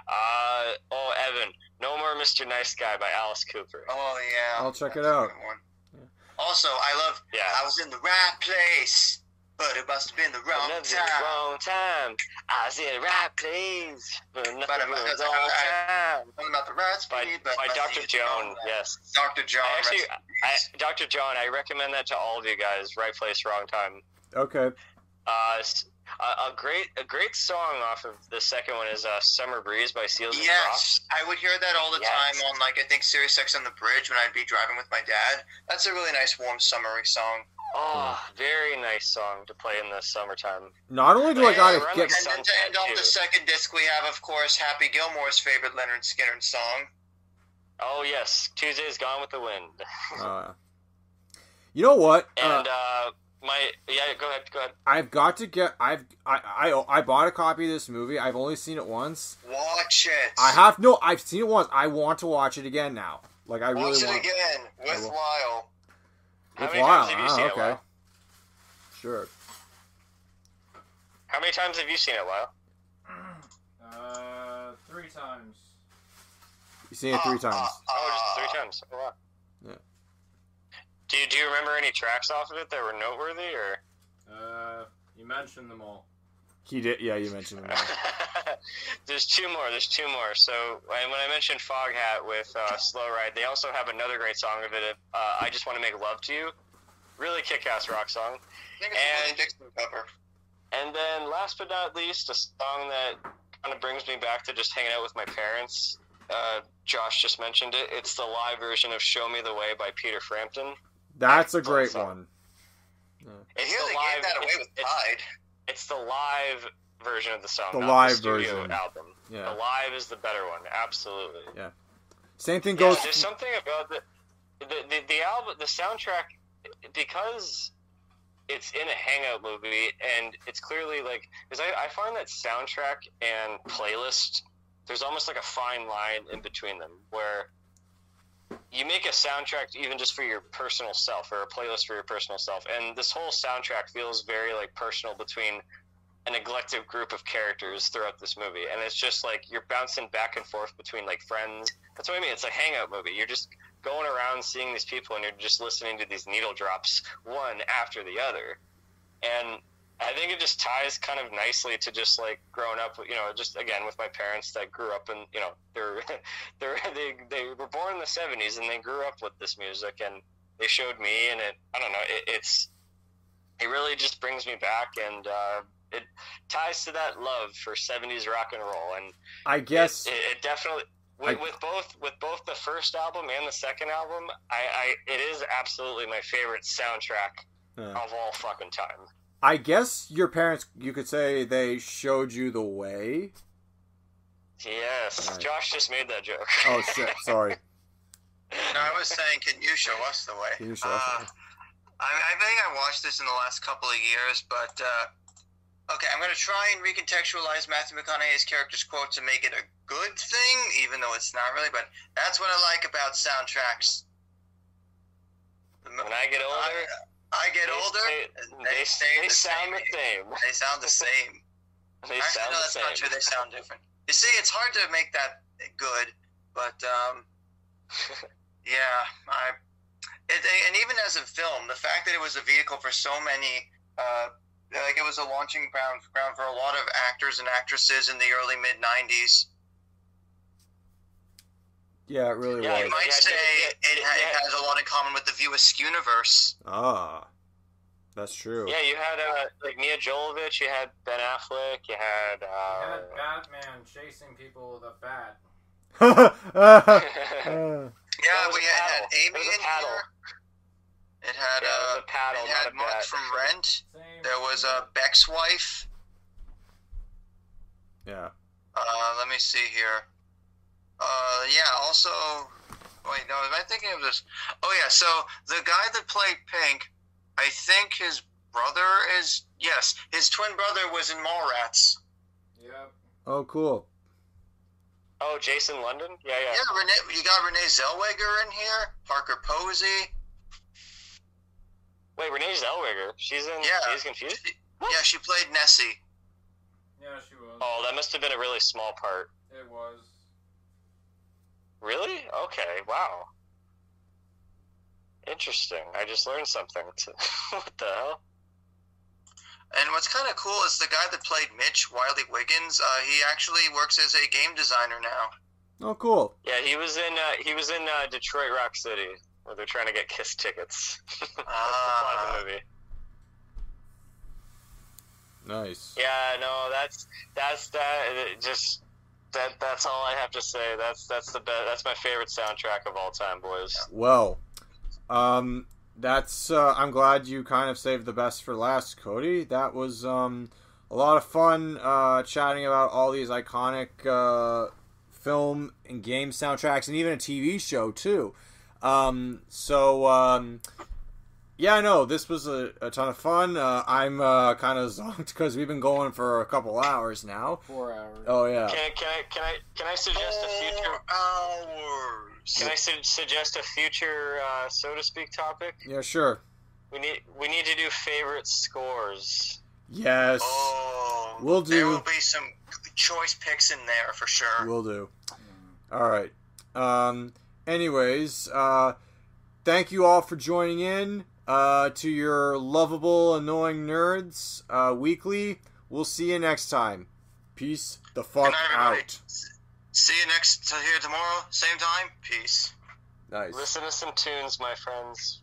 S4: Uh, oh, Evan, No More Mr. Nice Guy by Alice Cooper.
S5: Oh yeah.
S2: I'll check it
S5: That's a
S2: out.
S5: good one. Also, I love.
S4: Yeah.
S5: I was in the right place, but it must have been the wrong
S4: Another
S5: time.
S4: wrong time. I was in the right place, but nothing
S5: But I'm-
S4: was
S5: I-
S4: wrong
S5: I-
S4: time.
S5: Something about the right
S4: By,
S5: speed, but
S4: by Dr.
S5: be
S4: Joan, yes.
S5: Dr. John.
S4: I actually,
S5: rest
S4: I. Dr. John, I recommend that to all of you guys. Right place, wrong time.
S2: Okay.
S4: Uh, s- a, a great, a great song off of the second one is uh, "Summer Breeze" by Seals and Crofts.
S5: Yes, I would hear that all the
S4: Yes.
S5: time on like I think Sirius X on the bridge when I'd be driving with my dad. That's a really nice warm summery song.
S4: Oh, very nice song to play in the summertime.
S2: Not only do I gotta
S4: run
S2: get,
S4: like
S5: And then to end off the second disc, we have of course Happy Gilmore's favorite Lynyrd Skynyrd song.
S4: Oh yes, Tuesday's Gone with the Wind.
S2: uh, you know what? Uh,
S4: And uh, my yeah, go ahead, go ahead.
S2: I've got to get. I've I, I I bought a copy of this movie. I've only seen it once.
S5: Watch it.
S2: I have no. I've seen it once. I want to watch it again now. Like I really
S5: Watch it
S2: want.
S5: again
S2: I
S5: with
S2: will.
S5: Lyle.
S4: How
S2: With
S4: many
S2: Lyle.
S4: times have you
S2: Ah,
S4: seen it,
S2: okay.
S4: Lyle?
S2: Sure.
S4: How many times have you seen it, Lyle?
S3: Uh, three times.
S2: You seen it three
S5: Uh,
S2: times.
S5: uh,
S4: Oh, just
S5: uh,
S4: three times. Oh, wow.
S2: Yeah.
S4: Do you, do you remember any tracks off of it that were noteworthy, or?
S3: Uh, you mentioned them all.
S2: He did. Yeah, you mentioned it. [LAUGHS]
S4: there's two more. There's two more. So when when I mentioned Foghat with uh, Slow Ride, they also have another great song of it. Uh, I just want to make love to you. Really kick-ass rock song.
S5: I think it's a Willie
S4: And-
S5: cover.
S4: And then last but not least, a song that kind of brings me back to just hanging out with my parents. Uh, Josh just mentioned it. It's the live version of "Show Me the Way" by Peter Frampton.
S2: That's a great
S4: Awesome.
S2: one.
S5: I
S4: It's
S5: hear
S4: the
S5: they
S4: live.
S5: gave that away
S4: it's,
S5: with
S4: it's, it's the live version of the song,
S2: The
S4: not
S2: live
S4: the studio
S2: version.
S4: album.
S2: Yeah.
S4: The live is the better one, absolutely. Yeah.
S2: Same thing
S4: Yeah,
S2: goes.
S4: there's something about the the, the the album, the soundtrack, because it's in a hangout movie and it's clearly like because I, I find that soundtrack and playlist there's almost like a fine line in between them where you make a soundtrack even just for your personal self or a playlist for your personal self. And this whole soundtrack feels very like personal between an eclectic group of characters throughout this movie. And it's just like you're bouncing back and forth between like friends. That's what i mean. It's a hangout movie. You're just going around seeing these people and you're just listening to these needle drops one after the other. And i think it just ties kind of nicely to just like growing up you know just again with my parents that grew up in you know they're [LAUGHS] they're they, they were born in the 70s and they grew up with this music and they showed me and it i don't know it, it's it really just brings me back and uh it ties to that love for 70s rock and roll and
S2: I guess.
S4: it, it, it definitely with,
S2: I-
S4: with both with both the first album and the second album, I, I it is absolutely my favorite soundtrack
S2: Yeah.
S4: of all fucking time.
S2: I guess your parents. You could say they showed you the way.
S4: Yes,
S2: Right.
S4: Josh just made that joke.
S2: Oh shit! [LAUGHS] Sorry.
S5: No, I was saying, can you show us the way?
S2: Can you show us the
S5: Uh, I, I think I watched this in the last couple of years, but uh, okay, I'm going to try and recontextualize Matthew McConaughey's character's quote to make it a good thing, even though it's not really. But that's what I like about soundtracks.
S4: When I get older,
S5: I, I get
S4: they
S5: older.
S4: stay- they,
S5: they stay
S4: they
S5: the
S4: sound
S5: same.
S4: the same.
S5: They sound the same. [LAUGHS]
S4: They
S5: Actually,
S4: sound
S5: no,
S4: the
S5: that's not true. They sound different. You see, it's hard to make that good, but um, [LAUGHS] yeah, I. It, and even as a film, the fact that it was a vehicle for so many, uh, like it was a launching ground ground for a lot of actors and actresses in the early mid '90s.
S2: Yeah, it really
S4: Yeah,
S2: was.
S5: You might
S4: yeah,
S5: say
S4: yeah,
S5: it, it, it
S4: yeah.
S5: has a lot in common with the View Askewniverse.
S2: Ah, that's true.
S4: Yeah, you had uh, like Mia Jovovich, you had Ben Affleck, you had.
S3: You
S4: Uh,
S3: had Batman chasing people with a bat. [LAUGHS]
S5: Yeah, we had, had Amy
S4: It was a
S5: in
S4: paddle.
S5: here. It had
S4: Yeah, was
S5: uh,
S4: a paddle,
S5: it had
S4: a
S5: Mark
S4: bat.
S5: from Rent.
S3: Same.
S5: There was uh, Beck's wife.
S2: yeah.
S5: Uh, let me see here. Uh, yeah. Also, wait, no, am I thinking of this? Oh yeah. So the guy that played Pink, I think his brother is yes, his twin brother was in Mallrats.
S3: Yep.
S2: Oh, cool.
S4: Oh, Jason London? Yeah, yeah.
S5: Yeah, Renee, you got Renee Zellweger in here, Parker Posey.
S4: Wait, Renee Zellweger. She's in
S5: Yeah.
S4: She's Confused?
S5: Yeah, she played Nessie.
S3: Yeah, she was.
S4: Oh, that must have been a really small part.
S3: It was.
S4: Really? Okay, wow. Interesting. I just learned something. [LAUGHS] what the hell?
S5: And what's kind of cool is the guy that played Mitch Wiley Wiggins. Uh, he actually works as a game designer now.
S2: Oh, cool.
S4: Yeah, he was in uh, he was in uh, Detroit Rock City where they're trying to get Kiss tickets. [LAUGHS] That's the plot
S5: Ah.
S4: of the movie.
S2: Nice.
S4: Yeah, no, that's that's that. it Just that that's all I have to say. That's that's the best. That's my favorite soundtrack of all time, boys.
S2: Well, um, that's. Uh, I'm glad you kind of saved the best for last, Cody. That was um, a lot of fun uh, chatting about all these iconic uh, film and game soundtracks, and even a TV show too. Um, so um, yeah, I know this was a, a ton of fun. Uh, I'm uh, kind of [LAUGHS] zonked because we've been going for a couple hours now.
S3: Four hours.
S2: Oh yeah.
S4: Can I can I can I can I suggest a future?
S5: Four hours.
S4: Can I su- suggest a future, uh, so to speak, topic?
S2: Yeah, sure.
S4: We need we need to do favorite scores.
S2: Yes,
S5: Oh, we'll
S2: do.
S5: There will be some choice picks in there for sure.
S2: We'll do. All right. Um. Anyways, uh, thank you all for joining in. Uh, to your lovable, annoying nerds. Uh, weekly. We'll see you next time. Peace the fuck
S5: night,
S2: out.
S5: See you next to here tomorrow, same time. Peace.
S2: Nice.
S4: Listen to some tunes, my friends.